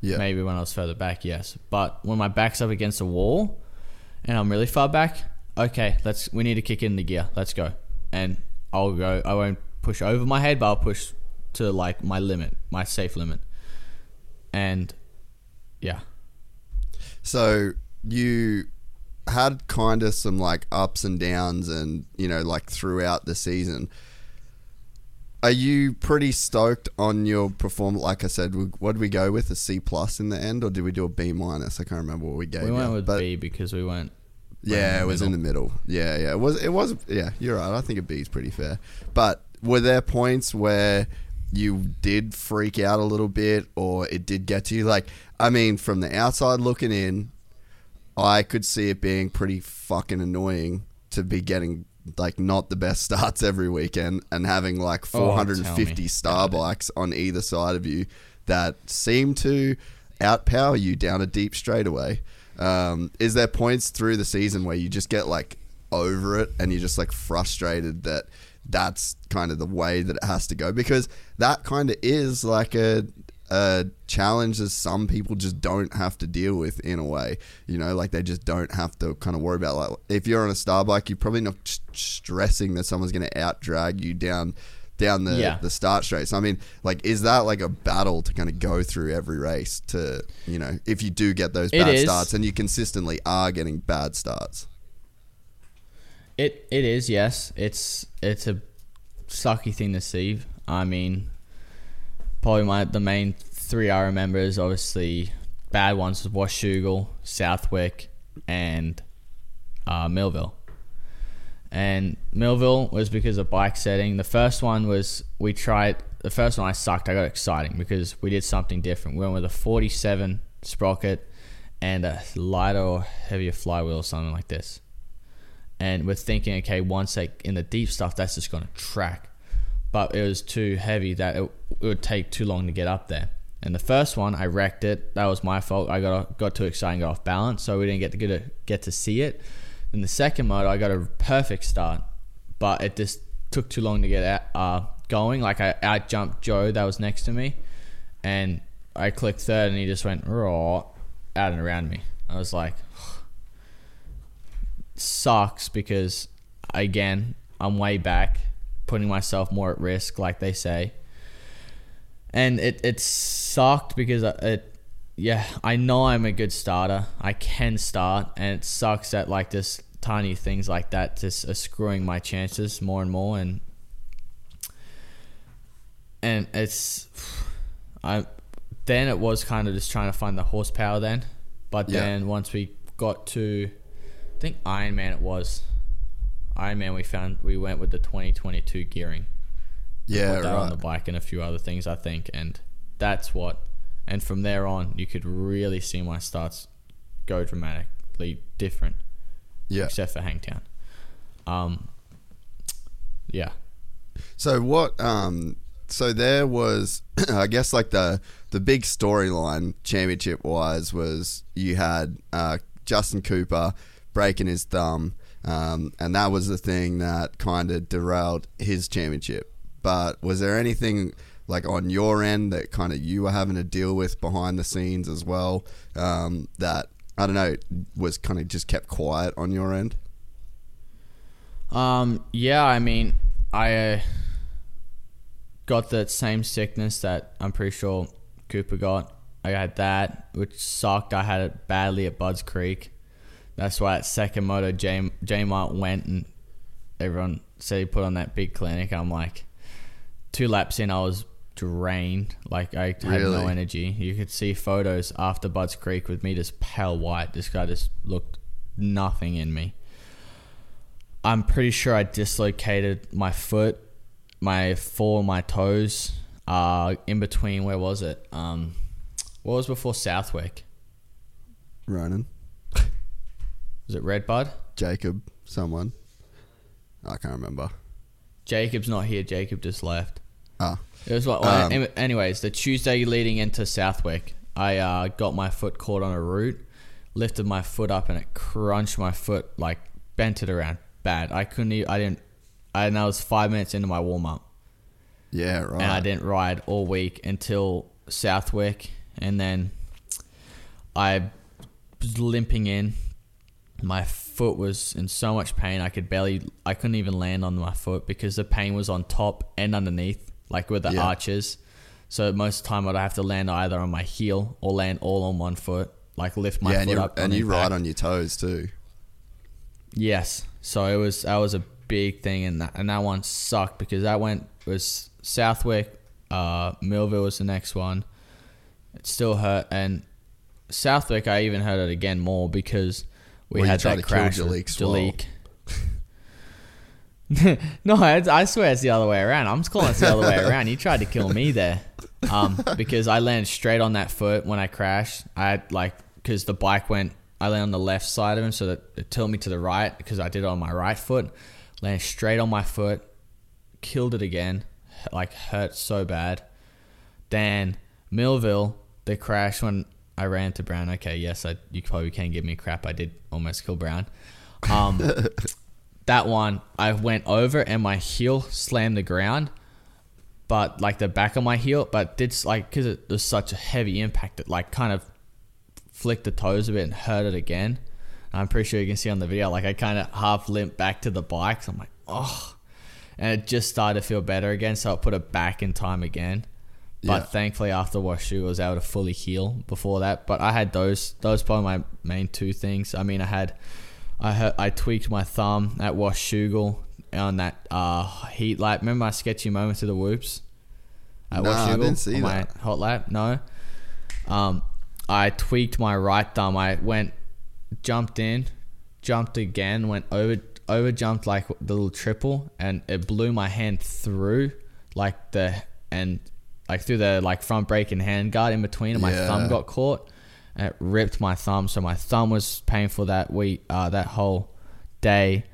Yeah. Maybe when I was further back, yes. But when my back's up against a wall and I'm really far back, okay, let's we need to kick in the gear. Let's go. And I'll go I won't push over my head, but I'll push to like my limit, my safe limit. And yeah. So you had kind of some like ups and downs, and you know, like throughout the season. Are you pretty stoked on your performance? Like I said, what did we go with a C plus in the end, or did we do a B minus? I can't remember what we gave. We went you. with But- B because we went Yeah, it was in the middle. Yeah, yeah. It was. It was. Yeah, you're right. I think a B is pretty fair. But were there points where you did freak out a little bit, or it did get to you? Like, I mean, from the outside looking in, I could see it being pretty fucking annoying to be getting like not the best starts every weekend and having like Oh, 450 me star bikes on either side of you that seem to outpower you down a deep straightaway. Um, is there points through the season where you just get like over it and you're just like frustrated that that's kind of the way that it has to go? Because that kind of is like a, a challenge that some people just don't have to deal with in a way. You know, like they just don't have to kind of worry about like if you're on a star bike, you're probably not st- stressing that someone's going to out drag you down down the, Yeah. the start straight. So I mean, like, is that like a battle to kind of go through every race to you know if you do get those It bad is. starts and you consistently are getting bad starts? It it is yes. It's it's a sucky thing to see. I mean, probably my the main three I remember is obviously bad ones was Washougal, Southwick, and uh, Millville. And Millville was because of bike setting. The first one was we tried. The first one I sucked. I got exciting because we did something different. We went with a 47 sprocket and a lighter or heavier flywheel or something like this and we're thinking, okay, once in the deep stuff, that's just going to track. But it was too heavy that it, it would take too long to get up there. And the first one, I wrecked it. That was my fault. I got got too excited and got off balance, so we didn't get to get get to see it. In the second mode, I got a perfect start, but it just took too long to get out, uh, going. Like I out jumped Joe that was next to me, and I clicked third, and he just went raw out and around me. I was like, sucks because again I'm way back, putting myself more at risk, like they say. And it it sucked because uh, it yeah I know I'm a good starter. I can start, and it sucks that like this tiny things like that just are screwing my chances more and more. And and it's I then it was kind of just trying to find the horsepower then, but Yeah. then once we got to I think Ironman it was. Ironman we found we went with the 2022 gearing. Yeah, that on the bike and a few other things I think and that's what and from there on you could really see my starts go dramatically different Yeah. except for Hangtown. Um yeah. So what? Um, so there was, I guess, like the the big storyline championship wise was you had uh, Justin Cooper breaking his thumb, um, and that was the thing that kind of derailed his championship. But was there anything like on your end that kind of you were having to deal with behind the scenes as well? Um, that I don't know was kind of just kept quiet on your end. Um, yeah, I mean, I uh, got that same sickness that I'm pretty sure Cooper got. I had that, which sucked. I had it badly at Budds Creek. That's why at second moto, J, J Mart went and everyone said he put on that big clinic. I'm like, two laps in, I was drained. Like, I had Really? no energy. You could see photos after Budds Creek with me just pale white. This guy just looked nothing in me. I'm pretty sure I dislocated my foot, my four, my toes, uh, in between. Where was it? Um, what was before Southwick? Ronan, Was it RedBud? Jacob, someone. I can't remember. Jacob's not here. Jacob just left. Ah, It was what. Um, anyways, the Tuesday leading into Southwick, I uh, got my foot caught on a root. lifted my foot up and it crunched my foot, like bent it around bad. I couldn't. Even, I didn't. I and I was five minutes into my warm up, Yeah, right. and I didn't ride all week until Southwick, and then I was limping in. My foot was in so much pain. I could barely. I couldn't even land on my foot because the pain was on top and underneath, like with the Yeah. arches. So most of the time, I'd have to land either on my heel or land all on one foot, like lift my yeah, foot you up. and you impact. ride on your toes too. Yes. So it was that was a big thing, and that and that one sucked because that went was Southwick, uh, Millville was the next one. It still hurt, and Southwick I even hurt it again more because we had that crash Jalek. Jalek. no, I, I swear it's the other way around. I'm just calling it the other way around. You tried to kill me there, um, because I landed straight on that foot when I crashed. I had like because the bike went. I landed on the left side of him, so that it tilted me to the right because I did it on my right foot. Landed straight on my foot, killed it again, like hurt so bad. Then Millville, the crash when I ran to Brown. Okay, yes, I you probably can't give me crap. I did almost kill Brown. Um, that one I went over and my heel slammed the ground, but like the back of my heel, but did like because it was such a heavy impact, it like kind of flicked the toes a bit and hurt it again. I'm pretty sure you can see on the video, like I kind of half limped back to the bike. So I'm like, oh, and it just started to feel better again. So I put it back in time again. But Yeah. thankfully, after Washu, I was able to fully heal before that. But I had those. Those probably my main two things. I mean, I had, I hurt, I tweaked my thumb at Washougal on that uh, heat lap. Remember my sketchy moment to the whoops? At Nah, I didn't see my that. hot lap. No. Um, I tweaked my right thumb. I went, jumped in, jumped again, went over, over jumped like the little triple, and it blew my hand through, like the and like through the like front brake and hand guard in between, and my Yeah. thumb got caught, and it ripped my thumb. So my thumb was painful that week, uh, that whole day.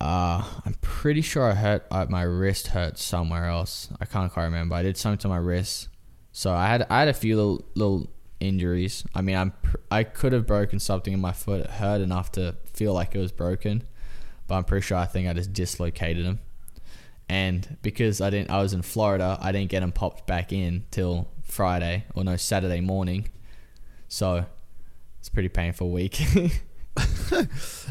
Uh, I'm pretty sure I hurt uh, my wrist hurt somewhere else. I can't quite remember. I did something to my wrist, so I had I had a few little little injuries. I mean, I'm pr- I could have broken something in my foot. It hurt enough to feel like it was broken, but I'm pretty sure I think I just dislocated them. And because I didn't, I was in Florida. I didn't get them popped back in till Friday or no Saturday morning. So it's a pretty painful week.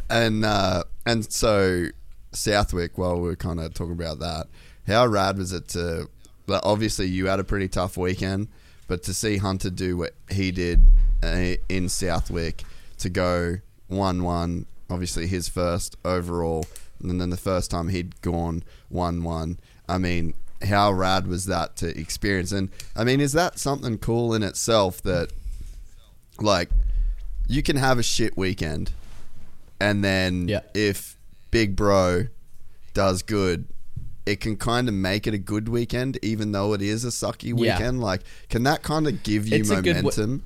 And uh, and so Southwick, while we are kind of talking about that, how rad was it to? Like, obviously, you had a pretty tough weekend, but to see Hunter do what he did uh, in Southwick to go one-one, obviously his first overall, and then the first time he'd gone one-one. I mean, how rad was that to experience? And I mean, is that something cool in itself that, like, you can have a shit weekend and then Yeah. if Big Bro does good, it can kind of make it a good weekend, even though it is a sucky Yeah. weekend. Like, can that kind of give you It's a good w- momentum?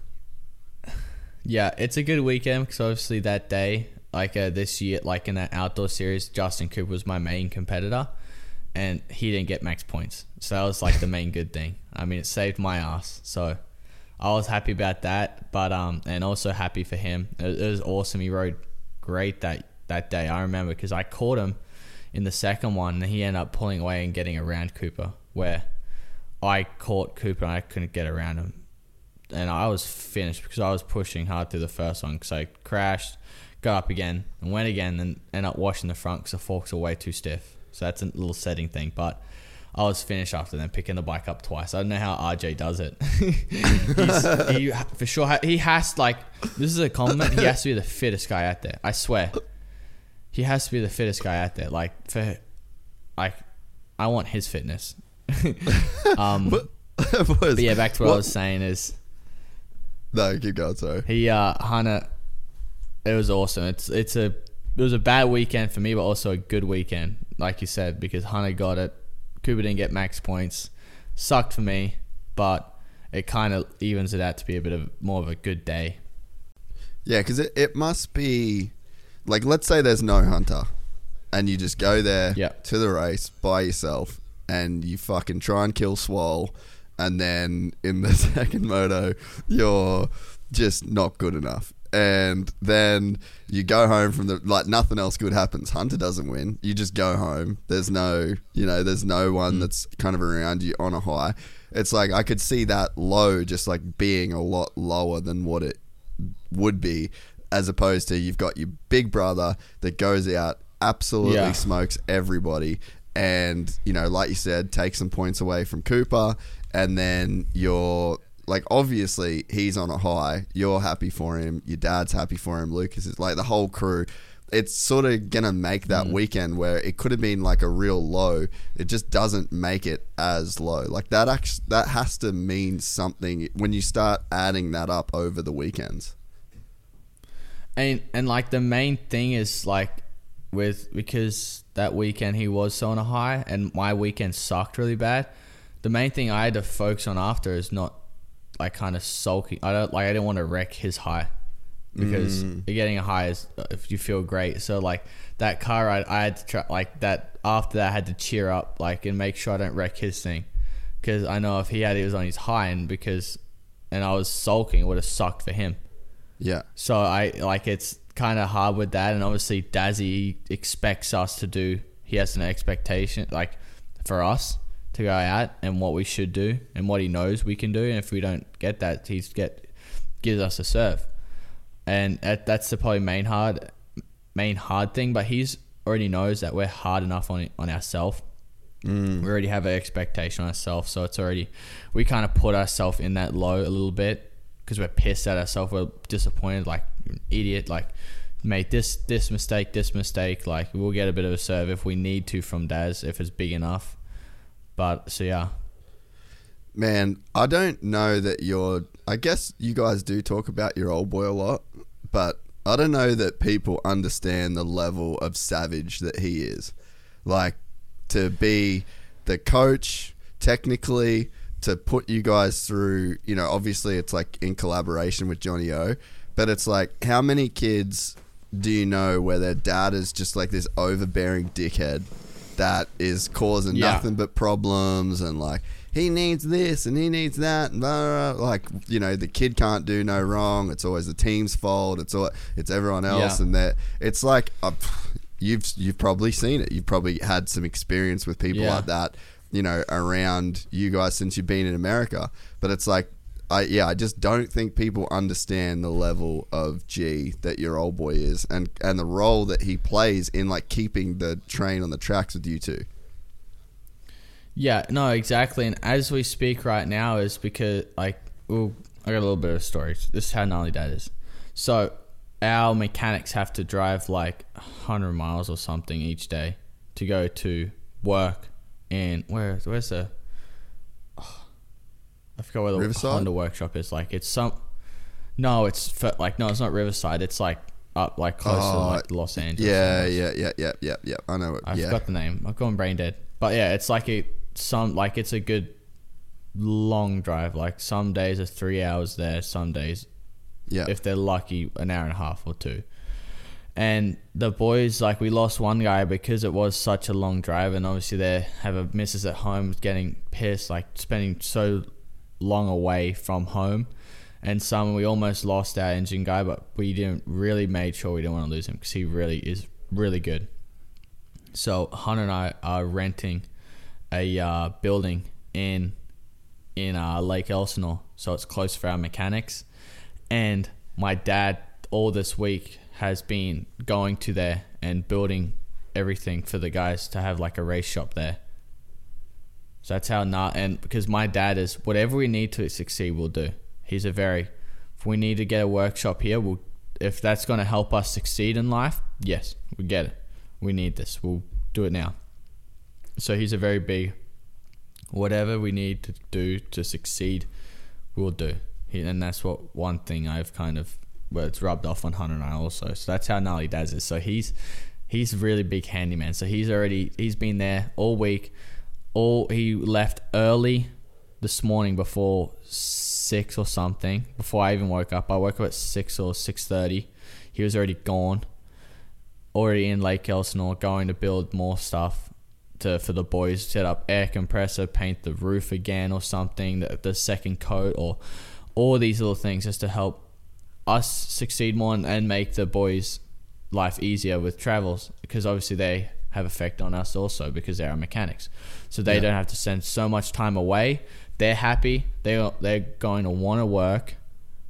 Yeah, it's a good weekend because obviously that day, like uh, this year, like in that outdoor series, Justin Cooper was my main competitor, and he didn't get max points. So that was like the main good thing. I mean, it saved my ass. So I was happy about that, but um, and also happy for him. It, it was awesome. He rode great that that day. I remember because I caught him in the second one, and he ended up pulling away and getting around Cooper, where I caught Cooper and I couldn't get around him and I was finished because I was pushing hard through the first one because I crashed, got up again, and went again, and ended up washing the front because the forks are way too stiff. So that's a little setting thing, but I was finished after then picking the bike up twice. I don't know how RJ does it. He's, he for sure ha- he has like this is a compliment. He has to be the fittest guy out there. I swear, he has to be the fittest guy out there. Like for like, I want his fitness. um, but Was- yeah, back to what I was saying is No, keep going. Sorry. he uh Hannah it was awesome. It's it's a it was a bad weekend for me, but also a good weekend, like you said, because Hunter got it. Cooper didn't get max points. Sucked for me, but it kind of evens it out to be a bit of more of a good day. Yeah, because it, it must be like let's say there's no hunter, and you just go there Yeah. to the race by yourself, and you fucking try and kill Swoll, and then in the second moto you're just not good enough. And then you go home from the like nothing else good happens. Hunter doesn't win. You just go home. There's no, you know, there's no one mm. that's kind of around you on a high. It's like I could see that low just like being a lot lower than what it would be, as opposed to you've got your big brother that goes out, absolutely Yeah. smokes everybody, and you know, like you said, takes some points away from Cooper, and then you're like, obviously he's on a high. You're happy for him. Your dad's happy for him. Lucas is like the whole crew. It's sort of gonna make that mm. weekend where it could have been like a real low. It just doesn't make it as low. Like that. Actually, that has to mean something when you start adding that up over the weekends. And and like the main thing is like with because that weekend he was so on a high and my weekend sucked really bad. The main thing I had to focus on after is not like kind of sulking. I don't like I didn't want to wreck his high because you're getting a high is uh, if you feel great. So like that car ride, I had to try like that after that I had to cheer up like and make sure I don't wreck his thing because I know if he had it was on his high and because and I was sulking, it would have sucked for him. Yeah. So I like it's kind of hard with that, and obviously Dazzy expects us to do. He has an expectation like for us to go out and what we should do and what he knows we can do, and if we don't get that, he's get gives us a serve, and that, that's the probably main hard main hard thing. But he's already knows that we're hard enough on on ourselves. Mm. We already have an expectation on ourselves, so it's already we kind of put ourselves in that low a little bit because we're pissed at ourselves. We're disappointed, like you're an idiot, like made this this mistake, this mistake. Like we'll get a bit of a serve if we need to from Daz if it's big enough. But so yeah, Man, I don't know that you're. I guess you guys do talk about your old boy a lot, but I don't know that people understand the level of savage that he is. Like, to be the coach, technically, to put you guys through, you know, obviously it's like in collaboration with Johnny O, but it's like, how many kids do you know where their dad is just like this overbearing dickhead that is causing Yeah. nothing but problems and like he needs this and he needs that and blah, blah, blah. like you know the kid can't do no wrong it's always the team's fault it's all it's everyone else Yeah. and that it's like uh, you've you've probably seen it you've probably had some experience with people Yeah. like that you know around you guys since you've been in America but it's like I yeah I just don't think people understand the level of G that your old boy is and and the role that he plays in like keeping the train on the tracks with you two yeah, no, exactly. And as we speak right now is because like, well, I got a little bit of a story. This is how gnarly that is. So our mechanics have to drive like 100 miles or something each day to go to work And where where's the I forgot where the Riverside? Honda workshop is. Like it's some no, it's for, like no, it's not Riverside. It's like up like close to Oh, like Los Angeles. yeah yeah yeah yeah yeah yeah I know it I yeah forgot the name. I've gone brain dead. But yeah, it's like a some like it's a good long drive. Like some days are three hours there, some days yeah if they're lucky, an hour and a half or two. And the boys, like we lost one guy because it was such a long drive, and obviously they have a missus at home getting pissed, like spending so long away from home. And some we almost lost our engine guy, but we didn't really made sure we didn't want to lose him because he really is really good. So Hunter and I are renting a uh, building in in uh, Lake Elsinore, so it's close for our mechanics. And my dad, all this week, has been going to there and building everything for the guys to have like a race shop there. So that's how not and because my dad is whatever we need to succeed, we'll do. He's a very if we need to get a workshop here, we'll if that's going to help us succeed in life, yes, we get it. We need this. We'll do it now. So he's a very big whatever we need to do to succeed, we'll do. He, and that's what one thing I've kind of well, it's rubbed off on Hunter and I also. So that's how gnarly Daz is. So he's he's really big handyman. So he's already he's been there all week. All he left early this morning before six or something. Before I even woke up, I woke up at six or six thirty. He was already gone. Already in Lake Elsinore, going to build more stuff to for the boys. Set up air compressor, paint the roof again or something. The, the second coat or all these little things just to help us succeed more and, and make the boys' life easier with travels because obviously they have effect on us also because they're mechanics. So they Yeah. don't have to spend so much time away. They're happy. They they're going to want to work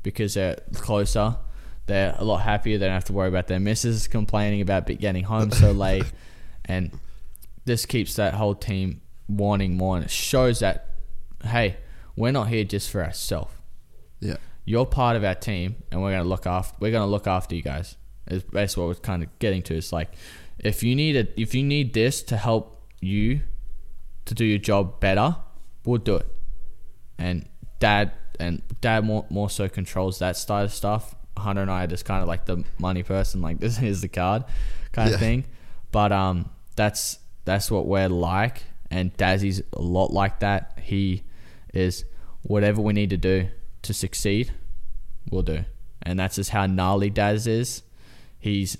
because they're closer. They're a lot happier. They don't have to worry about their missus complaining about getting home so late, and this keeps that whole team wanting more, and it shows that hey, we're not here just for ourselves. Yeah. You're part of our team, and we're gonna look after. We're gonna look after you guys. Is basically what we're kind of getting to. It's like if you need it, if you need this to help you to do your job better, we'll do it. And dad and dad more more so controls that side of stuff. Hunter and I are just kind of like the money person, like this is the card kind Yeah. of thing. But um, that's that's what we're like, and Dazzy's a lot like that. He is whatever we need to do to succeed, we'll do, and that's just how gnarly Daz is. He's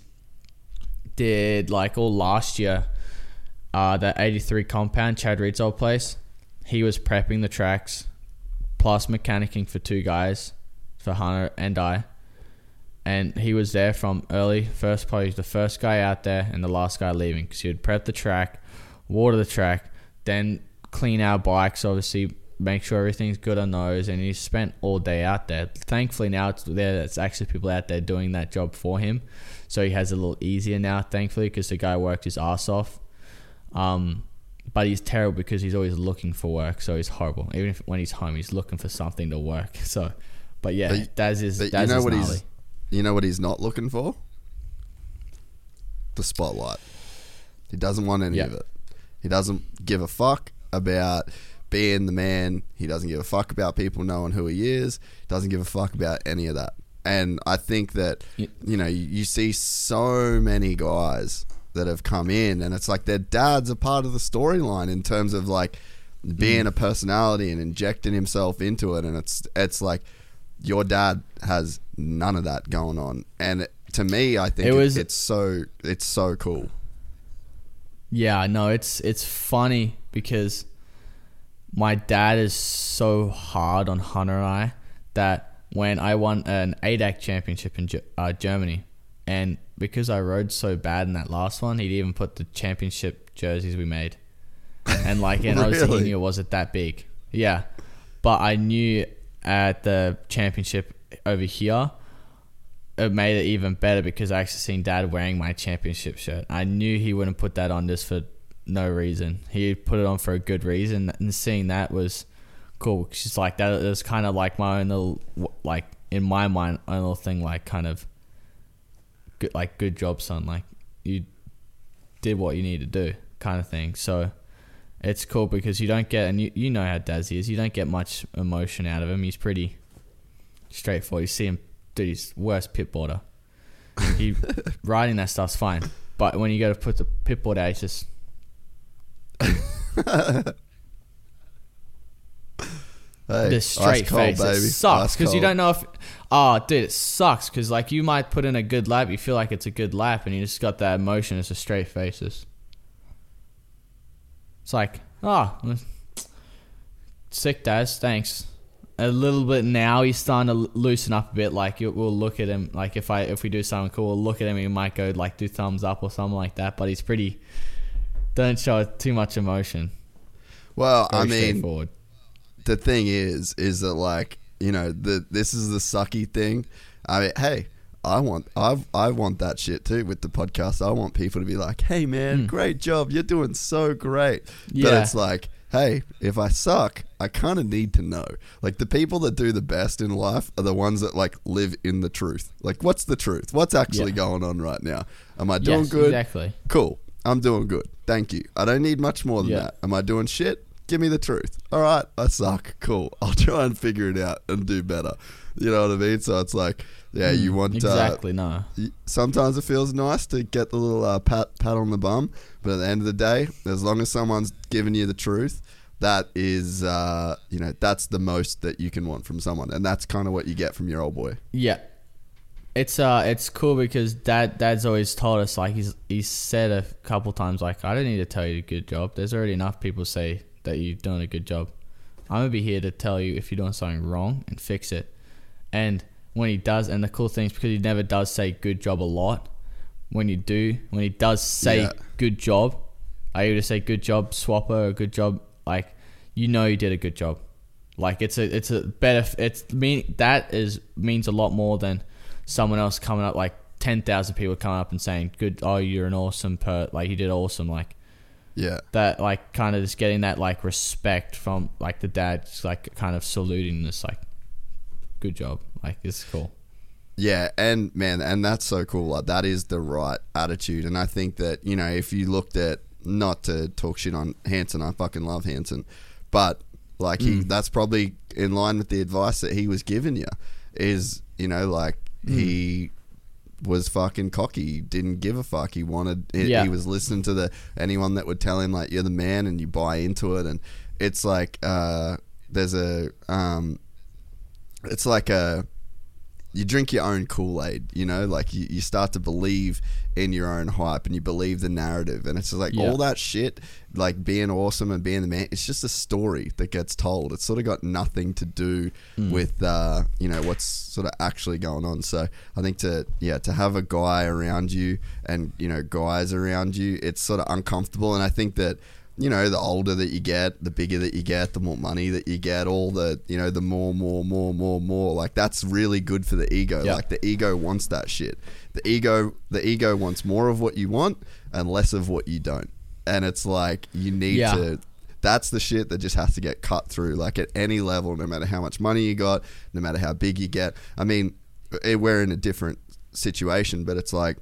did like all last year, uh, the 83 compound, Chad Reed's old place. He was prepping the tracks, plus mechanicking for two guys, for Hunter and I. And he was there from early, first probably the first guy out there and the last guy leaving because he would prep the track, water the track, then clean our bikes, obviously make sure everything's good on those. And he spent all day out there. Thankfully now it's there. It's actually people out there doing that job for him, so he has a little easier now. Thankfully, because the guy worked his ass off. Um, but he's terrible because he's always looking for work, so he's horrible. Even if when he's home, he's looking for something to work. So, but yeah, But- Daz is But Daz you know is what gnarly. he's you know what he's not looking for? The spotlight. He doesn't want any Yeah. of it. He doesn't give a fuck about being the man. He doesn't give a fuck about people knowing who he is. Doesn't give a fuck about any of that. And I think that you know you, you see so many guys that have come in, and it's like their dads are part of the storyline in terms of like being Mm. a personality and injecting himself into it. And it's it's like your dad has none of that going on. And to me, I think It it was- it's so it's so cool. Yeah, no, it's it's funny because my dad is so hard on Hunter and I that when I won an ADAC championship in Ge- uh, Germany, and because I rode so bad in that last one, he'd even put the championship jerseys we made, and like, and obviously Really? he knew it wasn't that big, yeah, but I knew at the championship over here. It made it even better because I actually seen Dad wearing my championship shirt. I knew he wouldn't put that on just for no reason. He put it on for a good reason, and seeing that was cool. She's like that. Was kind of like my own little, like in my mind, own little thing. Like kind of, good, like good job, son. Like you did what you need to do, kind of thing. So it's cool because you don't get, and you you know how Dazzy is. You don't get much emotion out of him. He's pretty straightforward. You see him, do his worst pit boarder. He riding that stuff's fine, but when you go to put the pit board out, it's just Hey, the straight cold, face. baby. It sucks because you don't know if. Oh, dude, it sucks because like you might put in a good lap, you feel like it's a good lap, and you just got that emotion. It's a straight faces. It's like, oh, sick, Daz. Thanks. A little bit now, he's starting to loosen up a bit. Like we'll look at him. Like if I if we do something cool, we'll look at him. He might go like do thumbs up or something like that. But he's pretty. Don't show too much emotion. Well, Very I mean. The thing is, is that like you know the this is the sucky thing. I mean, hey, I want I've I want that shit too with the podcast. I want people to be like, hey man, great job, you're doing so great. But Hmm. It's like, hey, if I suck, I kind of need to know. Like the people that do the best in life are the ones that like live in the truth. Like, what's the truth? What's actually Yeah. going on right now? Am I doing Yes, good? exactly. Cool. I'm doing good. Thank you. I don't need much more than Yeah. that. Am I doing shit? Give me the truth. All right, I suck. Cool. I'll try and figure it out and do better. You know what I mean? So it's like, yeah, you want Hmm, exactly no. Uh, y- sometimes it feels nice to get the little uh, pat pat on the bum, but at the end of the day, as long as someone's giving you the truth, that is, uh, you know, that's the most that you can want from someone, and that's kind of what you get from your old boy. Yeah. It's uh it's cool because dad dad's always told us like he's he's said a couple times like I don't need to tell you a good job. There's already enough people say that you've done a good job. I'm gonna be here to tell you if you're doing something wrong and fix it. And when he does, and the cool thing is because he never does say good job a lot. When you do, when he does say Yeah. good job, I either say good job swapper or good job like you know you did a good job. Like it's a it's a better it's mean that is means a lot more than someone else coming up like ten thousand people coming up and saying good oh you're an awesome per like you did awesome like Yeah. that like kind of just getting that like respect from like the dad just like kind of saluting this like good job like it's cool Yeah, and man, and that's so cool. Like that is the right attitude, and I think that you know if you looked at not to talk shit on Hansen, I fucking love Hansen, but like he, mm. that's probably in line with the advice that he was giving you. Is you know like he mm. Was fucking cocky, he didn't give a fuck. He wanted, he, Yeah. he was listening to the anyone that would tell him like you're the man, and you buy into it, and it's like uh, there's a um, it's like a you drink your own Kool Aid, you know, like you, you start to believe in your own hype and you believe the narrative. And it's just like Yeah. all that shit, like being awesome and being the man, it's just a story that gets told. It's sort of got nothing to do with, uh, you know, what's sort of actually going on. So I think to, yeah, to have a guy around you and, you know, guys around you, it's sort of uncomfortable. And I think that, you know, the older that you get, the bigger that you get, the more money that you get, all the, you know, the more, more, more, more, more. Like that's really good for the ego. Yeah. Like the ego wants that shit. The ego, the ego wants more of what you want and less of what you don't. And it's like you need Yeah. to. That's the shit that just has to get cut through. Like at any level, no matter how much money you got, no matter how big you get. I mean, eh, we're in a different situation, but it's like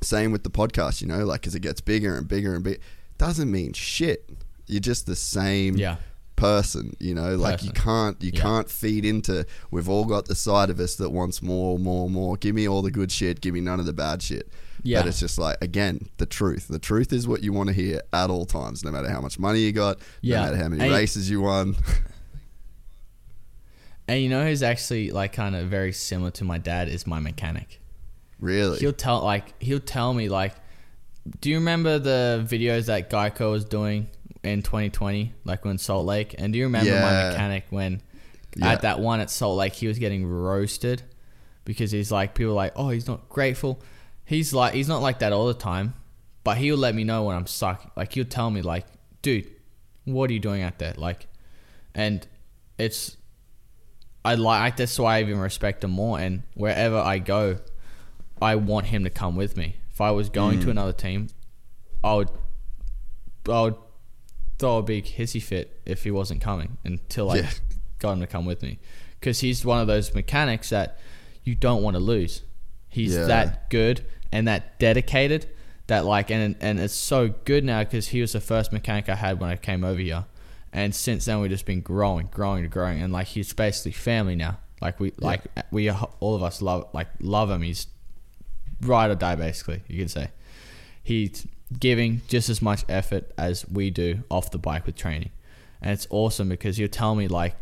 same with the podcast, you know, like as it gets bigger and bigger and bigger, doesn't mean shit. You're just the same Yeah. person, you know, like you can't you Yeah. can't feed into we've all got the side of us that wants more, more, more. Give me all the good shit, give me none of the bad shit. Yeah. But it's just like again, the truth. The truth is what you want to hear at all times, no matter how much money you got, Yeah. no matter how many And- races you won. and you know who's actually like kind of very similar to my dad is my mechanic really. he'll tell like he'll tell me like do you remember the videos that Geico was doing in 2020 like when Salt Lake and do you remember Yeah. my mechanic when Yeah. at that one at Salt Lake he was getting roasted because he's like people are like oh he's not grateful he's like he's not like that all the time but he'll let me know when I'm sucking like he'll tell me like dude what are you doing out there like and it's I like that's why I even respect him more and wherever I go I want him to come with me. If I was going Mm. to another team, I would, I would throw a big hissy fit if he wasn't coming until I Yeah. got him to come with me. Because he's one of those mechanics that you don't want to lose. He's Yeah. that good and that dedicated that like and and it's so good now because he was the first mechanic I had when I came over here, and since then we've just been growing, growing, and growing, and like he's basically family now. Like we like we all of us love like love him. He's ride or die basically you could say. He's giving just as much effort as we do off the bike with training. And it's awesome because he'll tell me like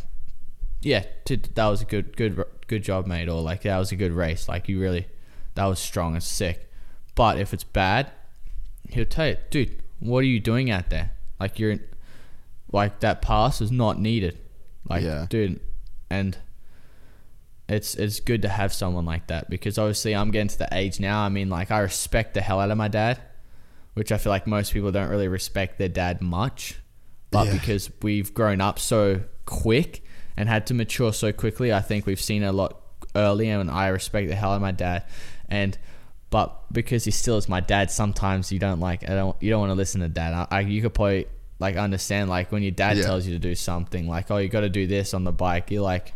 yeah t- that was a good good good job mate or like that was a good race. Like you really that was strong and sick. But if it's bad he'll tell you dude what are you doing out there? Like you're like that pass is not needed. Like Yeah. dude and it's it's good to have someone like that because obviously I'm getting to the age now. I mean, like I respect the hell out of my dad, which I feel like most people don't really respect their dad much. But Yeah. because we've grown up so quick and had to mature so quickly, I think we've seen a lot earlier, and I respect the hell out of my dad. And but because he still is my dad, sometimes you don't like I don't you don't want to listen to dad. I, I you could probably like understand like when your dad Yeah. tells you to do something like oh you got to do this on the bike, you're like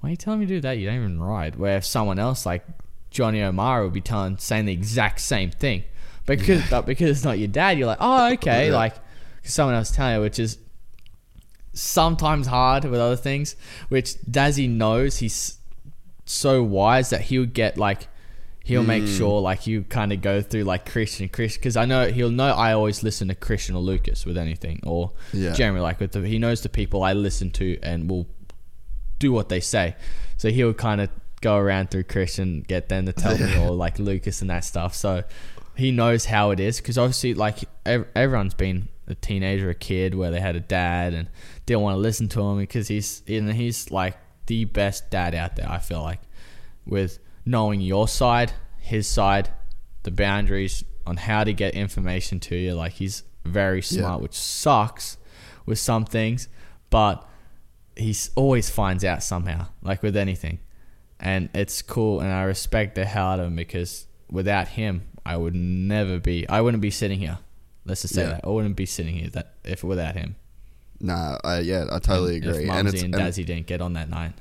why are you telling me to do that? You don't even ride. Where if someone else like Johnny O'Mara would be telling saying the exact same thing, because but because it's not your dad, you're like, oh okay, Yeah. like someone else telling you, which is sometimes hard with other things. Which Dazzy knows he's so wise that he'll get like he'll make Hmm. sure like you kind of go through like Christian Christian because I know he'll know I always listen to Christian or Lucas with anything or Yeah. Jeremy like with the, he knows the people I listen to and will do what they say. So he would kind of go around through Christian, get them to tell me, or like Lucas and that stuff. So he knows how it is because obviously, like ev- everyone's been a teenager, a kid where they had a dad and didn't want to listen to him because he's and he's like the best dad out there. I feel like with knowing your side, his side, the boundaries on how to get information to you. Like he's very smart, Yeah. which sucks with some things, but he always finds out somehow, like with anything. And it's cool, and I respect the hell out of him because without him, I would never be. I wouldn't be sitting here. Let's just say Yeah. that I wouldn't be sitting here that if without him. Nah, I, yeah, I totally If agree. Mumsy and, and Dazzy didn't get on that night.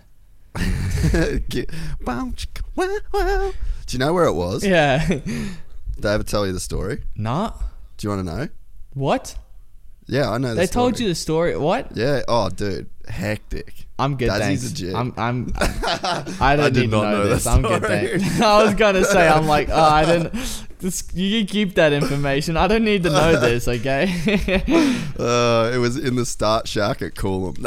Get- Wow, chicka, wow, wow. Do you know where it was? Yeah. Did I ever tell you the story? nah. Do you want to know? What? Yeah, I know. The They told you the story. What? Yeah. Oh, dude, hectic. I'm good, Dazzy's thanks. a G. I'm, I'm, I don't I did not know, know this. I'm good, thanks. I was gonna say, I'm like, oh, I didn't. This, you can keep that information. I don't need to know this, okay? Uh, it was in the start shack at Coolum.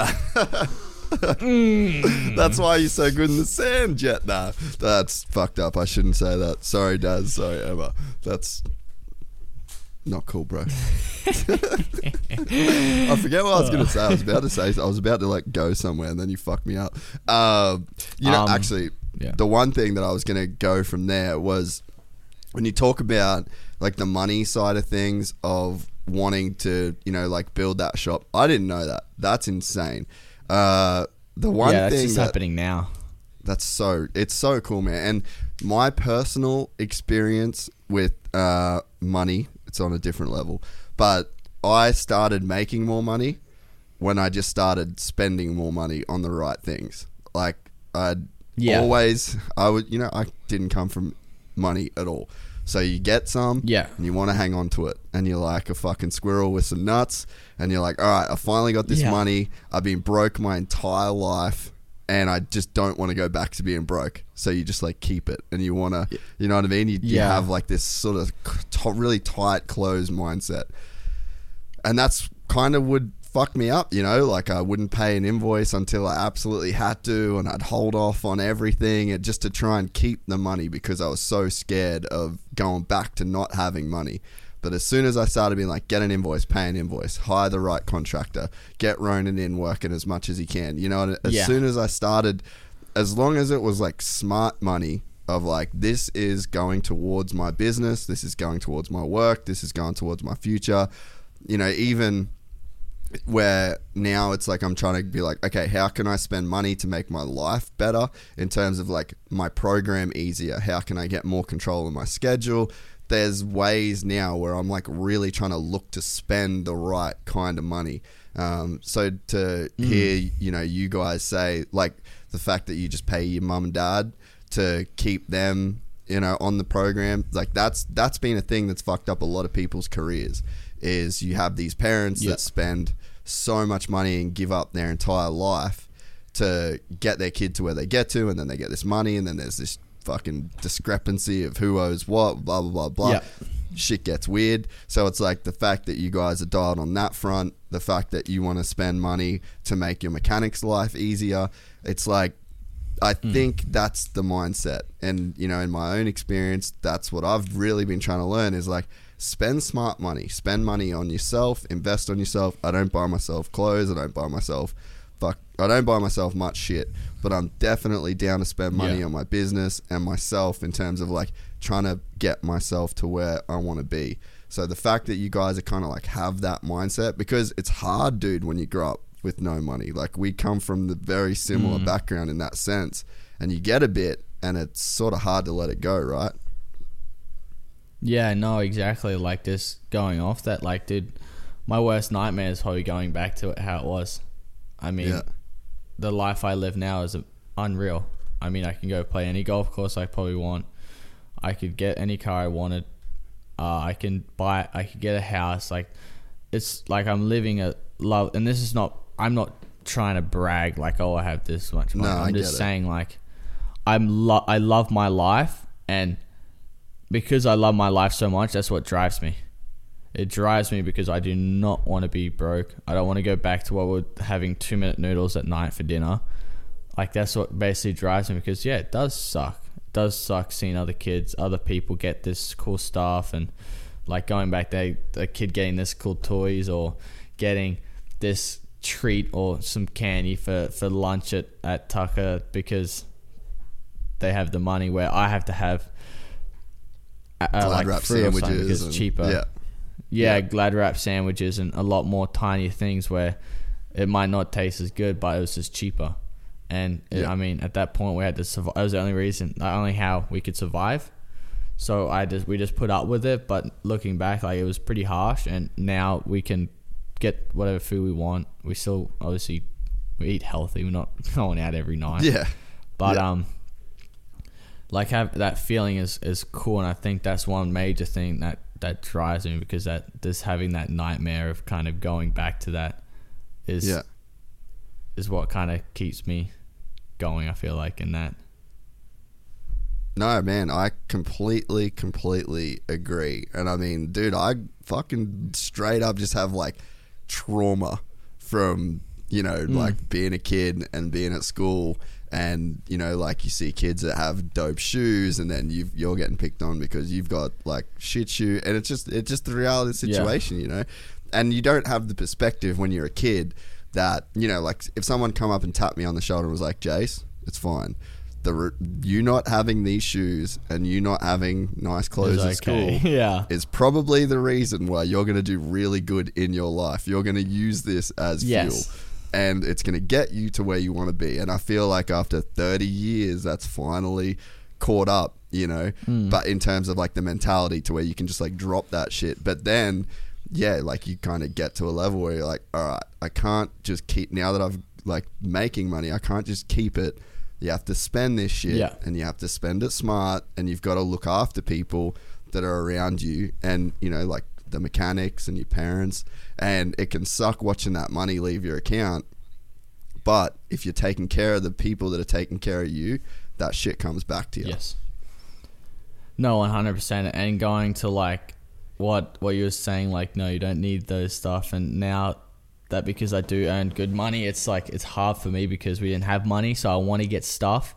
Mm. That's why you're so good in the sand, Jett. Nah, that's fucked up. I shouldn't say that. Sorry, Daz. Sorry, Emma. That's not cool, bro. I forget what I was gonna say. I was about to say. I was about to like go somewhere, and then you fucked me up. Um, you know, Um, actually, yeah. the one thing that I was gonna go from there was when you talk about like the money side of things of wanting to, you know, like build that shop. I didn't know that. That's insane. Uh, the one yeah, that's thing just that, happening now. that's so it's so cool, man. And my personal experience with uh, money, it's on a different level. But I started making more money when I just started spending more money on the right things. Like I'd Yeah. always, I would, you know, I didn't come from money at all. So you get some, Yeah. and you want to hang on to it, and you're like a fucking squirrel with some nuts, and you're like, all right, I finally got this Yeah. money. I've been broke my entire life, and I just don't want to go back to being broke. So you just like keep it, and you want to, you know what I mean? You, you have like this sort of t- really tight, closed mindset, and that's kind of would fuck me up, you know. Like I wouldn't pay an invoice until I absolutely had to, and I'd hold off on everything, just to try and keep the money because I was so scared of going back to not having money. But as soon as I started being like, get an invoice, pay an invoice, hire the right contractor, get Ronan in working as much as he can, you know. As Yeah. soon as I started, as long as it was like smart money of like this is going towards my business, this is going towards my work, this is going towards my future, you know, even where now it's like I'm trying to be like, okay, how can I spend money to make my life better in terms of like my program easier? How can I get more control of my schedule? There's ways now where I'm like really trying to look to spend the right kind of money. Um, so to hear, you know, you guys say like the fact that you just pay your mum and dad to keep them you know on the program like that's that's been a thing that's fucked up a lot of people's careers is you have these parents Yeah. that spend so much money and give up their entire life to get their kid to where they get to and then they get this money and then there's this fucking discrepancy of who owes what blah blah blah blah. Yeah. shit gets weird. So it's like the fact that you guys are dialed on that front the fact that you want to spend money to make your mechanics life easier. It's like I hmm. think that's the mindset. And, you know, in my own experience, that's what I've really been trying to learn is like spend smart money, spend money on yourself, invest on yourself. I don't buy myself clothes, I don't buy myself fuck I don't buy myself much shit, but I'm definitely down to spend money Yeah. on my business and myself in terms of like trying to get myself to where I want to be. So the fact that you guys are kind of like have that mindset because it's hard, dude, when you grow up with no money. Like we come from the very similar mm. background in that sense, and you get a bit, and it's sort of hard to let it go, right? Yeah, no, exactly. Like this going off that, like, dude, my worst nightmare is probably going back to it how it was. I mean, Yeah. The life I live now is unreal. I mean, I can go play any golf course I probably want. I could get any car I wanted. Uh, I can buy. I could get a house. Like, it's like I'm living a love. And this is not. I'm not trying to brag. Like, oh, I have this much money. No, I I'm get just saying, like, I'm. Lo- I love my life, and because I love my life so much, that's what drives me. It drives me because I do not want to be broke. I don't want to go back to what we're having two minute noodles at night for dinner. Like that's what basically drives me because yeah, it does suck. It does suck seeing other kids, other people get this cool stuff and like going back there, a kid getting this cool toys or getting this treat or some candy for, for lunch at, at Tucker because they have the money where I have to have uh, like wrap fruit or something sandwiches because it's cheaper. yeah. Yeah, Yeah. glad wrap sandwiches and a lot more tiny things where it might not taste as good, but it was just cheaper. And it- I mean, at that point, we had to survive. That was the only reason, the only how we could survive. So I just we just put up with it. But looking back, like it was pretty harsh. And now we can get whatever food we want. We still obviously we eat healthy. We're not going out every night. Yeah. But Yeah. um, like have that feeling is is cool, and I think that's one major thing that that drives me because that just having that nightmare of kind of going back to that is Yeah. is what kind of keeps me going. I feel like in that. No, man, I completely, completely agree. And I mean, dude, I fucking straight up just have like trauma from, you know, hmm. like being a kid and being at school. And, you know, like you see kids that have dope shoes and then you've, you're getting picked on because you've got like shit shoe. And it's just, it's just the reality of the Yeah. situation, you know? And you don't have the perspective when you're a kid that, you know, like if someone come up and tapped me on the shoulder and was like, Jace, it's fine the re- you not having these shoes and you not having nice clothes It's at school Yeah. is probably the reason why you're going to do really good in your life. You're going to use this as Yes. fuel. And it's going to get you to where you want to be. And I feel like after 30 years, that's finally caught up, you know? Hmm. But in terms of like the mentality to where you can just like drop that shit. But then, yeah, like you kind of get to a level where you're like, all right, I can't just keep, now that I've like making money, I can't just keep it. You have to spend this shit Yeah. and you have to spend it smart and you've got to look after people that are around you and you know like the mechanics and your parents and it can suck watching that money leave your account but if you're taking care of the people that are taking care of you that shit comes back to you Yes. No, one hundred percent. And going to like what what you were saying, like no, you don't need those stuff. And now that because I do earn good money, it's like it's hard for me because we didn't have money, so I want to get stuff,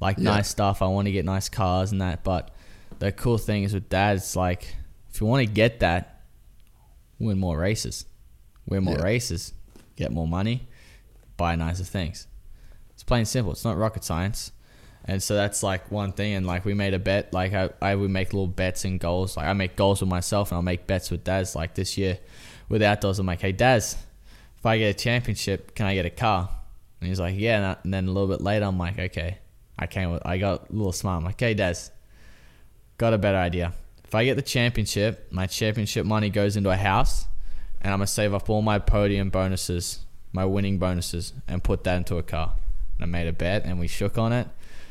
like Yeah. nice stuff. I want to get nice cars and that. But the cool thing is with dad, it's like if you want to get that, win more races, win more Yeah. races, get more money, buy nicer things. It's plain simple. It's not rocket science. And so that's like one thing. And like we made a bet. Like I, I would make little bets and goals. Like I make goals with myself and I'll make bets with Daz. Like this year with outdoors, I'm like, hey, Daz, if I get a championship, can I get a car? And he's like, yeah. And, then a little bit later, I'm like, okay. I came with, I got a little smart. I'm like, hey, Daz, got a better idea. If I get the championship, my championship money goes into a house and I'm to save up all my podium bonuses, my winning bonuses, and put that into a car. And I made a bet and we shook on it.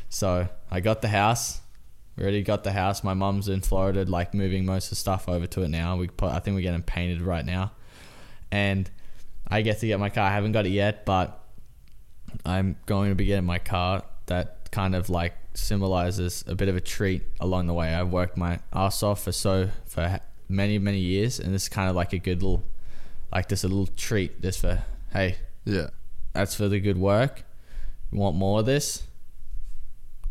So I got the house. We already got the house. My mum's in Florida, like moving most of the stuff over to it now. We put, I think we're getting painted right now, and I get to get my car. I haven't got it yet, but I'm going to be getting my car. That kind of like symbolizes a bit of a treat along the way. I've worked my ass off for so for many many years, and this is kind of like a good little, like just a little treat, just for hey, yeah that's for the good work. You want more of this?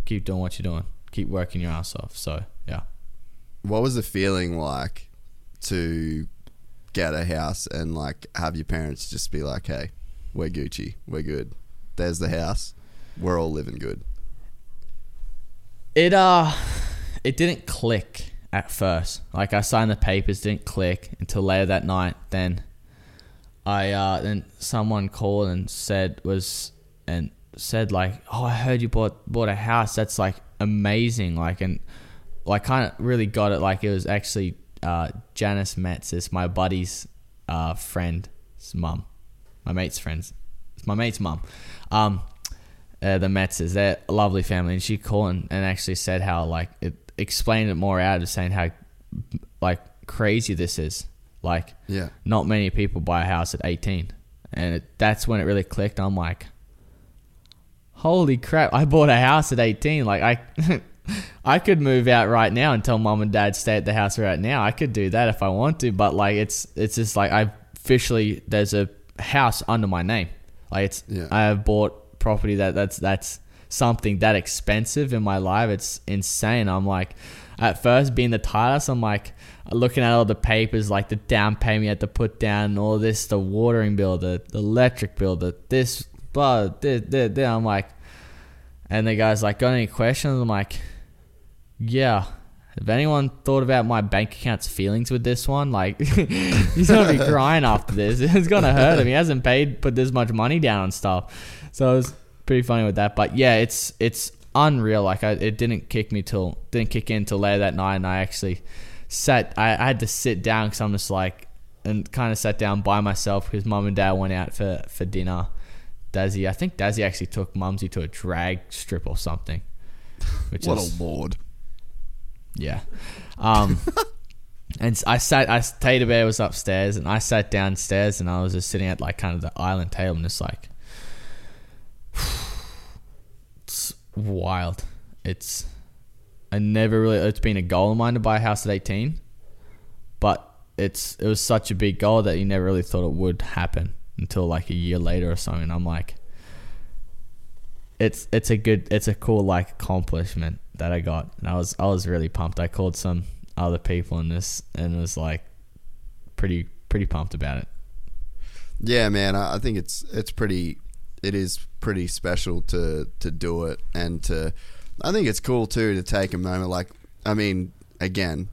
Keep doing what you're doing. Keep working your ass off. So yeah. what was the feeling like to get a house and like have your parents just be like hey we're gucci we're good there's the house we're all living good It uh it didn't click at first. Like I signed the papers, didn't click until later that night. Then I uh then someone called and said was and said like, "Oh, I heard you bought bought a house. That's like amazing." Like and like kind of really got it. Like it was actually uh Janice Metz, my buddy's uh friend's mum, my mate's friends. It's my mate's mum. Um, uh, the Metzes. They're a lovely family, and she called and, and actually said how like it explained it more out of saying how like crazy this is. Like, Yeah. not many people buy a house at 18, and it, that's when it really clicked. I'm like, holy crap! I bought a house at 18. Like I. I could move out right now and tell mom and dad stay at the house right now. I could do that if I want to, but like it's it's just like I officially there's a house under my name. Like it's Yeah. I have bought property that that's that's something that expensive in my life. It's insane. I'm like at first being the tightest, I'm like looking at all the papers, like the down payment you had to put down, all this, the watering bill, the, the electric bill, the this, blah, this, this, this. I'm like, and the guy's like, got any questions? I'm like, yeah. Have anyone thought about my bank account's feelings with this one? Like, he's gonna be crying after this. It's gonna hurt him. He hasn't paid, put this much money down on stuff. So it was pretty funny with that. But yeah, it's it's unreal. Like, I, it didn't kick me till didn't kick in till later that night, and I actually sat. I, I had to sit down because I'm just like, and kind of sat down by myself because mum and dad went out for for dinner. Dazzy, I think Dazzy actually took Mumsy to a drag strip or something. Which What is, a lord. yeah. Um, and I sat, I Tater Bear was upstairs, and I sat downstairs, and I was just sitting at like kind of the island table, and just like, it's wild. It's, I never really, it's been a goal of mine to buy a house at 18, but it's, it was such a big goal that you never really thought it would happen until like a year later or something. I'm like, it's it's a good it's a cool like accomplishment that I got. And I was I was really pumped. I called some other people in this and was like pretty pretty pumped about it. Yeah, man, I I think it's it's pretty it is pretty special to to do it and to I think it's cool too to take a moment like I mean, again,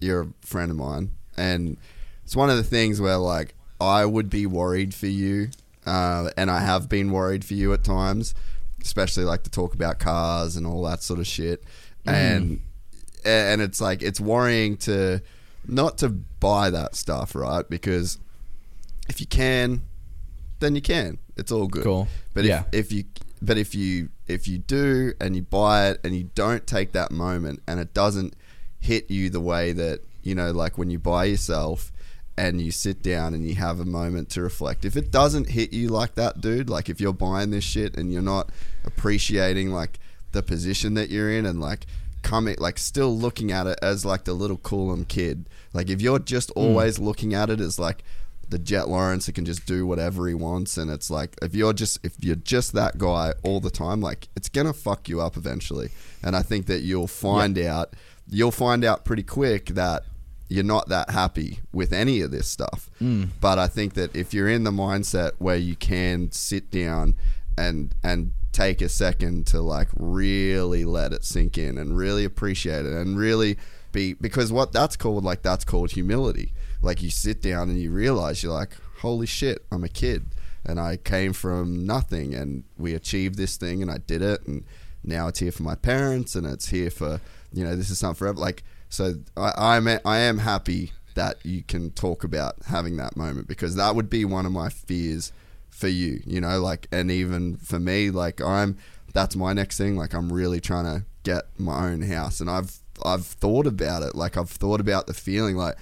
you're a friend of mine and it's one of the things where like I would be worried for you uh, and I have been worried for you at times, especially like to talk about cars and all that sort of shit. And and it's like it's worrying to not to buy that stuff, right? Because if you can, then you can. It's all good. Cool. But Yeah. if, if you but if you if you do and you buy it and you don't take that moment and it doesn't hit you the way that you know like when you buy yourself and you sit down and you have a moment to reflect if it doesn't hit you like that dude like if you're buying this shit and you're not appreciating like the position that you're in and like coming like still looking at it as like the little Coolum kid like if you're just hmm. always looking at it as like the Jett Lawrence that can just do whatever he wants, and it's like if you're just if you're just that guy all the time, like it's gonna fuck you up eventually. And I think that you'll find out you'll find out pretty quick that you're not that happy with any of this stuff. Mm. But I think that if you're in the mindset where you can sit down and and take a second to like really let it sink in and really appreciate it and really be because what that's called like that's called humility like you sit down and you realize you're like holy shit i'm a kid and i came from nothing and we achieved this thing and i did it and now it's here for my parents and it's here for you know this is something forever like so i i'm i am happy that you can talk about having that moment because that would be one of my fears for you, you know, like, and even for me, like, I'm, that's my next thing. Like, I'm really trying to get my own house, and I've, I've thought about it. Like, I've thought about the feeling. Like,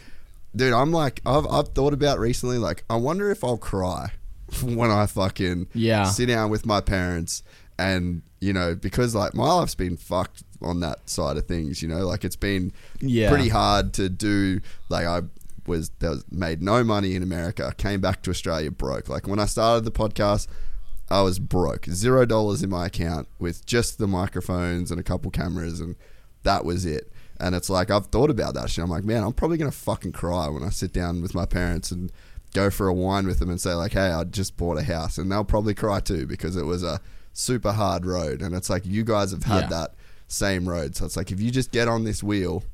dude, I'm like, I've, I've thought about recently. Like, I wonder if I'll cry when I fucking Yeah. sit down with my parents, and you know, because like my life's been fucked on that side of things. You know, like it's been Yeah. pretty hard to do. Like, I was there was made no money in America. Came back to Australia broke. Like when I started the podcast, I was broke, zero dollars in my account with just the microphones and a couple cameras, and that was it. And it's like I've thought about that shit. I'm like, man, I'm probably gonna fucking cry when I sit down with my parents and go for a wine with them and say like, hey, I just bought a house, and they'll probably cry too because it was a super hard road. And it's like you guys have had Yeah. that same road, so it's like if you just get on this wheel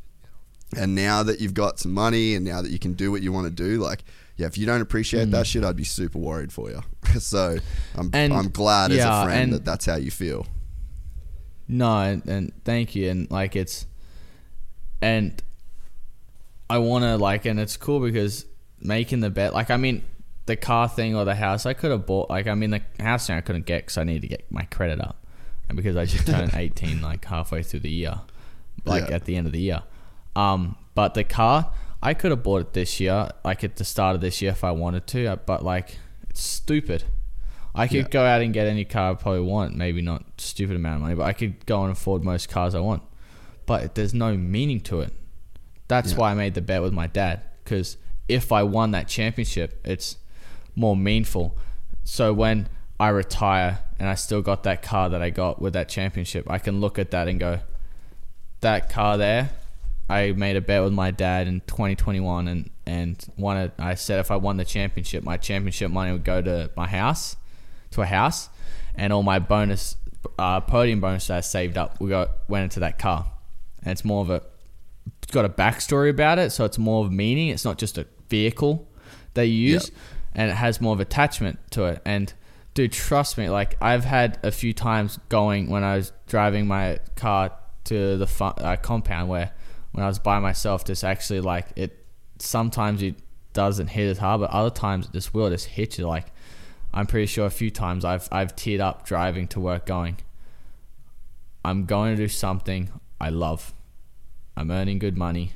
and now that you've got some money and now that you can do what you want to do, like, yeah, if you don't appreciate that mm. shit, I'd be super worried for you. so I'm, And- I'm glad as yeah, a friend that that's how you feel. No, and, and thank you. And like it's, and I want to like, and it's cool because making the bet, like I mean, the car thing or the house, I could have bought. Like I mean, the house thing I couldn't get because I needed to get my credit up, and because I just turned eighteen like halfway through the year, like Yeah. at the end of the year. Um, but the car, I could have bought it this year, like at the start of this year if I wanted to. uh, But like, it's stupid. I could Yeah. go out and get any car I probably want. Maybe not stupid amount of money, but I could go and afford most cars I want. But there's no meaning to it. That's Yeah. why I made the bet with my dad. Because if I won that championship, it's more meaningful. So when I retire and I still got that car that I got with that championship, I can look at that and go, that car there, I made a bet with my dad in 2021, and and wanted. I said if I won the championship, my championship money would go to my house, to a house, and all my bonus uh, podium bonus that I saved up we got went into that car. And it's more of a it's got a backstory about it, so it's more of meaning. It's not just a vehicle they use, Yep. and it has more of attachment to it. And dude, trust me, like I've had a few times going when I was driving my car to the fu- uh, compound where when I was by myself, just actually like it. Sometimes it doesn't hit as hard, but other times it just will just hit you. Like I'm pretty sure a few times I've I've teared up driving to work, going. I'm going to do something I love. I'm earning good money.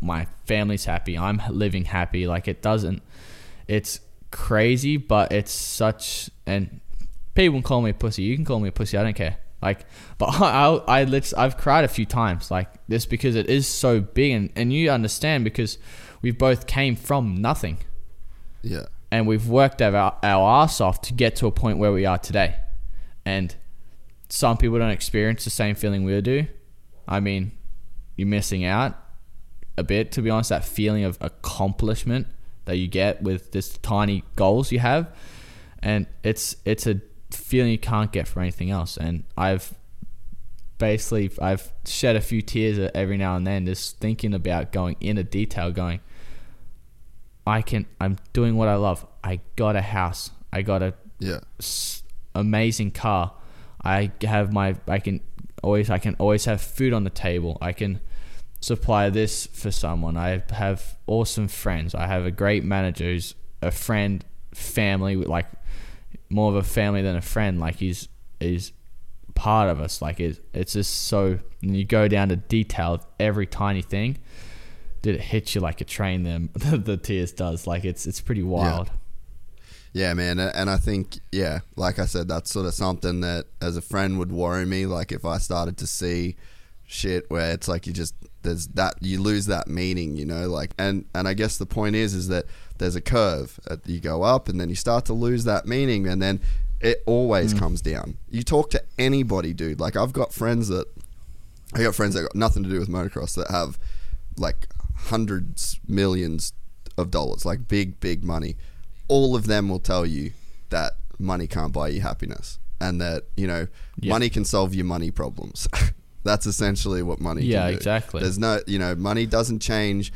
My family's happy. I'm living happy. Like it doesn't. It's crazy, but it's such. And people can call me a pussy. You can call me a pussy. I don't care. Like, but I, I, I I've cried a few times. Like this because it is so big, and and you understand because we both came from nothing Yeah. and we've worked our, our ass off to get to a point where we are today. And some people don't experience the same feeling we do. I mean, you're missing out a bit, to be honest, that feeling of accomplishment that you get with this tiny goals you have. And it's it's a feeling you can't get from anything else. And I've basically I've shed a few tears every now and then just thinking about going into detail going I can I'm doing what I love. I got a house. I got a Yeah. s- amazing car. I have my I can always I can always have food on the table. I can supply this for someone. I have awesome friends. I have a great manager who's a friend, family like more of a family than a friend. Like he's he's part of us. Like it, it's just so and you go down to detail of every tiny thing. Did it hit you like a train? Them the tears does. Like it's it's pretty wild. Yeah, man, and I think yeah, like I said, that's sort of something that as a friend would worry me. Like if I started to see shit where it's like you just there's that you lose that meaning, you know, like and and I guess the point is is that there's a curve. Uh, You go up and then you start to lose that meaning, and then it always comes down. You talk to anybody, dude. Like I've got friends that I got friends that got nothing to do with motocross that have like hundreds, millions of dollars, like big, big money. All of them will tell you that money can't buy you happiness and that, you know, Yeah. money can solve your money problems. That's essentially what money Yeah, exactly. There's no, you know, money doesn't change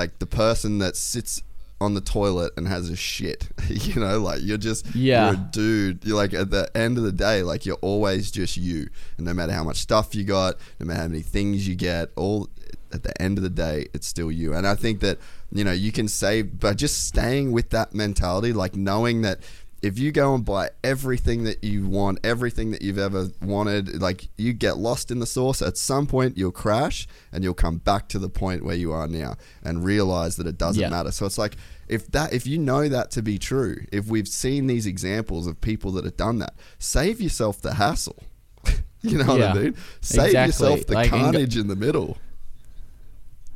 like the person that sits on the toilet and has a shit. you know, like you're just Yeah. you're a dude. You're like at the end of the day, like you're always just you. And no matter how much stuff you got, no matter how many things you get, all at the end of the day, it's still you. And I think that, you know, you can save by just staying with that mentality, like knowing that if you go and buy everything that you want, everything that you've ever wanted, like you get lost in the source, at some point you'll crash and you'll come back to the point where you are now and realize that it doesn't Yeah. matter. So it's like if that if you know that to be true, if we've seen these examples of people that have done that, save yourself the hassle. you know what I mean? Save exactly. yourself the Like, carnage in the middle.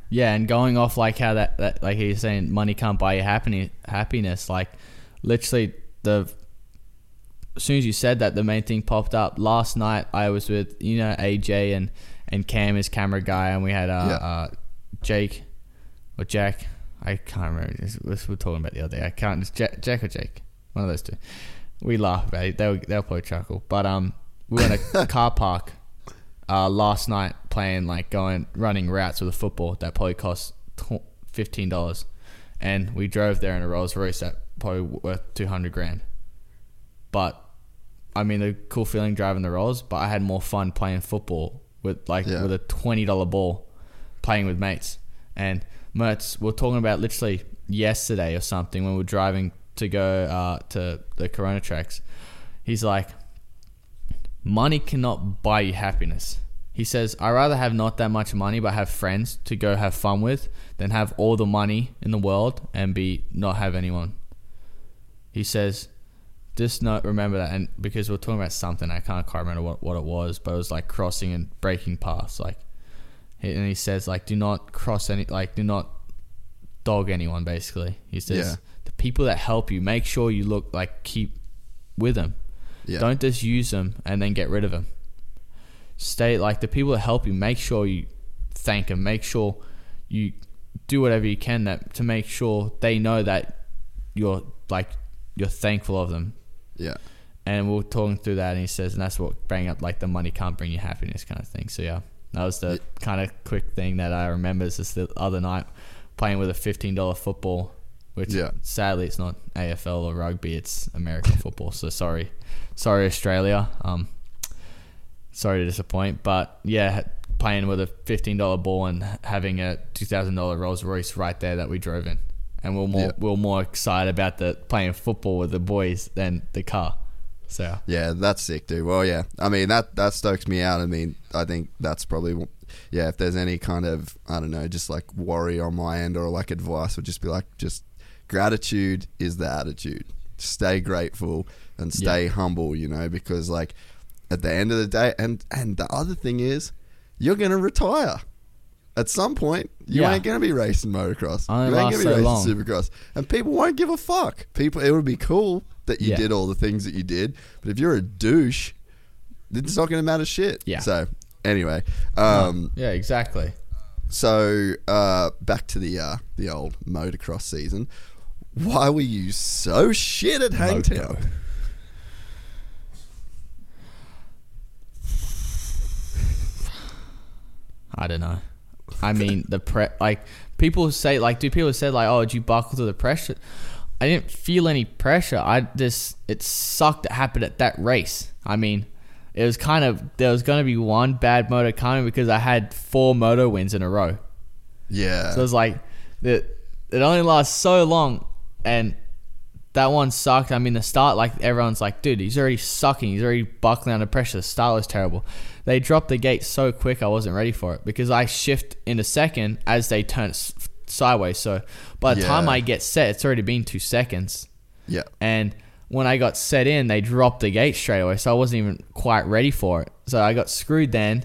Yeah, and going off like how that, that like he's saying, money can't buy you happiness. Happiness, like literally the. As soon as you said that, the main thing popped up. Last night, I was with you know AJ and and Cam, his camera guy, and we had uh, Yeah. uh Jake or Jack. I can't remember. This- this we We're talking about the other day. I can't. It's Jack, Jack or Jake. One of those two. We laugh about it. They'll they'll probably chuckle. But um, we were in a car park uh, last night playing like going running routes with a football that probably cost fifteen dollars, and we drove there in a Rolls Royce that probably worth two hundred grand. But I mean, the cool feeling driving the Rolls, but I had more fun playing football with like Yeah. with a twenty dollar ball, playing with mates. And Mertz, we are talking about literally yesterday or something when we are driving to go uh, to the Corona tracks. He's like, money cannot buy you happiness. He says, I rather have not that much money but have friends to go have fun with than have all the money in the world and be not have anyone. He says, just not remember that and because we're talking about something I can't quite remember what, what it was, but it was like crossing and breaking paths. Like and he says like do not cross any like do not dog anyone basically. He says Yeah. the people that help you, make sure you look like keep with them. Yeah. Don't just use them and then get rid of them. Stay like the people that help you. Make sure you thank them. Make sure you do whatever you can that to make sure they know that you're like you're thankful of them. Yeah. And we are talking through that, and he says, and that's what bring up like the money can't bring you happiness kind of thing. So yeah, that was the kind of quick thing that I remember. Is just the other night playing with a fifteen dollar football, which Yeah. sadly it's not AFL or rugby, it's American football. So sorry, sorry Australia. Um, sorry to disappoint, but yeah, playing with a fifteen dollar ball and having a two thousand dollar Rolls Royce right there that we drove in, and we we're more Yeah. we're more excited about the playing football with the boys than the car. So Yeah, that's sick, dude. Well, yeah. I mean, that that stokes me out. I mean, I think that's probably yeah. If there's any kind of I don't know, just like worry on my end or like advice, would just be like, just gratitude is the attitude. Stay grateful and stay humble. You know, because like at the end of the day, and and the other thing is, you're gonna retire. At some point, you Yeah. ain't gonna be racing motocross. You ain't gonna be so racing long. supercross, and people won't give a fuck. People, it would be cool that you Yeah. did all the things that you did, but if you're a douche, it's not going to matter shit. Yeah. So anyway, um, yeah, exactly. so uh, back to the uh, the old motocross season. Why were you so shit at Hangtown? Moto. I don't know. I mean, the pre like people say like, do people say like, oh, did you buckle to the pressure? I didn't feel any pressure. I just it sucked that happened at that race. I mean, it was kind of there was going to be one bad moto coming because I had four moto wins in a row. Yeah. So it was like it, it only lasts so long, and that one sucked. I mean, the start, like everyone's like, dude, he's already sucking. He's already buckling under pressure. The start was terrible. They dropped the gate so quick, I wasn't ready for it because I shift into second as they turn sideways. So by the time I get set, it's already been two seconds. yeah. And when I got set in, they dropped the gate straight away, so I wasn't even quite ready for it. So I got screwed then.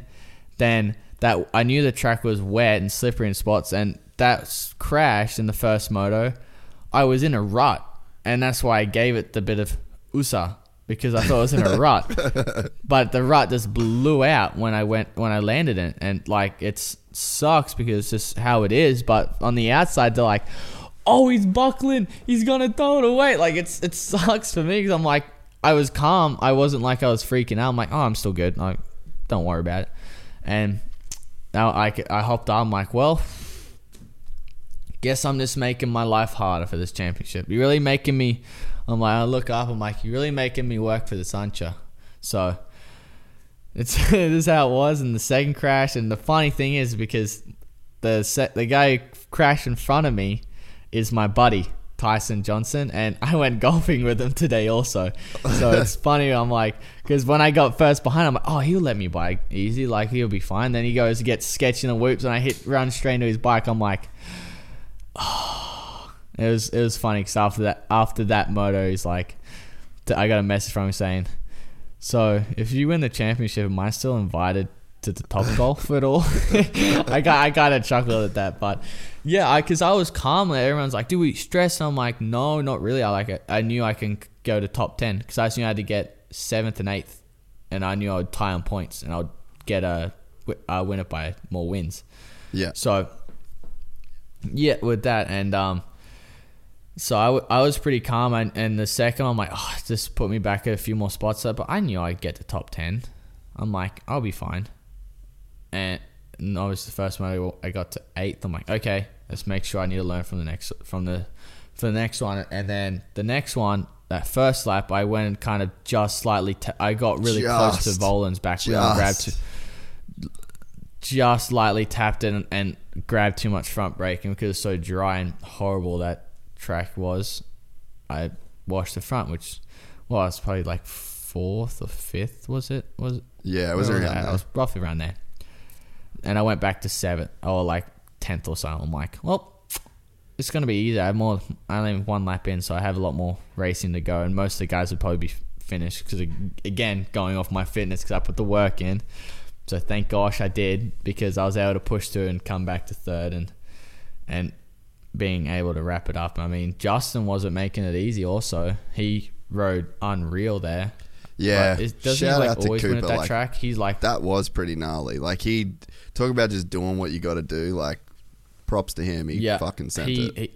Then that I knew the track was wet and slippery in spots, and that crashed in the first moto. I was in a rut, and that's why I gave it the bit of USA because I thought I was in a rut. But the rut just blew out when I went when I landed in, it. and like it sucks because it's just how it is. But on the outside, they're like, "Oh, he's buckling. He's gonna throw it away." Like it's it sucks for me because I'm like, I was calm. I wasn't like I was freaking out. I'm like, "Oh, I'm still good. Like, don't worry about it." And now I I hopped on. I'm like, well. Guess I'm just making my life harder for this championship. You're really making me. I'm like, I look up. I'm like, you're really making me work for this, aren't you? So it's this is how it was in the second crash. And the funny thing is because the se- the guy who crashed in front of me is my buddy Tyson Johnson, and I went golfing with him today also. So it's funny. I'm like, because when I got first behind, I'm like, oh, he'll let me bike easy, like he'll be fine. Then he goes to get sketchy and whoops, and I hit run straight into his bike. I'm like. It was it was funny because after that after that moto, he's like, I got a message from him saying, "So if you win the championship, am I still invited to the top golf at all?" I got I got a chuckle at that, but yeah, I because I was calm. Like, Everyone's like, "Do we stress?" And I'm like, "No, not really." I like it. I knew I can go to top ten because I just knew I had to get seventh and eighth, and I knew I would tie on points and I'd get a uh, win it by more wins. Yeah. So yeah, with that and um, so I, w- I was pretty calm and, and the second I'm like, oh, just put me back a few more spots up. But I knew I'd get the top ten. I'm like, I'll be fine. And, and obviously the first one I got to eighth. I'm like, okay, let's make sure I need to learn from the next from the for the next one. And then the next one, that first lap, I went and kind of just slightly. T- I got really close to Just. Volan's back wheel and grabbed Just. Just lightly tapped it and, and grabbed too much front braking because it's so dry and horrible that track was. I washed the front, which well, it's probably like fourth or fifth. Was it? Was it? Yeah, it was around there. I was roughly around there. And I went back to seventh or like tenth or so. I'm like, well, it's gonna be easy. I have more. I only have one lap in, so I have a lot more racing to go. And most of the guys would probably be finished because again, going off my fitness because I put the work in. So thank gosh I did because I was able to push through and come back to third and and being able to wrap it up. I mean, Justin wasn't making it easy. Also, he rode unreal there. Yeah, Like, doesn't shout he out like to always win Cooper. at that like, track? He's like that was pretty gnarly. Like he talk about just doing what you got to do. Like props to him. He yeah, fucking sent he, it. he-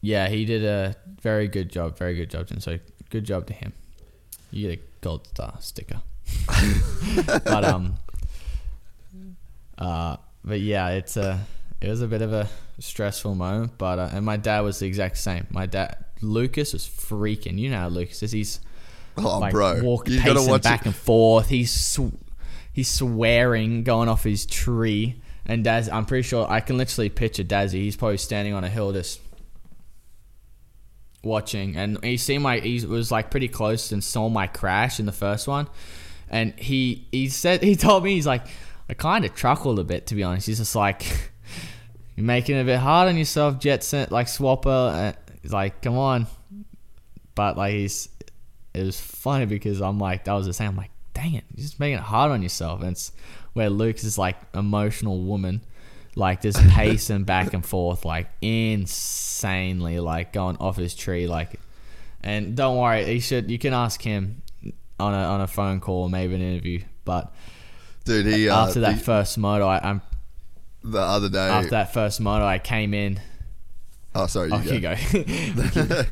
yeah, he did a very good job. Very good job, and so good job to him. You get a gold star sticker. but um, uh, but yeah, it's a it was a bit of a stressful moment. But uh, and my dad was the exact same. My dad Lucas was freaking. You know how Lucas is. He's oh, like bro, walk you gotta pacing watch back it. and forth. He's sw- he's swearing, going off his tree. And Daz, I'm pretty sure I can literally picture Dazzy. He's probably standing on a hill just watching, and he seen my he was like pretty close and saw my crash in the first one, and he he said he told me he's like I kind of chuckled a bit to be honest. He's just like you're making it a bit hard on yourself, Jetson, like Swapper. Uh, he's like, come on, but like he's it was funny because I'm like that was the same. I'm like, dang it, you're just making it hard on yourself. And it's where Luke's is like emotional woman, like just pacing back and forth, like insanely, like going off his tree, like. And don't worry, he should. You can ask him on a on a phone call or maybe an interview. But dude. He uh, after that the, first moto, I, I'm the other day. after that first moto, I came in. oh, sorry, you Oh, go. you go.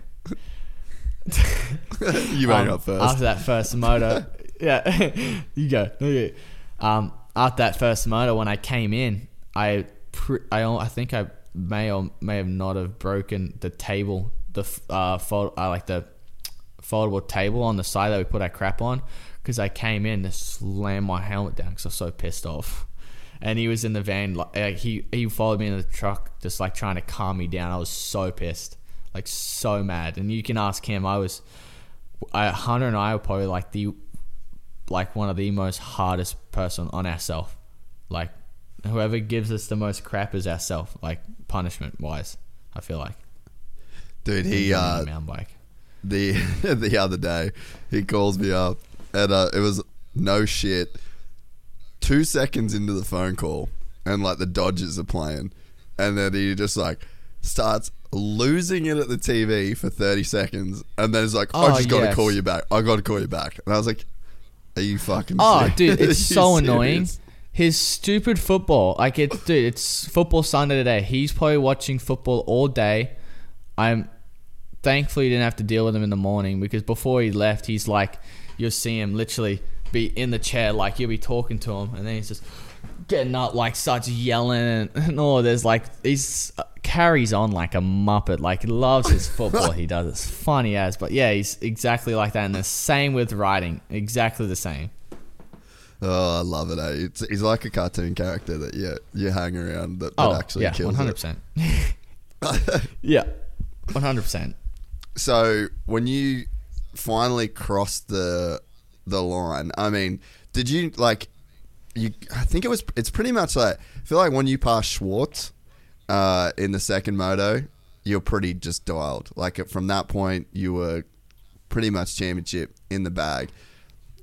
you went Um, up first. After that first moto, yeah, you go. Okay. Um, after that first moto, when I came in, I pr- I I think I may or may have not have broken the table, the uh, fold, uh like the foldable table on the side that we put our crap on, because I came in to slam my helmet down because I was so pissed off. And he was in the van, like like, he he followed me in the truck, just like trying to calm me down. I was so pissed, like so mad. And you can ask him. I was, I, Hunter and I were probably like the, like one of the most hardest person on ourselves. Like, whoever gives us the most crap is ourselves. Like punishment wise, I feel like. dude, he uh, mountain bike. The the other day he calls me up and uh, it was no shit two seconds into the phone call and like the dodgers are playing and then he just like starts losing it at the tv for 30 seconds and then he's like i Oh, just gotta yes. call you back i gotta call you back and i was like are you fucking Oh, serious? dude, it's so annoying. His stupid football, like it, dude. It's football Sunday today. He's probably watching football all day. I'm thankfully you didn't have to deal with him in the morning because before he left, he's like, you'll see him literally be in the chair, like you'll be talking to him, and then he's just getting up, like starts yelling, and, and all. There's like he's uh, carries on like a muppet, like loves his football. he does. It's funny as, but yeah, he's exactly like that. And the same with writing, exactly the same. oh i love it eh? it's, he's like a cartoon character that you, you hang around that, that Oh, actually yeah, kills one it. hundred percent. Yeah, one hundred percent. So when you finally crossed the the line, I mean, did you like you? I think it was. It's pretty much like I feel like when you pass Schwartz uh, in the second moto, you're pretty just dialed. Like from that point, you were pretty much championship in the bag.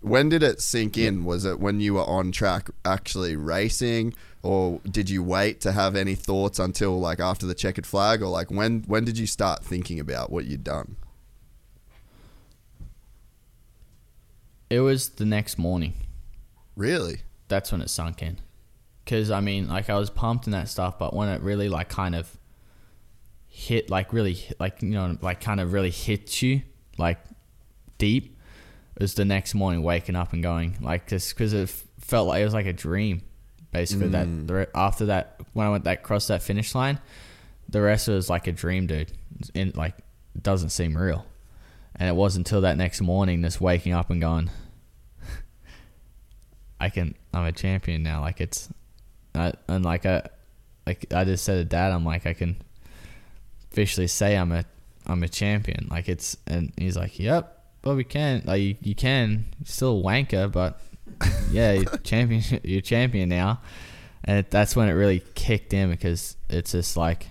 When did it sink in? Was it when you were on track actually racing, or did you wait to have any thoughts until like after the checkered flag, or like when when did you start thinking about what you'd done? It was the next morning. Really? That's when it sunk in. Cause I mean, like I was pumped and that stuff, but when it really like kind of hit, like really, hit, like you know, like kind of really hit you, like deep, it was the next morning waking up and going like this because it felt like it was like a dream. Basically, that mm. the re- after that when I went that crossed that finish line, the rest was like a dream, dude. And like, it doesn't seem real. And it wasn't until that next morning, just waking up and going, I can, I'm a champion now. Like it's, I, and like I, like I just said to dad, I'm like I can officially say I'm a, I'm a champion. Like it's, and he's like, yep, but we can, like you, you can, still wanker, but yeah, you're champion, you're champion now. And it, that's when it really kicked in because it's just like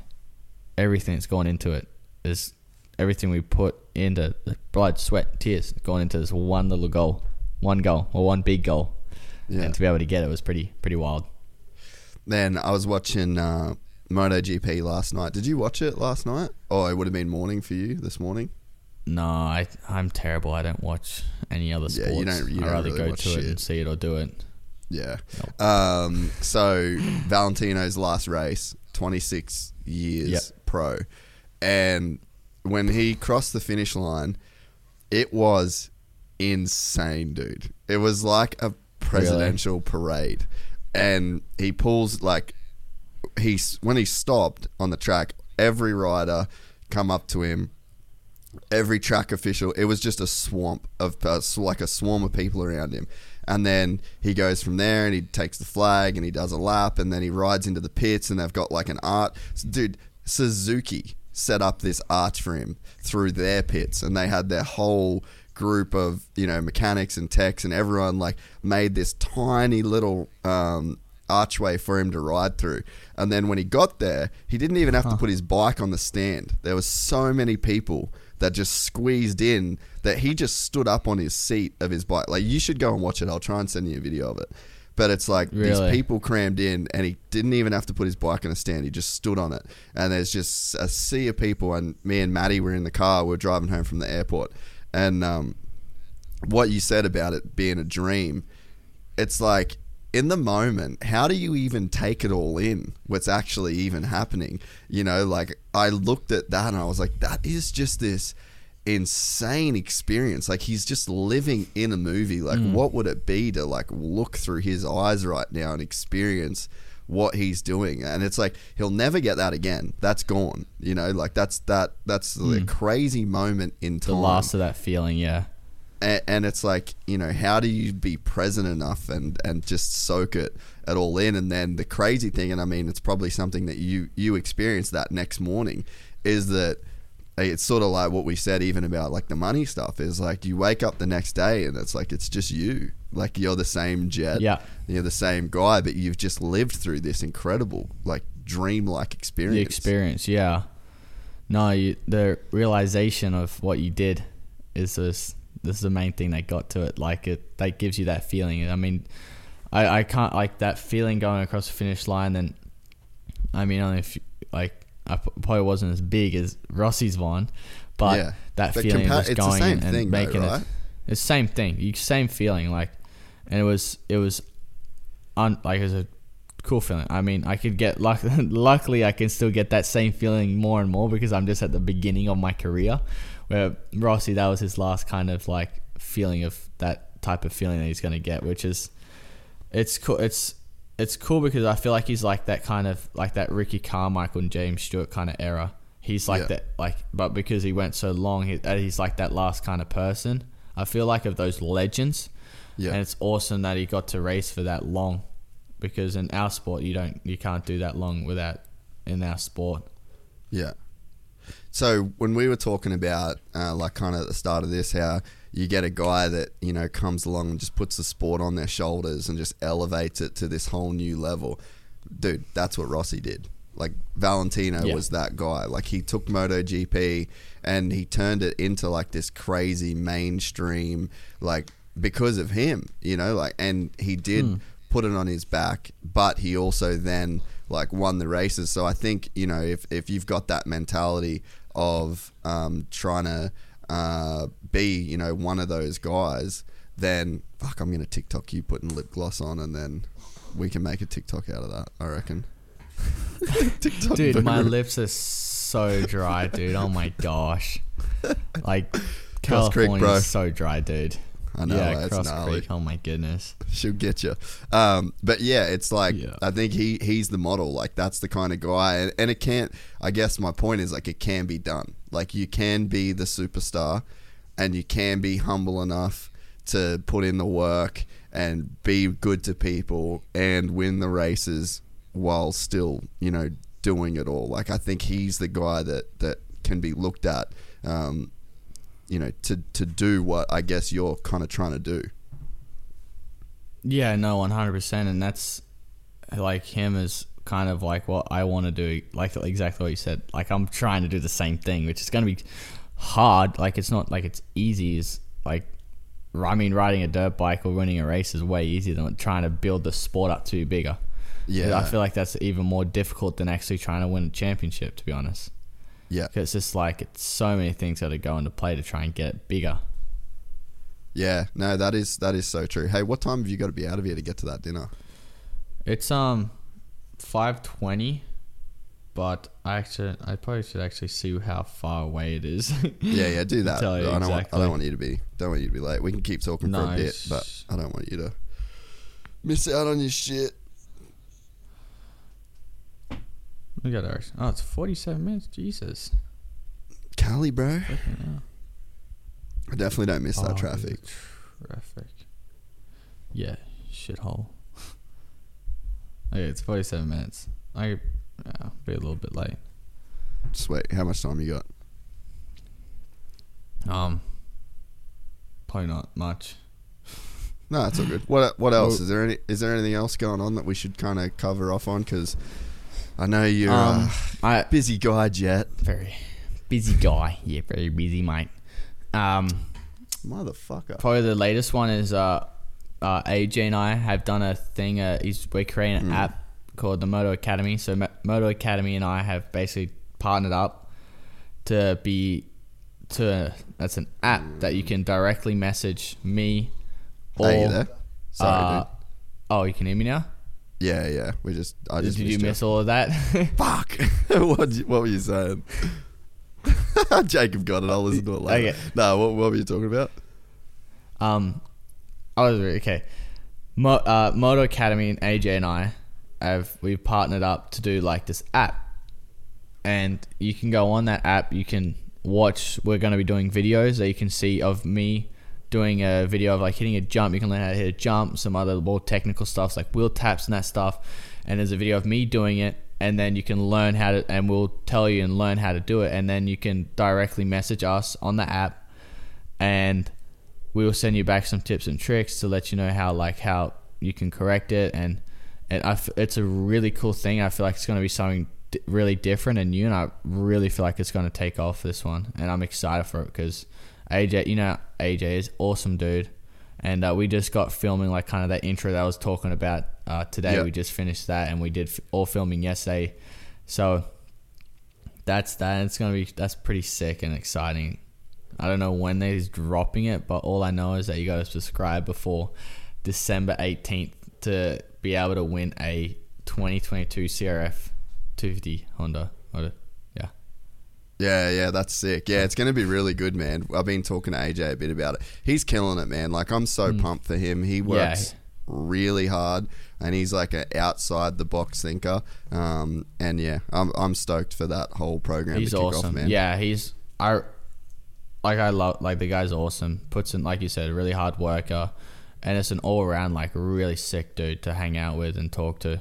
everything that's gone into it is everything we put into the blood, sweat, tears gone into this one little goal, one goal or one big goal, Yeah. and to be able to get it was pretty pretty wild. Then I was watching uh, MotoGP last night. Did you watch it last night? Oh, it would have been morning for you this morning. No, I I'm terrible. I don't watch any other sports. Yeah, you don't- you I'd don't rather really go to it and see it or do it. Yeah. Um, so Valentino's last race, 26 years Yep. pro, and when he crossed the finish line, it was insane, dude. It was like a presidential parade, and he pulls like he's when he stopped on the track, every rider come up to him. Every track official, it was just a swamp of uh, like a swarm of people around him, and then he goes from there and he takes the flag and he does a lap, and then he rides into the pits and they've got like an art, dude. Suzuki set up this arch for him through their pits, and they had their whole group of you know mechanics and techs and everyone like made this tiny little um, archway for him to ride through. And then when he got there, he didn't even have to put his bike on the stand. There was so many people that just squeezed in that he just stood up on his seat of his bike. Like you should go and watch it. I'll try and send you a video of it. But it's like Really? these people crammed in, and he didn't even have to put his bike on a stand. He just stood on it, and there's just a sea of people. And me and Maddie were in the car. We are driving home from the airport, and um, what you said about it being a dream, it's like in the moment, how do you even take it all in? What's actually even happening? You know, like I looked at that and I was like, that is just this insane experience. Like he's just living in a movie. Like, mm. what would it be to like look through his eyes right now and experience? what he's doing and it's like he'll never get that again that's gone you know like that's that that's the mm. crazy moment in The time last of that feeling, yeah. And, and it's like you know how do you be present enough and and just soak it it all in and then the crazy thing and i mean it's probably something that you you experience that next morning is that it's sort of like what we said even about like the money stuff is like you wake up the next day and it's like it's just you like you're the same Jett Yeah. you're the same guy but you've just lived through this incredible like dream-like experience The experience, yeah. No, you, the realization of what you did is this. This is the main thing that got to it. Like it, that gives you that feeling. I mean, I, I can't like that feeling going across the finish line. Then, I mean, only if you, like I probably wasn't as big as Rossi's one, but Yeah. that But feeling compa- of just it's the going same and thing though, making right? it. It's the same thing. You same feeling like, and it was it was, un, like it was a cool feeling. I mean, I could get luck. luckily, I can still get that same feeling more and more because I'm just at the beginning of my career. Where Rossi, that was his last kind of like feeling of that type of feeling that he's gonna get, which is it's cool. It's it's cool because I feel like he's like that kind of like that Ricky Carmichael and James Stewart kind of era. He's like Yeah. that, like, but because he went so long, he, he's like that last kind of person. I feel like of those legends, Yeah. and it's awesome that he got to race for that long, because in our sport you don't, you can't do that long without in our sport. Yeah. So when we were talking about, uh, like, kind of at the start of this, how you get a guy that you know comes along and just puts the sport on their shoulders and just elevates it to this whole new level, dude. That's what Rossi did. Like Valentino Yeah. was that guy. Like he took MotoGP and he turned it into like this crazy mainstream, like because of him, you know, like, and he did put it on his back, but he also then like won the races. So I think you know if if you've got that mentality of um, trying to uh, be you know one of those guys, then fuck, I'm gonna TikTok you putting lip gloss on, and then we can make a TikTok out of that. I reckon. TikTok Dude, my lips are so dry, dude. Oh my gosh, like California bro. is so dry, dude. I know, yeah, it's Cross gnarly. Creek. Oh my goodness. she'll get you. Um, but yeah, it's like Yeah. I think he he's the model. Like that's the kind of guy, and, and it can't. I guess my point is like it can be done. Like you can be the superstar, and you can be humble enough to put in the work and be good to people and win the races while still you know doing it all. Like I think he's the guy that that can be looked at. Um, you know, to, to do what I guess you're kind of trying to do. Yeah, no, one hundred percent, and that's like him is kind of like what I want to do. Like exactly what you said. Like I'm trying to do the same thing, which is going to be hard. Like it's not like it's easy. Is like I mean, riding a dirt bike or winning a race is way easier than trying to build the sport up to bigger. Yeah. I feel like that's even more difficult than actually trying to win a championship. To be honest, Yeah. because it's just like it's so many things that are go into play to try and get it bigger. Yeah, no, that is that is so true. Hey, what time have you got to be out of here to get to that dinner? It's um five twenty, but I actually I probably should actually see how far away it is. Yeah, yeah, do that. I don't want I don't want you to be don't want you to be late. We can keep talking for a bit, but I don't want you to miss out on your shit. We got ours. Oh, it's forty-seven minutes. Jesus. Cali, bro. I definitely don't miss Oh, that traffic. Traffic. Yeah, shithole. okay, it's forty-seven minutes. I yeah, be a little bit late. Sweet. How much time you got? Um, probably not much. No, that's all good. What what else is there? Any is there anything else going on that we should kind of cover off on? Because I know you're Um, I a busy guy, Jett. very busy guy. Yeah, very busy, mate. Um, Motherfucker. probably the latest one is uh, uh, AJ and I have done a thing. Uh, is we're creating an app called the Moto Academy. So Mo- Moto Academy and I have basically partnered up to be to that's an app that you can directly message me. Or, Hey, you there? Sorry, uh, dude. Oh, you can hear me now. Yeah, yeah. We just I just Did you miss all of that? Fuck. what, what were you saying? Jacob got it. I'll listen to it later. Okay. No, what, what were you talking about? Um, I was okay. Mo, uh, Moto Academy and AJ and I have we've partnered up to do like this app, and you can go on that app. You can watch. We're going to be doing videos that you can see of me doing a video of like hitting a jump. You can learn how to hit a jump. Some other more technical stuff like wheel taps and that stuff. And there's a video of me doing it, and then you can learn how to, and we'll tell you and learn how to do it, and then you can directly message us on the app, and we will send you back some tips and tricks to let you know how like how you can correct it and and I f- it's a really cool thing i feel like it's going to be something really different and new and i really feel like it's going to take off this one and i'm excited for it because aj you know aj is awesome dude and uh, we just got filming like kind of that intro that i was talking about uh, today Yeah. we just finished that and we did f- all filming yesterday so that's that it's going to be that's pretty sick and exciting I don't know when they're dropping it, but all I know is that you got to subscribe before December 18th to be able to win a 2022 CRF 250 Honda. Yeah. Yeah, yeah, that's sick. Yeah, it's going to be really good, man. I've been talking to AJ a bit about it. He's killing it, man. Like, I'm so pumped for him. He works really hard and he's like an outside the box thinker. Um, and yeah, I'm, I'm stoked for that whole program He's to kick awesome. off, man. Yeah, he's I like I love like the guy's awesome. Puts in like you said, a really hard worker, and it's an all around like really sick dude to hang out with and talk to.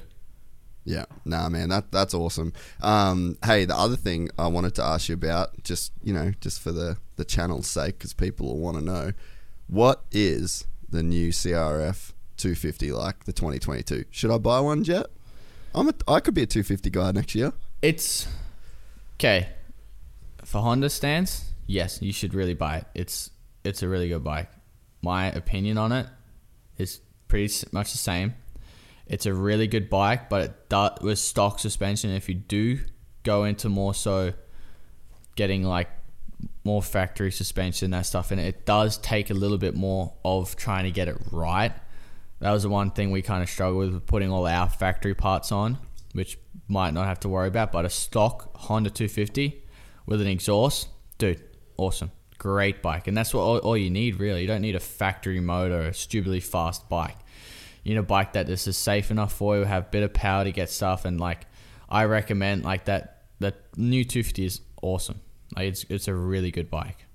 Yeah, nah, man, that that's awesome. Um, hey, the other thing I wanted to ask you about, just you know, just for the the channel's sake, because people will want to know, what is the new CRF 250 like the 2022? Should I buy one, Jett? I'm a, I could be a 250 guy next year. It's okay for Honda stands. Yes, you should really buy it. It's it's a really good bike. My opinion on it is pretty much the same. It's a really good bike, but it does with stock suspension. If you do go into more so getting like more factory suspension that stuff and it, does take a little bit more of trying to get it right. That was the one thing we kind of struggled with, with putting all our factory parts on, which might not have to worry about. But a stock Honda 250 with an exhaust, dude, awesome, great bike, and that's what all, all you need really. You don't need a factory motor, a stupidly fast bike. You know bike that this is safe enough for you, have a bit of power to get stuff, and like I recommend like that. The new 250 is awesome. Like it's it's a really good bike.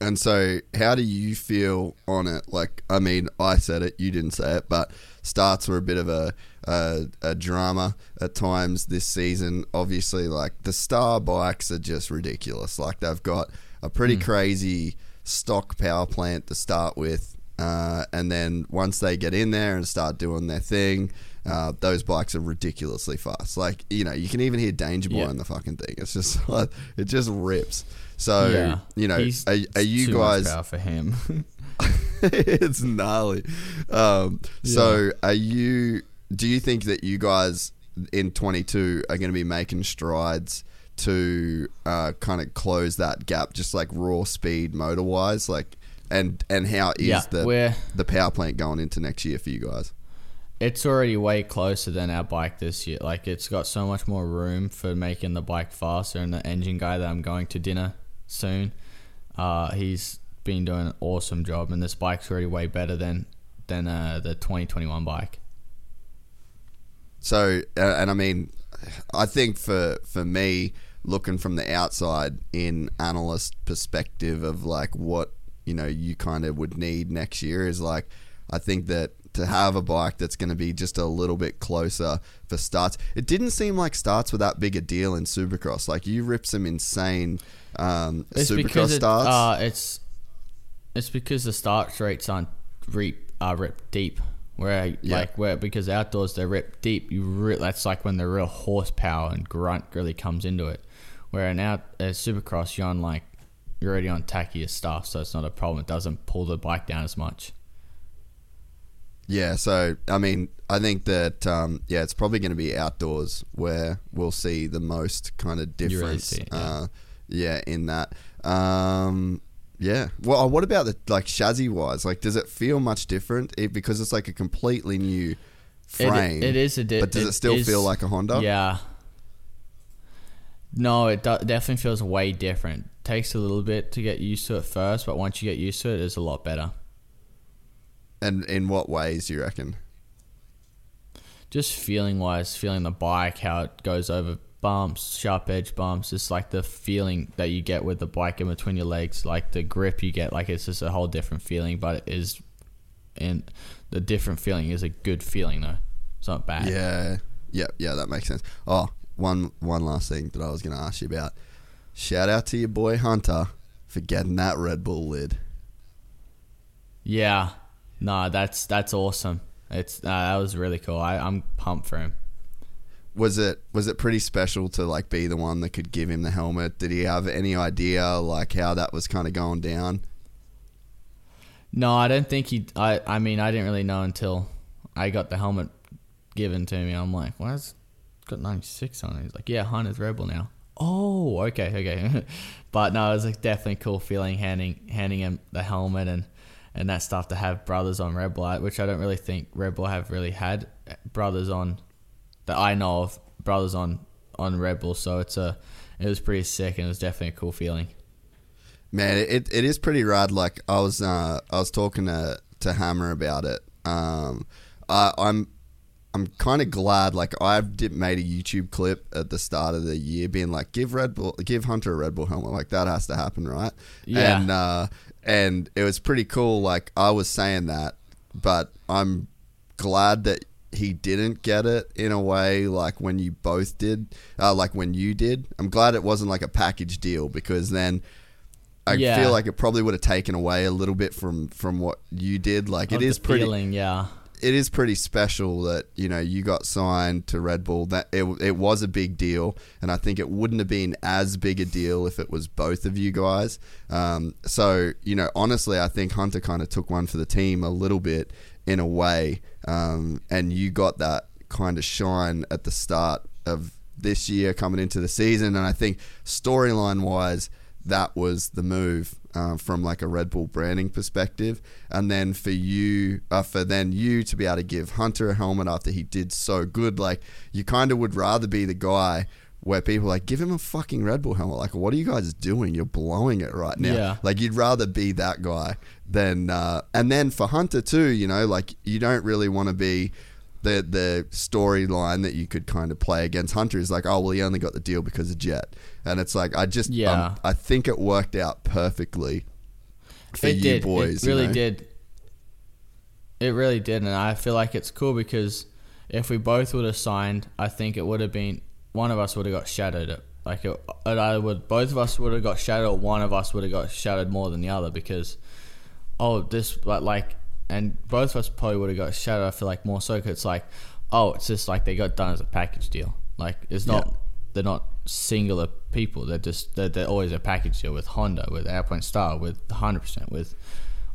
And so, how do you feel on it? Like, I mean, I said it, you didn't say it, but starts were a bit of a, a, a drama at times this season. Obviously, like, the star bikes are just ridiculous. Like, they've got a pretty hmm. crazy stock power plant to start with. Uh, and then once they get in there and start doing their thing, uh, those bikes are ridiculously fast. Like, you know, you can even hear Danger Boy Yeah. in the fucking thing. It's just like, it just rips. So, yeah, you know, He's- are, are you too much guys power for him? it's gnarly. Um, So, are you? Do you think that you guys in 22 are going to be making strides to uh, kind of close that gap, just like raw speed motor wise? Like, and and how is Yeah, the the power plant going into next year for you guys? It's already way closer than our bike this year. Like it's got so much more room for making the bike faster. And the engine guy that I'm going to dinner soon, uh, he's been doing an awesome job. And this bike's already way better than than uh, the 2021 bike. So, uh, and I mean, I think for for me, looking from the outside in analyst perspective of like what you know you kind of would need next year is like, I think that to have a bike that's going to be just a little bit closer for starts. It didn't seem like starts were that big a deal in Supercross. Like you ripped some insane um, It's Supercross it, starts. uh, it's it's because the start rates aren't reap are ripped deep. Where Yeah. like where because outdoors they're ripped deep. You re- that's like when the real horsepower and grunt really comes into it. Where in out uh, Supercross you're on like you're already on tackier stuff, so it's not a problem. It doesn't pull the bike down as much. Yeah, so I mean, I think that um, yeah, it's probably going to be outdoors where we'll see the most kind of really difference. it, yeah. uh, yeah, in that. Um, yeah. Well, what about the like chassis wise? Like, does it feel much different it, because it's like a completely new It- frame? it is a di- but does it, still is- feel like a Honda? Yeah. No, it do- definitely feels way different. Takes a little bit to get used to it first, but once you get used to it, it's a lot better. And in what ways do you reckon? just feeling wise, feeling the bike, how it goes over bumps, sharp edge bumps, just like the feeling that you get with the bike in between your legs, like the grip you get, like it's just a whole different feeling, but it is, and the different feeling is a good feeling though. It's not bad. Yeah, yeah, yeah. That makes sense. Oh, one one last thing that I was going to ask you about. Shout out to your boy Hunter for getting that Red Bull lid. Yeah. No, that's that's awesome. It's uh, that was really cool. I, I'm pumped for him. Was it was it pretty special to like be the one that could give him the helmet? Did he have any idea like how that was kind of going down? No, I don't think he. I I mean, I didn't really know until I got the helmet given to me. I'm like, why has got 96 on it? He's like, yeah, Hunter's Red Bull now. Oh, okay, okay. but no, it was definitely a cool feeling handing handing him the helmet and and that stuff to have brothers on Red Bull, which I don't really think Red Bull have really had brothers on that I know of brothers on on Red Bull. So it's a it was pretty sick and it was definitely a cool feeling. Man, it, it is pretty rad. Like I was uh, I was talking to to Hammer about it. Um, I, I'm I'm kind of glad. Like I've did, made a YouTube clip at the start of the year, being like, give Red Bull, give Hunter a Red Bull helmet. Like that has to happen, right? Yeah. And uh, and it was pretty cool. Like I was saying that, but I'm glad that he didn't get it in a way like when you both did, uh, like when you did. I'm glad it wasn't like a package deal because then. I Yeah. feel like it probably would have taken away a little bit from from what you did. Like it Of is the pretty feeling, yeah. It is pretty special that you know you got signed to Red Bull. That it, it was a big deal, and I think it wouldn't have been as big a deal if it was both of you guys. Um, so you know, honestly, I think Hunter kind of took one for the team a little bit in a way, um, and you got that kind of shine at the start of this year coming into the season, and I think storyline wise that was the move uh, from like a Red Bull branding perspective, and then for you, uh, for then you to be able to give Hunter a helmet after he did so good, like you kind of would rather be the guy where people are like give him a fucking Red Bull helmet. Like, what are you guys doing? You're blowing it right now. Yeah. Like you'd rather be that guy than, uh, and then for Hunter too, you know, like you don't really want to be the the storyline that you could kind of play against Hunter is like, oh well, he only got the deal because of Jett, and it's like I just Yeah. um, I think it worked out perfectly for it you did. boys. It really you know? did. It really did, and I feel like it's cool because if we both would have signed, I think it would have been one of us would have got shadowed. Like it, it either would both of us would have got shadowed, or one of us would have got shadowed more than the other because oh this like like and both of us probably would have got shadowed. I feel like more so because it's like oh it's just like they got done as a package deal. Like it's not Yeah. they're not singular people. They're just they're, they're always a package deal with Honda, with Alpinestar, with 100%, with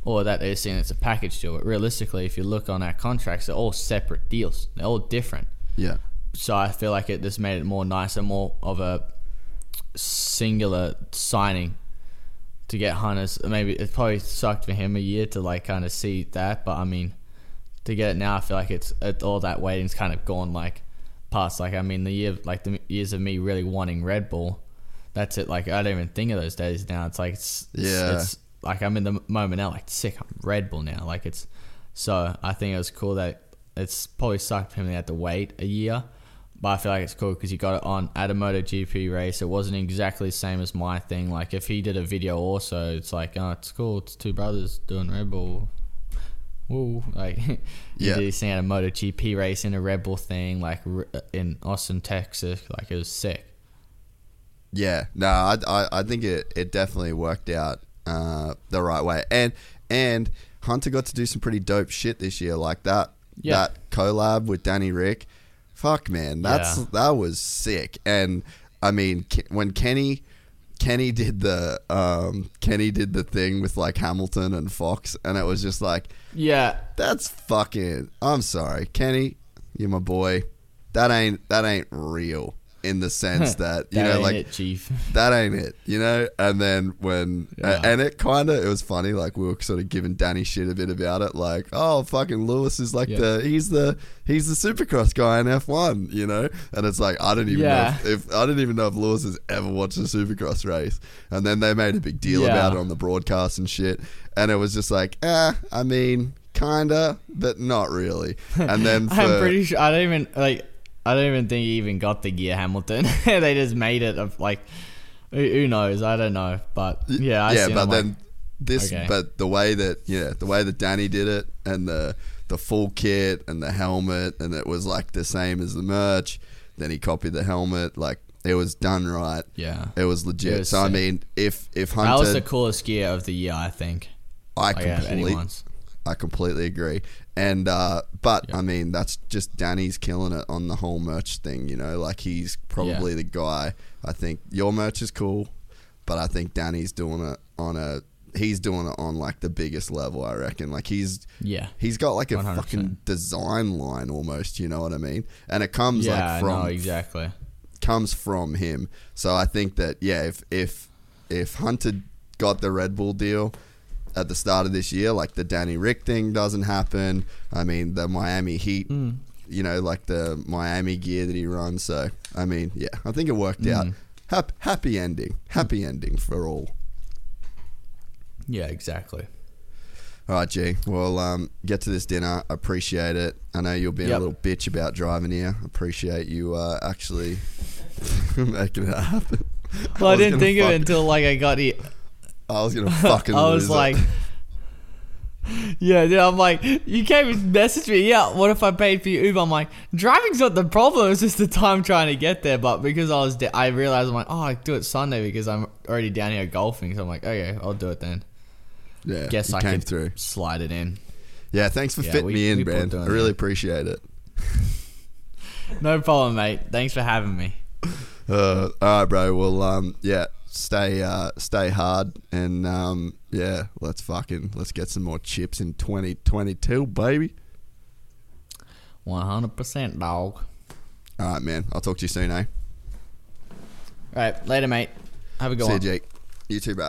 all that. They're saying it's a package deal. But realistically, if you look on our contracts, they're all separate deals. They're all different. Yeah, So I feel like it just made it more nicer, more of a singular signing to get Hunters. Maybe it probably sucked for him a year to like kind of see that, but I mean, to get it now, I feel like it's it, all that waiting's kind of gone like past. Like I mean, the year like the years of me really wanting Red Bull, that's it. Like I don't even think of those days now. It's like it's Yeah. It's, it's like I'm in the moment now. Like sick, I'm Red Bull now. Like it's so I think it was cool that it's probably sucked for him. They had to wait a year. But I feel like it's cool because he got it on at a MotoGP race. It wasn't exactly the same as my thing. Like if he did a video also, it's like, oh, it's cool. It's two brothers doing Red Bull. Woo! Like, Yeah. did he at a MotoGP race in a Red Bull thing, like in Austin, Texas. Like it was sick. Yeah, no, I, I, I think it, it definitely worked out uh, the right way, and and Hunter got to do some pretty dope shit this year, like that Yeah. that collab with Danny Ric. Fuck man, that's Yeah. that was sick. And I mean, when Kenny Kenny did the um, Kenny did the thing with like Hamilton and Fox, and it was just like Yeah, that's fucking. I'm sorry, Kenny, you're my boy. That ain't that ain't real in the sense that you that know like it, Chief. that ain't it, you know. And then when Yeah. and it kind of it was funny, like we were sort of giving Danny shit a bit about it, like oh fucking Lewis is like Yeah. the he's the he's the Supercross guy in F one, you know. And it's like I don't even Yeah. know if, if I didn't even know if Lewis has ever watched a Supercross race. And then they made a big deal about it on the broadcast and shit. And it was just like, eh, I mean, kinda, but not really. And then for, I'm pretty sure I don't even like. I don't even think he even got the gear Hamilton. they just made it of like, who, who knows? I don't know, but yeah, I yeah, but then like, this, okay. but the way that yeah, the way that Danny did it, and the the full kit and the helmet, and it was like the same as the merch. Then he copied the helmet, like it was done right. yeah, It was legit. It was so I mean, if if Hunter, that was the coolest gear of the year. I think. I Like, completely. I completely agree. And uh, but Yeah. I mean, that's just Danny's killing it on the whole merch thing. You know, like he's probably the guy. I think your merch is cool, but I think Danny's doing it on a. He's doing it on like the biggest level. I reckon. Like he's Yeah. he's got like a 100%. fucking design line almost. You know what I mean? And it comes Yeah, like from no, exactly. comes from him. So I think that yeah, if if if Hunter got the Red Bull deal at the start of this year, like the Danny Ric thing doesn't happen. I mean the Miami Heat, you know, like the Miami gear that he runs. So I mean, yeah, I think it worked out. Hap- happy ending, happy ending for all. Yeah, exactly. All right, G. Well, um, get to this dinner. Appreciate it. I know you'll be a little bitch about driving here. Appreciate you uh, actually making it happen. Well, I, was didn't think of it until like I got here. I was gonna fucking. I was like, yeah, dude, I'm like, you came and messaged me. Yeah, what if I paid for your Uber? I'm like, driving's not the problem. It's just the time trying to get there. But because I was, da- I realized I'm like, oh, I do it Sunday because I'm already down here golfing. So I'm like, okay, I'll do it then. yeah, Guess I came through. slide it in. Yeah, thanks for Yeah, fitting we- me in, man. I really it. appreciate it. No problem, mate. Thanks for having me. Uh, all right, bro. Well, um, yeah, stay, uh, stay hard, and um, yeah, let's fucking let's get some more chips in 2022, baby. 100% dog. All right, man. I'll talk to you soon, eh? All right, later, mate. Have a good See you. Jake. You too, bro.